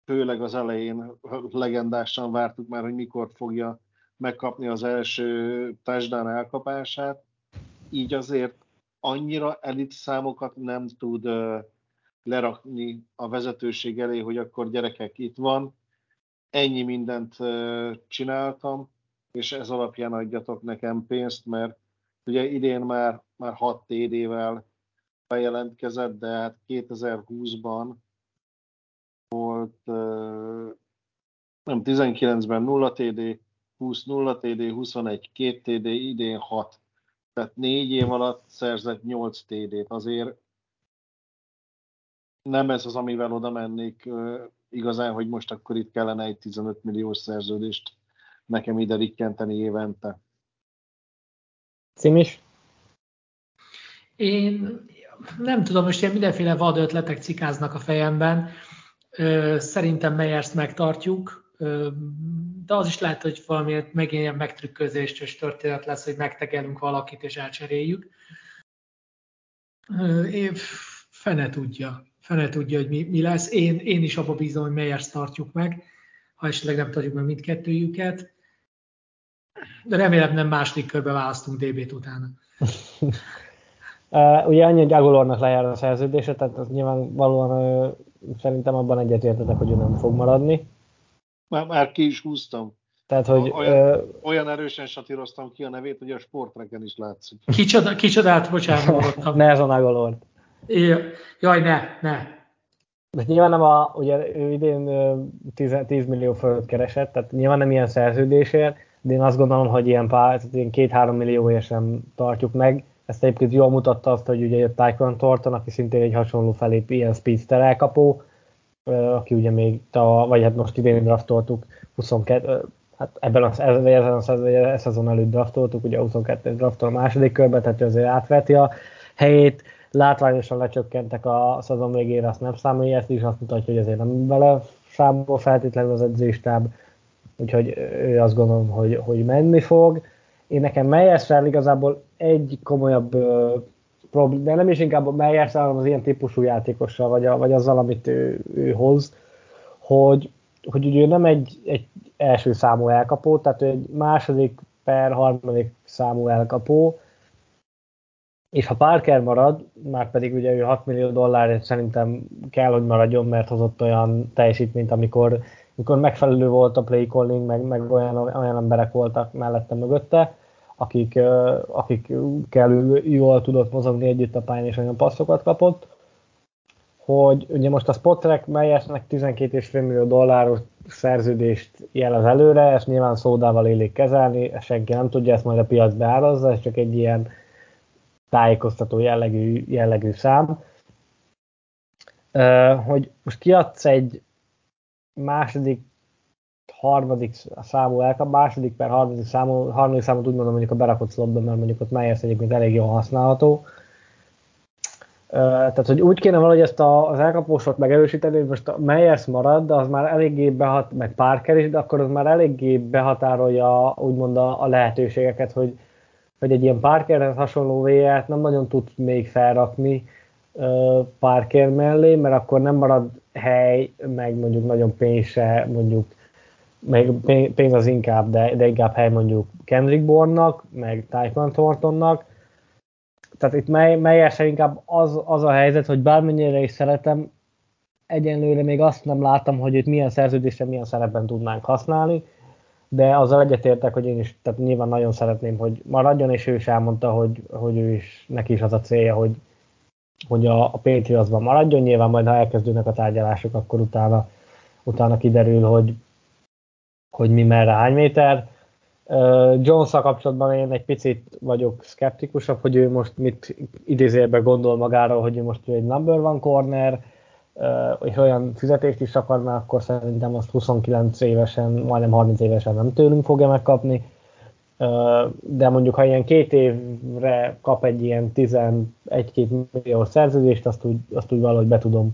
főleg az elején legendásan vártuk már, hogy mikor fogja megkapni az első touchdown elkapását. Így azért annyira elit számokat nem tud lerakni a vezetőség elé, hogy akkor gyerekek itt van, ennyi mindent csináltam, és ez alapján adjatok nekem pénzt, mert ugye idén már, már 6 TD-vel bejelentkezett, de hát 2020-ban volt, nem 19-ben 0 TD, 20 0 TD, 21 2 TD, idén 6. Tehát négy év alatt szerzett 8 TD-t. Azért nem ez az, amivel oda mennék igazán, hogy most akkor itt kellene egy 15 milliós szerződést nekem ide rikkenteni évente. Cimis? Én nem tudom, most ilyen mindenféle vad ötletek cikáznak a fejemben. Szerintem Meyers megtartjuk, de az is lehet, hogy valamiért megint ilyen megtrükközést és történet lesz, hogy megtegelünk valakit és elcseréljük. Én fene tudja fene tudja, hogy mi, mi lesz. Én, én is abba bízom, hogy Meyers tartjuk meg, ha esetleg nem tartjuk meg mindkettőjüket. De remélem nem második körbe választunk DB-t utána. uh, ugye annyi, hogy Agolornak lejár a szerződése, tehát az nyilvánvalóan uh, szerintem abban egyetértetek, hogy ő nem fog maradni. Már, már ki is húztam. Tehát, hogy, olyan, uh, olyan erősen satíroztam ki a nevét, hogy a sportreken is látszik. Kicsoda, kicsodát, bocsánat, ne ez a Nagolord. Jaj, ne, ne. De nyilván nem a, ugye ő idén 10, 10 millió fölött keresett, tehát nyilván nem ilyen szerződésért, de én azt gondolom, hogy ilyen, pár, tehát ilyen két-három millióért sem tartjuk meg. Ezt egyébként jól mutatta azt, hogy ugye jött Tyquan Thornton, aki szintén egy hasonló felép ilyen speedster elkapó, aki ugye még, ta, vagy hát most idén draftoltuk, 22, hát ebben a, ezen a szezon előtt draftoltuk, ugye 22 draftol a második körbe, tehát azért átveti a helyét, látványosan lecsökkentek a szezon végére, azt nem számolja, ezt is azt mutatja, hogy azért nem vele számol feltétlenül az edzéstáb, úgyhogy ő azt gondolom, hogy, hogy menni fog. Én nekem Meyersrel igazából egy komolyabb probléma, de nem is inkább a Meyers, hanem az ilyen típusú játékossal, vagy, a, vagy azzal, amit ő, ő hoz, hogy, hogy ugye nem egy, egy első számú elkapó, tehát egy második per harmadik számú elkapó, és ha Parker marad, már pedig ugye ő 6 millió dollárért szerintem kell, hogy maradjon, mert hozott olyan teljesítményt, amikor, amikor megfelelő volt a play calling, meg, meg olyan, olyan emberek voltak mellette mögötte, akik, akik kell jól tudott mozogni együtt a pályán, és olyan passzokat kapott, hogy ugye most a Spotrek melyesnek 12,5 millió dolláros szerződést jelez előre, ezt nyilván szódával élik kezelni, senki nem tudja, ezt majd a piac beárazza, ez csak egy ilyen tájékoztató jellegű, jellegű szám, hogy most kiadsz egy második, harmadik számú elkap, második per harmadik számú, harmadik számot úgy mondom mondjuk a berakott szlopban, mert mondjuk ott Myers egyébként elég jól használható. Tehát, hogy úgy kéne valahogy ezt a, az elkapósot megerősíteni, hogy most a Meyers marad, de az már eléggé behat, meg Parker is, de akkor az már eléggé behatárolja úgymond a, a lehetőségeket, hogy, hogy egy ilyen Parkerhez hasonló VR-t nem nagyon tud még felrakni uh, Parker mellé, mert akkor nem marad hely, meg mondjuk nagyon pénz mondjuk meg pénz az inkább, de, de inkább hely mondjuk Kendrick Bourne-nak, meg Tyquan Thorntonnak. Tehát itt mely, melyesen inkább az, az a helyzet, hogy bármennyire is szeretem, egyenlőre még azt nem láttam, hogy itt milyen szerződésre, milyen szerepben tudnánk használni de azzal egyetértek, hogy én is, tehát nyilván nagyon szeretném, hogy maradjon, és ő is elmondta, hogy, hogy ő is, neki is az a célja, hogy, hogy a, a Patriotsban maradjon, nyilván majd ha elkezdődnek a tárgyalások, akkor utána, utána kiderül, hogy, hogy mi merre hány méter. Jones kapcsolatban én egy picit vagyok szkeptikusabb, hogy ő most mit idézőjelben gondol magáról, hogy ő most egy number one corner, és olyan fizetést is akarna, akkor szerintem azt 29 évesen, majdnem 30 évesen nem tőlünk fogja megkapni. De mondjuk, ha ilyen két évre kap egy ilyen 11-2 millió szerződést, azt úgy, azt úgy valahogy be tudom,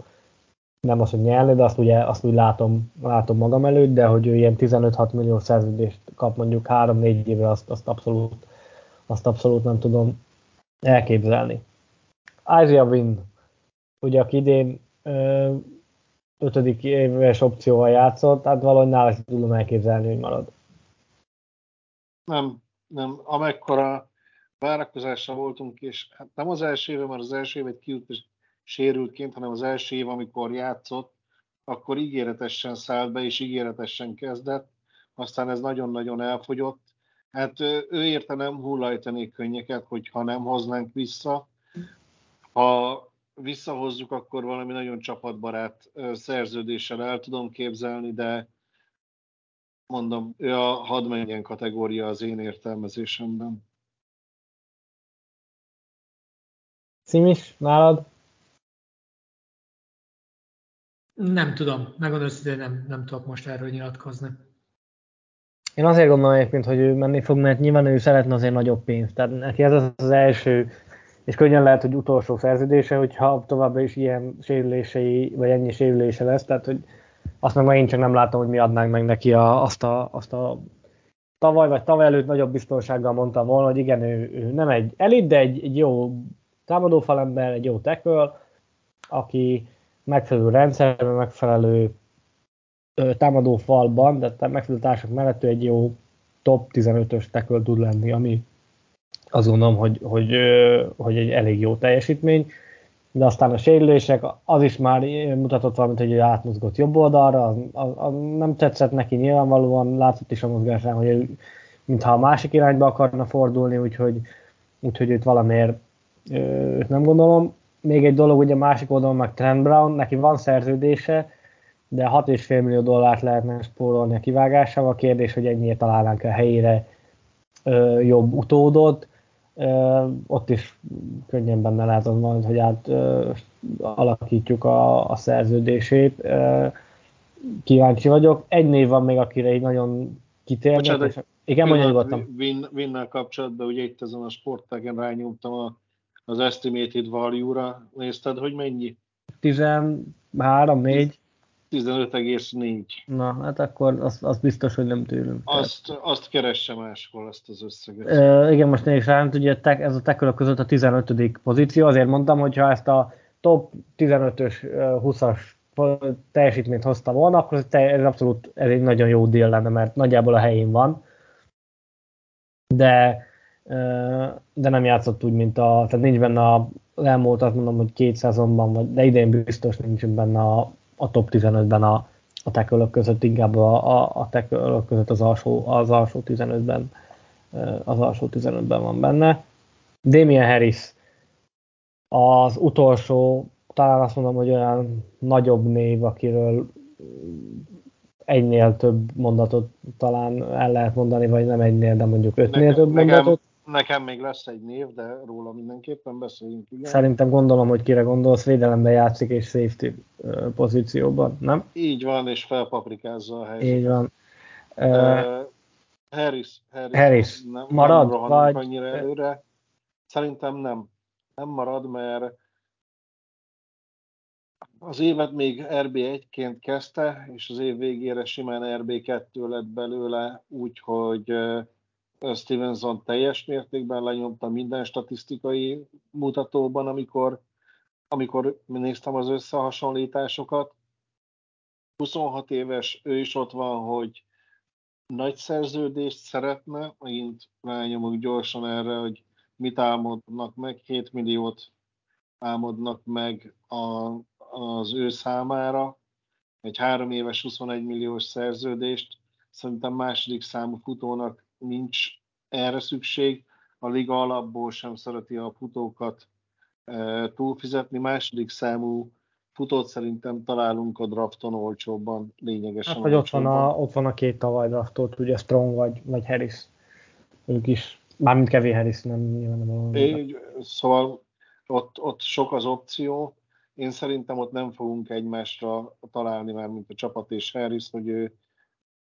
nem azt, hogy nyelni, de azt, ugye, azt úgy látom, látom magam előtt, de hogy ő ilyen 15-6 millió szerződést kap mondjuk 3-4 évre, azt, azt, abszolút, azt abszolút nem tudom elképzelni. Isaiah Win, ugye aki idén ötödik éves opcióval játszott, tehát valahogy nála tudom elképzelni, hogy marad. Nem, nem. Amekkora várakozásra voltunk, és hát nem az első éve, mert az első évet kiút sérültként, hanem az első év, amikor játszott, akkor ígéretesen szállt be, és ígéretesen kezdett, aztán ez nagyon-nagyon elfogyott. Hát ő érte nem hullajtanék könnyeket, hogyha nem hoznánk vissza. Ha visszahozzuk, akkor valami nagyon csapatbarát szerződéssel el tudom képzelni, de mondom, ő a hadd menjen kategória az én értelmezésemben. Cimis, nálad? Nem tudom, megmondom őszintén, nem, nem tudok most erről nyilatkozni. Én azért gondolom egyébként, hogy ő menni fog, mert nyilván ő szeretne azért nagyobb pénzt. Tehát neki ez az, az első és könnyen lehet, hogy utolsó szerződése, hogyha továbbra is ilyen sérülései, vagy ennyi sérülése lesz, tehát hogy azt meg megint csak nem látom, hogy mi adnánk meg neki a, azt, a, azt a tavaly vagy tavaly előtt nagyobb biztonsággal mondtam volna, hogy igen, ő, ő nem egy elit, de egy, egy jó támadófalember, egy jó tackle, aki megfelelő rendszerben, megfelelő támadófalban, de megfelelő társak mellett egy jó top 15-ös tackle tud lenni, ami azt gondolom, hogy, hogy, hogy egy elég jó teljesítmény, de aztán a sérülések, az is már mutatott valamit, hogy átmozgott jobb oldalra, az, az, az nem tetszett neki nyilvánvalóan, látszott is a mozgásán, hogy ő mintha a másik irányba akarna fordulni, úgyhogy, úgyhogy őt valamiért őt nem gondolom. Még egy dolog, ugye másik oldalon meg Trent Brown, neki van szerződése, de 6,5 millió dollárt lehetne spórolni a kivágásával. A kérdés, hogy ennyire találnánk a helyére ö, jobb utódot. Ott is könnyen benne az majd, hogy át alakítjuk a, a szerződését. Kíváncsi vagyok. Egy név van még, akire így nagyon kitérnek. Igen, mondja nyugodtan. Win, kapcsolatban, ugye itt ezen a sportágen rányomtam a, az estimated value-ra. Nézted, hogy mennyi? 13, 4. 15,4. Na, hát akkor az, az biztos, hogy nem tőlünk. Azt, azt keresse máshol, azt az összeget. E, igen, most nézd rá, ugye ez a tekölök között a 15. pozíció, azért mondtam, hogy ha ezt a top 15-ös, 20-as teljesítményt hozta volna, akkor ez, ez abszolút ez egy nagyon jó deal lenne, mert nagyjából a helyén van. De, de nem játszott úgy, mint a, tehát nincs benne a elmúlt, azt mondom, hogy két szezonban, vagy, de idén biztos nincs benne a, a top 15-ben a, a tekölök között, inkább a, a, a tekölök között az alsó, az alsó 15-ben az alsó 15-ben van benne. Damien Harris az utolsó, talán azt mondom, hogy olyan nagyobb név, akiről egynél több mondatot talán el lehet mondani, vagy nem egynél, de mondjuk ötnél nekem, több nekem, mondatot. Nekem még lesz egy név, de róla mindenképpen beszéljünk. Igen. Szerintem gondolom, hogy kire gondolsz, védelemben játszik és safety pozícióban, nem? Így van, és felpaprikázza a helyzetet. Így van. Uh, Harris, Harris, Harris. Nem, marad, nem vagy... annyira előre. Szerintem nem. Nem marad, mert az évet még RB1-ként kezdte, és az év végére simán RB2 lett belőle, úgyhogy Stevenson teljes mértékben lenyomta minden statisztikai mutatóban, amikor, amikor néztem az összehasonlításokat. 26 éves, ő is ott van, hogy nagy szerződést szeretne, megint rányomok gyorsan erre, hogy mit álmodnak meg, 7 milliót álmodnak meg a, az ő számára, egy három éves 21 milliós szerződést, szerintem második számú futónak nincs erre szükség, a liga alapból sem szereti a futókat e, túlfizetni, második számú futót szerintem találunk a drafton olcsóbban, lényegesen hát, vagy ott van, a, ott van a két tavaly draftot, ugye Strong vagy, vagy Harris. Ők is, mármint Kevin Harris, nem nyilván nem valami. Szóval ott, ott sok az opció, én szerintem ott nem fogunk egymásra találni már, mint a csapat és Harris, hogy ő,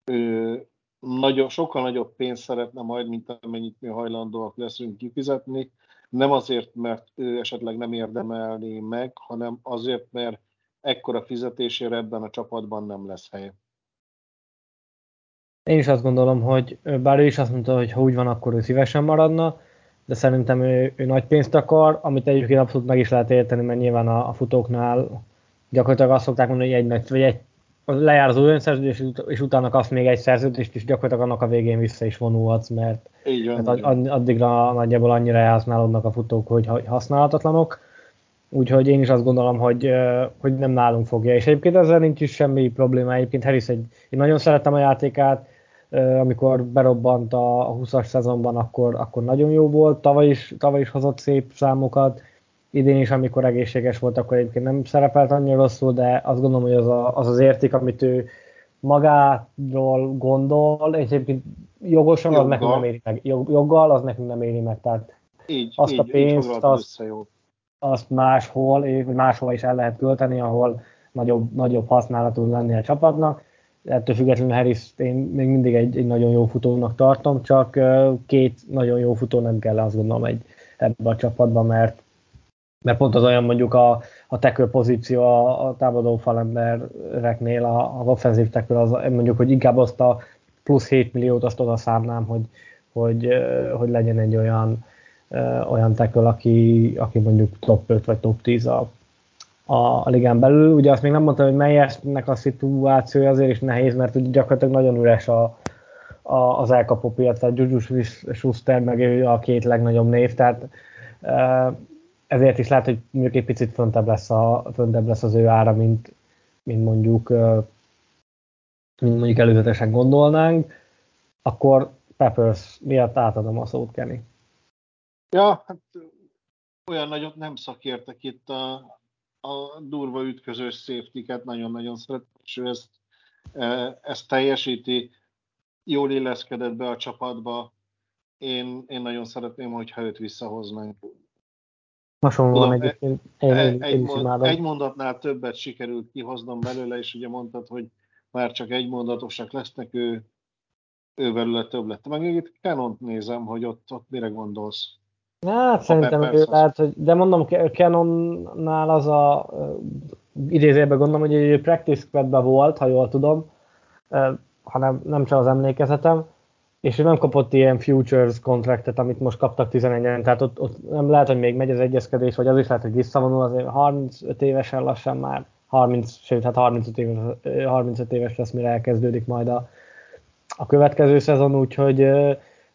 ő nagyobb, sokkal nagyobb pénzt szeretne majd, mint amennyit mi hajlandóak leszünk kifizetni. Nem azért, mert ő esetleg nem érdemelné meg, hanem azért, mert ekkora fizetésére ebben a csapatban nem lesz helye. Én is azt gondolom, hogy bár ő is azt mondta, hogy ha úgy van, akkor ő szívesen maradna, de szerintem ő, ő nagy pénzt akar, amit egyébként abszolút meg is lehet érteni, mert nyilván a, a futóknál gyakorlatilag azt szokták mondani, hogy egy, vagy egy lejár az új szerződés, és utána kapsz még egy szerződést, és gyakorlatilag annak a végén vissza is vonulhatsz, mert, Így van, mert ad, addigra nagyjából annyira elhasználódnak a futók, hogy használhatatlanok. Úgyhogy én is azt gondolom, hogy, hogy nem nálunk fogja. És egyébként ezzel nincs is semmi probléma. Egyébként Harris egy, én nagyon szeretem a játékát, amikor berobbant a 20-as szezonban, akkor, akkor nagyon jó volt, tavaly is, tavaly is hozott szép számokat, idén is, amikor egészséges volt, akkor egyébként nem szerepelt annyira rosszul, de azt gondolom, hogy az a, az, az érték, amit ő magáról gondol, és egyébként jogosan, az nekünk nem éri meg. Joggal, az nekünk nem éri meg. Tehát így, azt így, a pénzt, így azt, azt máshol, és máshol is el lehet költeni, ahol nagyobb, nagyobb használat tud lenni a csapatnak. Ettől függetlenül Harris én még mindig egy, egy nagyon jó futónak tartom, csak két nagyon jó futó nem kell azt gondolom egy ebbe a csapatba, mert mert pont az olyan mondjuk a, a tackle pozíció a, a támadó falembereknél, a, az offenzív tackle, az, mondjuk, hogy inkább azt a plusz 7 milliót azt oda számnám, hogy, hogy, hogy legyen egy olyan, olyan tackle, aki, aki mondjuk top 5 vagy top 10 a, a, a ligán belül. Ugye azt még nem mondtam, hogy melyesnek a szituációja azért is nehéz, mert ugye gyakorlatilag nagyon üres a, az elkapó piac, tehát Juju Schuster meg ő a két legnagyobb név, tehát ezért is lehet, hogy mondjuk egy picit föntebb lesz, a, föntebb lesz az ő ára, mint, mint mondjuk mint mondjuk előzetesen gondolnánk, akkor Peppers miatt átadom a szót, Kenny. Ja, hát olyan nagyot nem szakértek itt a, a durva ütközős safety nagyon-nagyon szeret, és ő ezt, e, ezt teljesíti, jól illeszkedett be a csapatba. Én, én nagyon szeretném, hogyha őt visszahoznánk. Hasonlóan egyébként én, én, egy, én mond, egy mondatnál többet sikerült kihoznom belőle, és ugye mondtad, hogy már csak egy mondatosak lesznek, ő, ő belőle több lett. Meg itt Canon nézem, hogy ott, ott mire gondolsz. Hát szerintem ő lehet, hogy, de mondom, Canonnál az a idézőben gondolom, hogy ő practice squadben volt, ha jól tudom, hanem nem csak az emlékezetem, és ő nem kapott ilyen futures kontraktet, amit most kaptak 11-en, tehát ott, ott, nem lehet, hogy még megy az egyezkedés, vagy az is lehet, hogy visszavonul, azért 35 évesen lassan már, 30, sőt, hát 35 éves, 35 éves lesz, mire elkezdődik majd a, a következő szezon, úgyhogy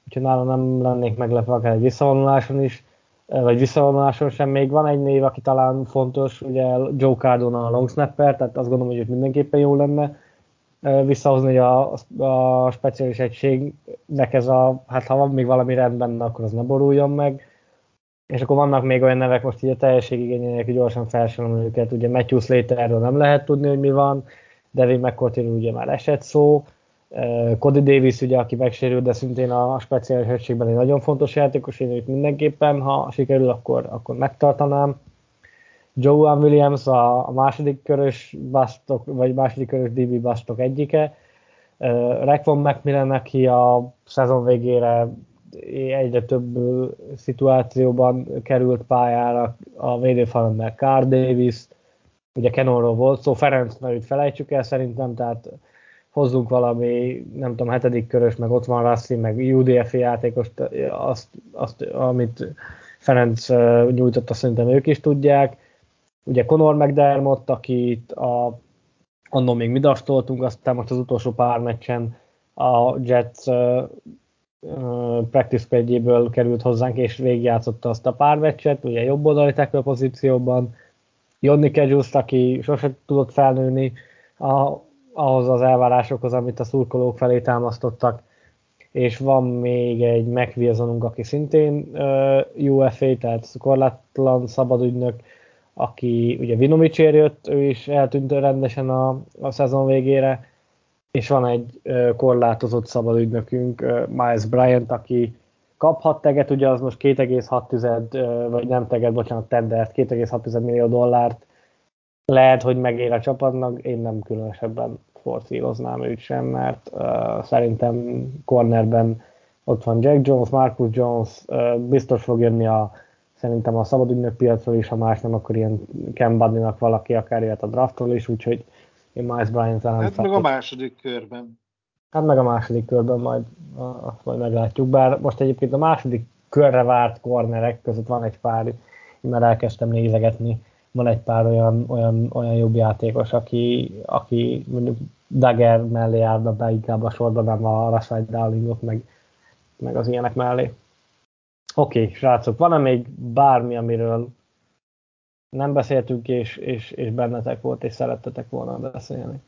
úgyhogy nálam nem lennék meglepve akár egy visszavonuláson is, vagy visszavonuláson sem. Még van egy név, aki talán fontos, ugye Joe Cardona a long snapper, tehát azt gondolom, hogy őt mindenképpen jó lenne visszahozni, hogy a, a speciális egységnek ez a, hát ha van még valami rendben, akkor az ne boruljon meg. És akkor vannak még olyan nevek, most így a teljességigényének gyorsan felsorolom őket, ugye Matthew Slaterről nem lehet tudni, hogy mi van, Devin McCourty ugye már esett szó, Cody Davis, ugye, aki megsérült, de szintén a speciális egységben egy nagyon fontos játékos, én őt mindenképpen, ha sikerül, akkor, akkor megtartanám. Joe Williams a, második körös basztok, vagy második körös DB basztok egyike. Rekvon McMillan, aki a szezon végére egyre több szituációban került pályára, a védőfalon meg Carr Davis, ugye Kenonról volt szó, Ferenc nevét felejtsük el szerintem, tehát hozzunk valami, nem tudom, hetedik körös, meg ott van Rassi, meg UDF játékos, azt, azt, amit Ferenc nyújtotta, szerintem ők is tudják. Ugye Conor McDermott, akit a, annól még mi dastoltunk, aztán most az utolsó pár meccsen a Jets uh, practice squadjéből került hozzánk, és végigjátszotta azt a pár meccset, ugye jobb oldali tackle pozícióban. Jonni Kejuszt, aki sosem tudott felnőni a ahhoz az elvárásokhoz, amit a szurkolók felé és van még egy McWilsonunk, aki szintén uh, UFA, tehát korlátlan szabadügynök, aki ugye Vinomicsér jött, ő is eltűnt rendesen a, a szezon végére, és van egy korlátozott szabadügynökünk, uh, Miles Bryant, aki kaphat teget, ugye az most 2,6, uh, vagy nem teget, bocsánat, tendert, 2,6 millió dollárt, lehet, hogy megér a csapatnak, én nem különösebben forszíroznám őt sem, mert uh, szerintem cornerben ott van Jack Jones, Marcus Jones, uh, biztos fog jönni a szerintem a szabadügynök piacról is, ha más nem, akkor ilyen Ken Buddy-nak valaki akár ilyet a draftról is, úgyhogy én Miles Bryant nem Hát meg a második körben. Hát meg a második körben majd, azt majd meglátjuk, bár most egyébként a második körre várt cornerek között van egy pár, mert elkezdtem nézegetni, van egy pár olyan, olyan, olyan jobb játékos, aki, aki mondjuk Dagger mellé állna be inkább a sorban, nem a Rashad Darlingot, meg, meg az ilyenek mellé. Oké, okay, srácok, van-e még bármi, amiről nem beszéltünk, és, és, és bennetek volt, és szerettetek volna beszélni?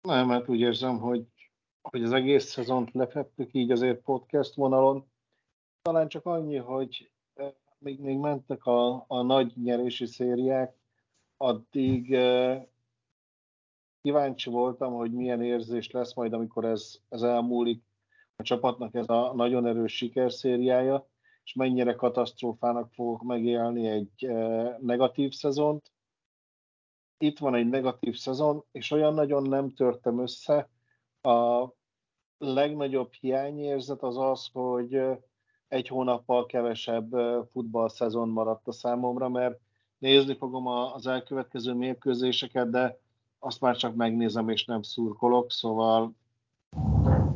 Nem, mert úgy érzem, hogy, hogy az egész szezont lefettük így azért podcast vonalon. Talán csak annyi, hogy eh, még, még mentek a, a nagy nyerési szériák, addig eh, kíváncsi voltam, hogy milyen érzés lesz majd, amikor ez, ez elmúlik a csapatnak ez a nagyon erős sikerszériája, és mennyire katasztrófának fogok megélni egy e, negatív szezont. Itt van egy negatív szezon, és olyan nagyon nem törtem össze. A legnagyobb hiányérzet az az, hogy egy hónappal kevesebb e, futball maradt a számomra, mert nézni fogom az elkövetkező mérkőzéseket, de azt már csak megnézem, és nem szurkolok, szóval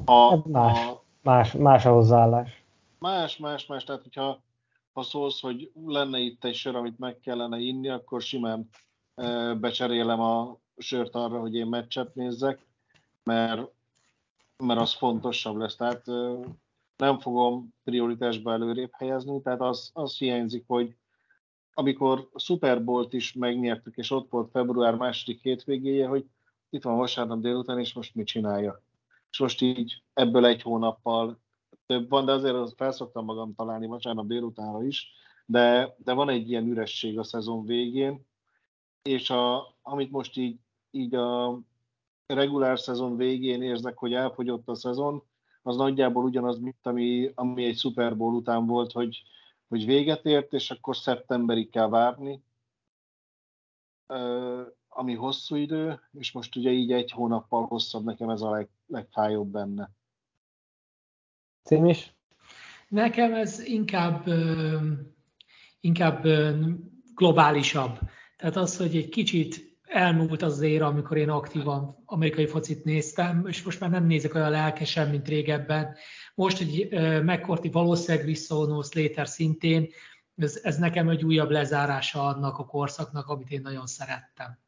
a, hát más, a, más, más a hozzáállás. Más, más, más, tehát hogyha ha szólsz, hogy lenne itt egy sör, amit meg kellene inni, akkor simán e, becserélem a sört arra, hogy én meccset nézzek, mert, mert az fontosabb lesz. Tehát nem fogom prioritásba előrébb helyezni, tehát az, az hiányzik, hogy amikor Super Bowl-t is megnyertük, és ott volt február második hétvégéje, hogy itt van vasárnap délután, és most mit csinálja. És most így ebből egy hónappal több van, de azért az felszoktam magam találni vasárnap délutánra is, de, de van egy ilyen üresség a szezon végén, és a, amit most így, így a regulár szezon végén érzek, hogy elfogyott a szezon, az nagyjából ugyanaz, mint ami, ami egy Super Bowl után volt, hogy, hogy véget ért, és akkor szeptemberig kell várni, ami hosszú idő, és most ugye így egy hónappal hosszabb nekem ez a leg, legfájóbb benne. Cím is? Nekem ez inkább, inkább globálisabb. Tehát az, hogy egy kicsit elmúlt az éra, amikor én aktívan amerikai focit néztem, és most már nem nézek olyan lelkesen, mint régebben. Most, hogy McCourty valószínűleg visszavonul Slater szintén, ez, ez nekem egy újabb lezárása annak a korszaknak, amit én nagyon szerettem.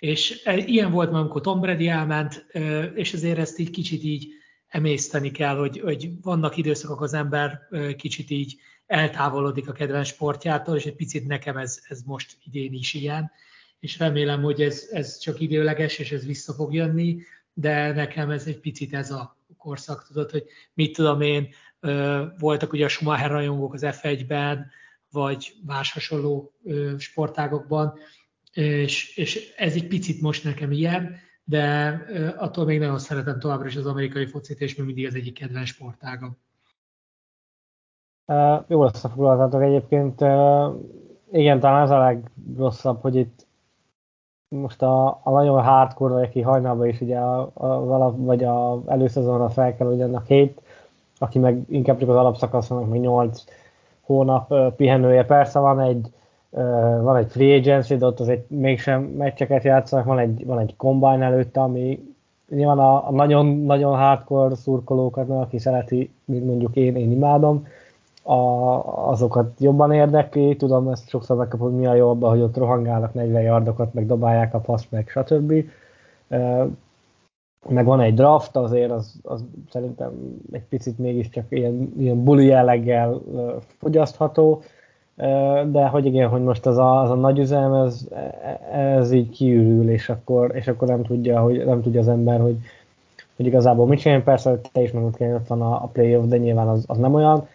És e, ilyen volt már, amikor Tom Brady elment, és ezért ezt így kicsit így emészteni kell, hogy, hogy vannak időszakok, az ember kicsit így eltávolodik a kedvenc sportjától, és egy picit nekem ez, ez most idén is ilyen, és remélem, hogy ez, ez csak időleges, és ez vissza fog jönni, de nekem ez egy picit ez a korszak, tudod, hogy mit tudom én, voltak ugye a Schumacher rajongók az F1-ben, vagy más hasonló sportágokban, és, és ez egy picit most nekem ilyen, de attól még nagyon szeretem továbbra is az amerikai focit, és még mindig az egyik kedvenc sportágam. Uh, jól összefoglaltátok egyébként. Uh, igen, talán az a legrosszabb, hogy itt most a, a nagyon hardcore, aki hajnalban is ugye a, a, alap, vagy a előszezonra fel kell, hogy a hét, aki meg inkább csak az alapszakaszon, meg 8 hónap uh, pihenője. Persze van egy van egy free agency, de ott azért mégsem meccseket játszanak, van egy, van egy combine előtte, ami nyilván a, a nagyon, nagyon hardcore szurkolókat, mert aki szereti, mint mondjuk én, én imádom, a, azokat jobban érdekli, tudom, ezt sokszor megkapod, mi a abban, hogy ott rohangálnak 40 yardokat, meg dobálják a paszt, meg stb. Meg van egy draft, azért az, az szerintem egy picit mégiscsak ilyen, ilyen buli jelleggel fogyasztható, de hogy igen, hogy most az a, az a nagy üzem, ez, ez így kiürül, és akkor, és akkor nem tudja, hogy nem tudja az ember, hogy, hogy igazából mit csinálni. Persze, hogy te is mondod, hogy ott van a, a playoff, de nyilván az, az nem olyan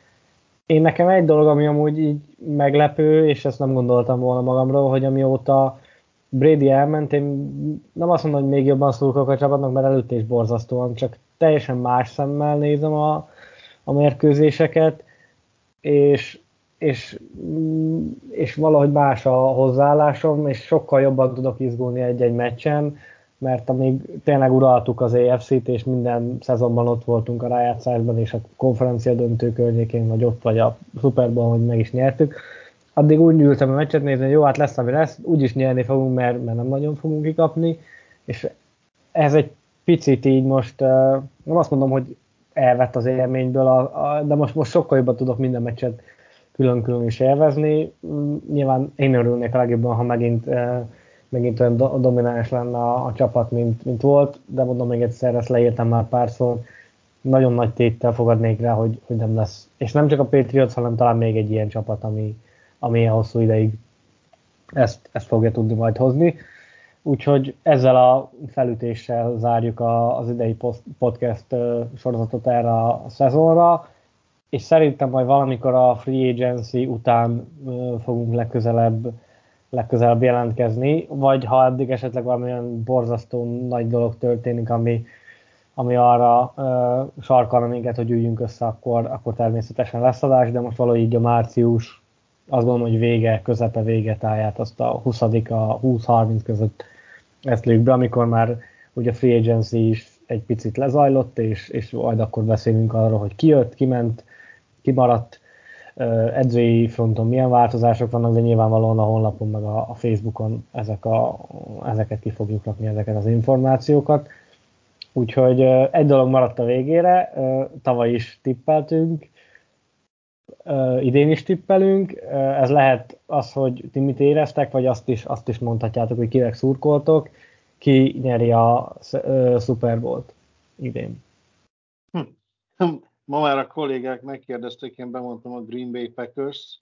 én nekem egy dolog, ami amúgy így meglepő, és ezt nem gondoltam volna magamról, hogy amióta Brady elment, én nem azt mondom, hogy még jobban szurkolok a csapatnak, mert előtte is borzasztóan, csak teljesen más szemmel nézem a, a mérkőzéseket, és, és, és valahogy más a hozzáállásom, és sokkal jobban tudok izgulni egy-egy meccsen, mert amíg tényleg uraltuk az EFC-t, és minden szezonban ott voltunk a rájátszásban, és a konferencia döntő környékén, vagy ott, vagy a Super Bowl, hogy meg is nyertük, addig úgy ültem a meccset nézni, hogy jó, hát lesz, ami lesz, úgyis nyerni fogunk, mert, mert nem nagyon fogunk kikapni, és ez egy picit így most, nem azt mondom, hogy elvett az élményből, a, a, de most, most sokkal jobban tudok minden meccset külön-külön is élvezni. Nyilván én örülnék a legjobban, ha megint megint olyan do- domináns lenne a, a csapat, mint, mint volt, de mondom még egyszer, ezt leírtam már párszor, nagyon nagy téttel fogadnék rá, hogy, hogy nem lesz. És nem csak a Patriots, hanem talán még egy ilyen csapat, ami, ami a hosszú ideig ezt, ezt fogja tudni majd hozni. Úgyhogy ezzel a felütéssel zárjuk a, az idei podcast sorozatot erre a szezonra, és szerintem majd valamikor a free agency után fogunk legközelebb legközelebb jelentkezni, vagy ha eddig esetleg valamilyen borzasztó nagy dolog történik, ami, ami arra uh, sarkalna minket, hogy üljünk össze, akkor, akkor természetesen lesz adás, de most valahogy így a március, azt gondolom, hogy vége, közepe vége táját, azt a 20 a 20-30 között ezt lőjük be, amikor már ugye a free agency is egy picit lezajlott, és, és majd akkor beszélünk arról, hogy ki jött, ki ment, ki maradt, edzői fronton milyen változások vannak, de nyilvánvalóan a honlapon meg a, a Facebookon ezek a, ezeket ki fogjuk rakni, ezeket az információkat. Úgyhogy egy dolog maradt a végére, tavaly is tippeltünk, idén is tippelünk, ez lehet az, hogy ti mit éreztek, vagy azt is, azt is mondhatjátok, hogy kinek szurkoltok. ki nyeri a Super Bowl-t idén. Hm. Ma már a kollégák megkérdezték, én bemondtam a Green Bay Packers.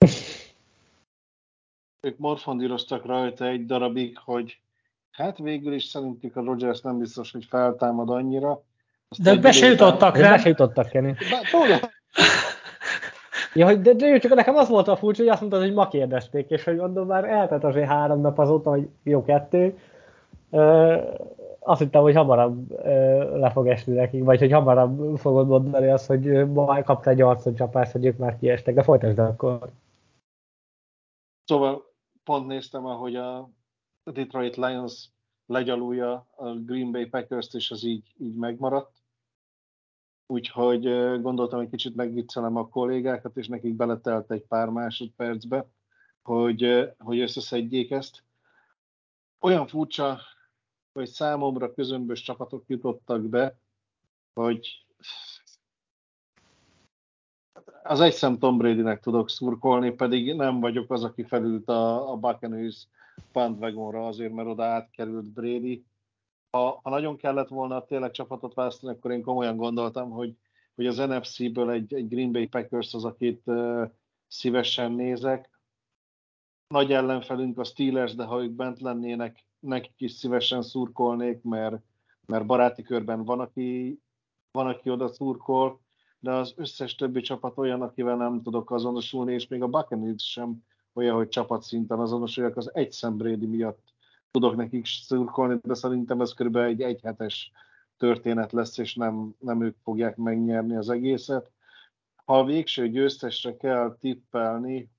ők morfondíroztak rajta egy darabig, hogy hát végül is szerintük a Rogers nem biztos, hogy feltámad annyira. Azt de be se jutottak rá. Be se jutottak, Kenny. Ja, hogy de, de csak nekem az volt a furcsa, hogy azt mondtad, hogy ma kérdezték, és hogy mondom már eltelt azért három nap azóta, hogy jó kettő. Azt hittem, hogy hamarabb le fog esni nekik, vagy hogy hamarabb fogod mondani azt, hogy ma kapta egy arcon hogy ők már kiestek, de folytasd akkor. Szóval pont néztem, ahogy a Detroit Lions legyalulja a Green Bay Packers-t, és az így, így megmaradt. Úgyhogy gondoltam, hogy kicsit megviccelem a kollégákat, és nekik beletelt egy pár másodpercbe, hogy, hogy összeszedjék ezt. Olyan furcsa, hogy számomra közömbös csapatok jutottak be, hogy az egy szem Tom Brady-nek tudok szurkolni, pedig nem vagyok az, aki felült a, a Buccaneers bandwagonra azért, mert oda átkerült Brady. Ha, ha nagyon kellett volna tényleg csapatot választani, akkor én komolyan gondoltam, hogy, hogy az NFC-ből egy, egy Green Bay Packers az, akit uh, szívesen nézek. Nagy ellenfelünk a Steelers, de ha ők bent lennének, nekik is szívesen szurkolnék, mert, mert baráti körben van, aki, van, aki oda szurkol de az összes többi csapat olyan, akivel nem tudok azonosulni, és még a Buccaneers sem olyan, hogy csapatszinten azonosuljak, az egy Brady miatt tudok nekik szurkolni, de szerintem ez körülbelül egy egyhetes történet lesz, és nem, nem ők fogják megnyerni az egészet. Ha a végső győztesre kell tippelni,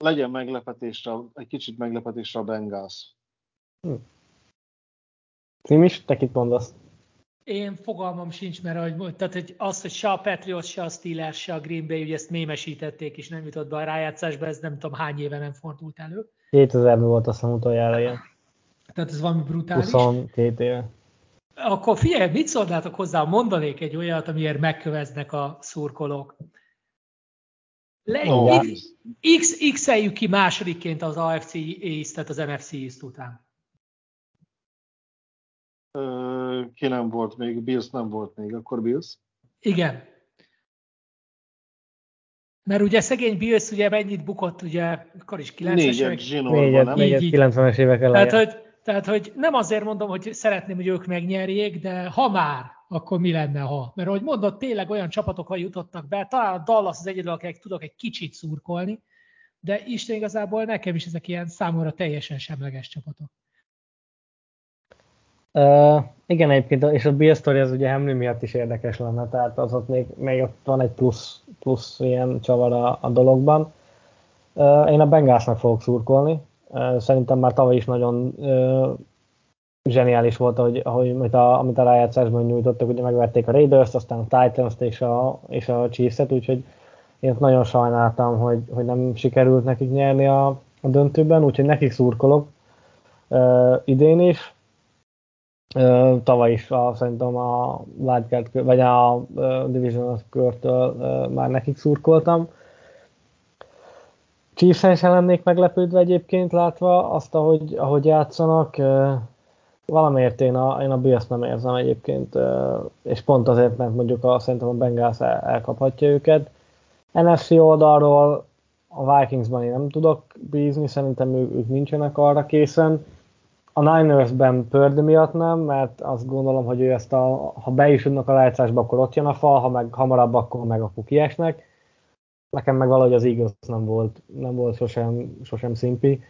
legyen meglepetésre, egy kicsit meglepetésre a Bengals. Hm. Tim is, te kit mondasz? Én fogalmam sincs, mert ahogy, tehát, hogy az, hogy se a Patriots, se a Steelers, se a Green Bay, ugye ezt mémesítették, és nem jutott be a rájátszásba, ez nem tudom hány éve nem fordult elő. 2000-ben volt azt hiszem utoljára ilyen. Tehát ez valami brutális. 22 éve. Akkor figyelj, mit szólnátok hozzá, mondanék egy olyat, amiért megköveznek a szurkolók. Le, oh, X, X-eljük ki másodikként az AFC East, tehát az NFC East után ki nem volt még, Bills nem volt még, akkor Bills? Igen. Mert ugye szegény Bills ugye mennyit bukott, ugye, akkor is 90-es évek. Négyet, nem? Négyet, 90-es évek elején. Tehát hogy, tehát, hogy nem azért mondom, hogy szeretném, hogy ők megnyerjék, de ha már, akkor mi lenne, ha? Mert ahogy mondod, tényleg olyan csapatokra jutottak be, talán a Dallas az egyedül, akik tudok egy kicsit szurkolni, de Isten igazából nekem is ezek ilyen számomra teljesen semleges csapatok. Uh, igen, egyébként, és a Bill Story az ugye Henry miatt is érdekes lenne, tehát az ott még, még ott van egy plusz, plusz ilyen csavar a, a dologban. Uh, én a Bengalsnak fogok szurkolni. Uh, szerintem már tavaly is nagyon uh, zseniális volt, ahogy, ahogy amit, a, amit a rájátszásban nyújtottak, ugye megverték a Raiders-t, aztán a Titans-t és a, és a Chiefs-et, úgyhogy én nagyon sajnáltam, hogy, hogy nem sikerült nekik nyerni a, a döntőben, úgyhogy nekik szurkolok uh, idén is tavaly is a, szerintem a Wildcard, vagy a Division körtől már nekik szurkoltam. Chiefs-en sem lennék meglepődve egyébként látva azt, ahogy, ahogy játszanak. Valamiért én a, én a Bills nem érzem egyébként, és pont azért, mert mondjuk a, szerintem a Bengals el, elkaphatja őket. NFC oldalról a Vikingsban én nem tudok bízni, szerintem ők, ők nincsenek arra készen a Niners-ben Pörd miatt nem, mert azt gondolom, hogy ő ezt a, ha be is a rájátszásba, akkor ott jön a fal, ha meg hamarabb, akkor meg akkor kiesnek. Nekem meg valahogy az Eagles nem volt, nem volt sosem, sosem szimpi,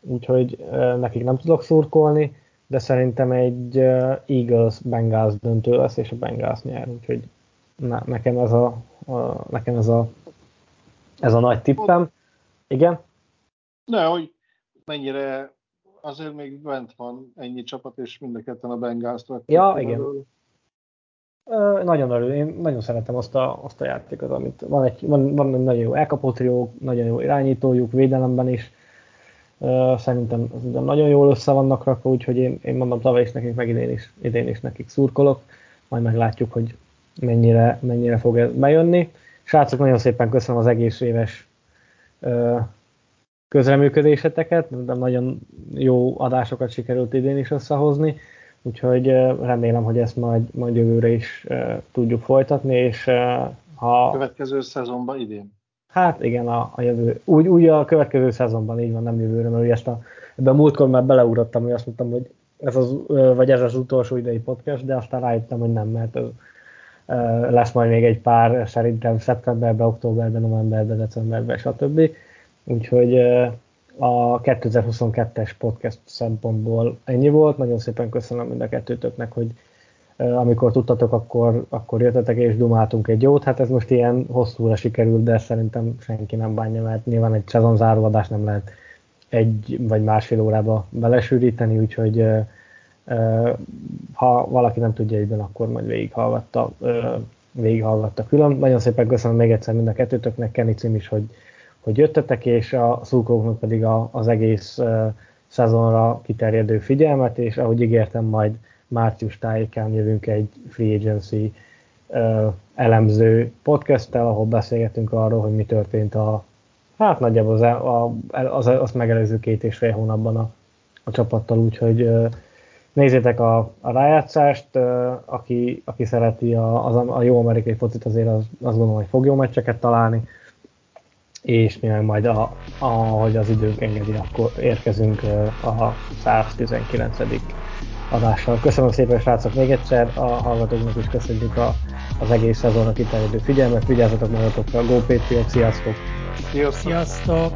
úgyhogy nekik nem tudok szurkolni, de szerintem egy Eagles-Bengals döntő lesz, és a Bengals nyer, úgyhogy ne, nekem ez a, a, nekem ez a, ez a nagy tippem. Igen? Ne, hogy mennyire azért még bent van ennyi csapat, és mind a ketten a Bengals-t Ja, igen. Ö, nagyon örül, én nagyon szeretem azt a, azt a játékot, amit van egy, van, van egy nagyon jó elkapó trió, nagyon jó irányítójuk, védelemben is. Szerintem nagyon jól össze vannak rakva, úgyhogy én, én mondom tavaly is nekik, meg idén is, idén is nekik szurkolok. Majd meglátjuk, hogy mennyire, mennyire fog ez bejönni. Srácok, nagyon szépen köszönöm az egész éves közreműködéseteket, de nagyon jó adásokat sikerült idén is összehozni, úgyhogy remélem, hogy ezt majd, majd jövőre is tudjuk folytatni, és ha... Következő szezonban idén. Hát igen, a, a jövő. Úgy, úgy a következő szezonban, így van, nem jövőre, mert ezt a, ebben a múltkor már beleugrottam, hogy azt mondtam, hogy ez az, vagy ez az utolsó idei podcast, de aztán rájöttem, hogy nem, mert ez, lesz majd még egy pár, szerintem szeptemberben, októberben, novemberben, decemberben, stb. Úgyhogy a 2022-es podcast szempontból ennyi volt. Nagyon szépen köszönöm mind a kettőtöknek, hogy amikor tudtatok, akkor, akkor jöttetek és dumáltunk egy jót. Hát ez most ilyen hosszúra sikerült, de szerintem senki nem bánja, mert nyilván egy szezonzáróadás nem lehet egy vagy másfél órába belesűríteni, úgyhogy ha valaki nem tudja egyben, akkor majd végighallgatta, végighallgatta külön. Nagyon szépen köszönöm még egyszer mind a kettőtöknek, Kenny Cim is, hogy, hogy jöttetek, és a szurkolóknak pedig a, az egész szezonra kiterjedő figyelmet, és ahogy ígértem, majd március tájékán jövünk egy free agency elemző podcasttel, ahol beszélgetünk arról, hogy mi történt a hát nagyjából az, a, az, azt megelőző két és fél hónapban a, a csapattal, úgyhogy nézzétek a, a rájátszást, aki, aki szereti a, az, a jó amerikai focit, azért az, azt gondolom, hogy fog jó meccseket találni, és mi majd, a, ahogy az időnk engedi, akkor érkezünk a 119 adással. Köszönöm szépen, srácok, még egyszer. A hallgatóknak is köszönjük a, az egész szezonnak kiterjedő figyelmet. Vigyázzatok magatokra. Go Patriot, sziasztok! Sziasztok! sziasztok.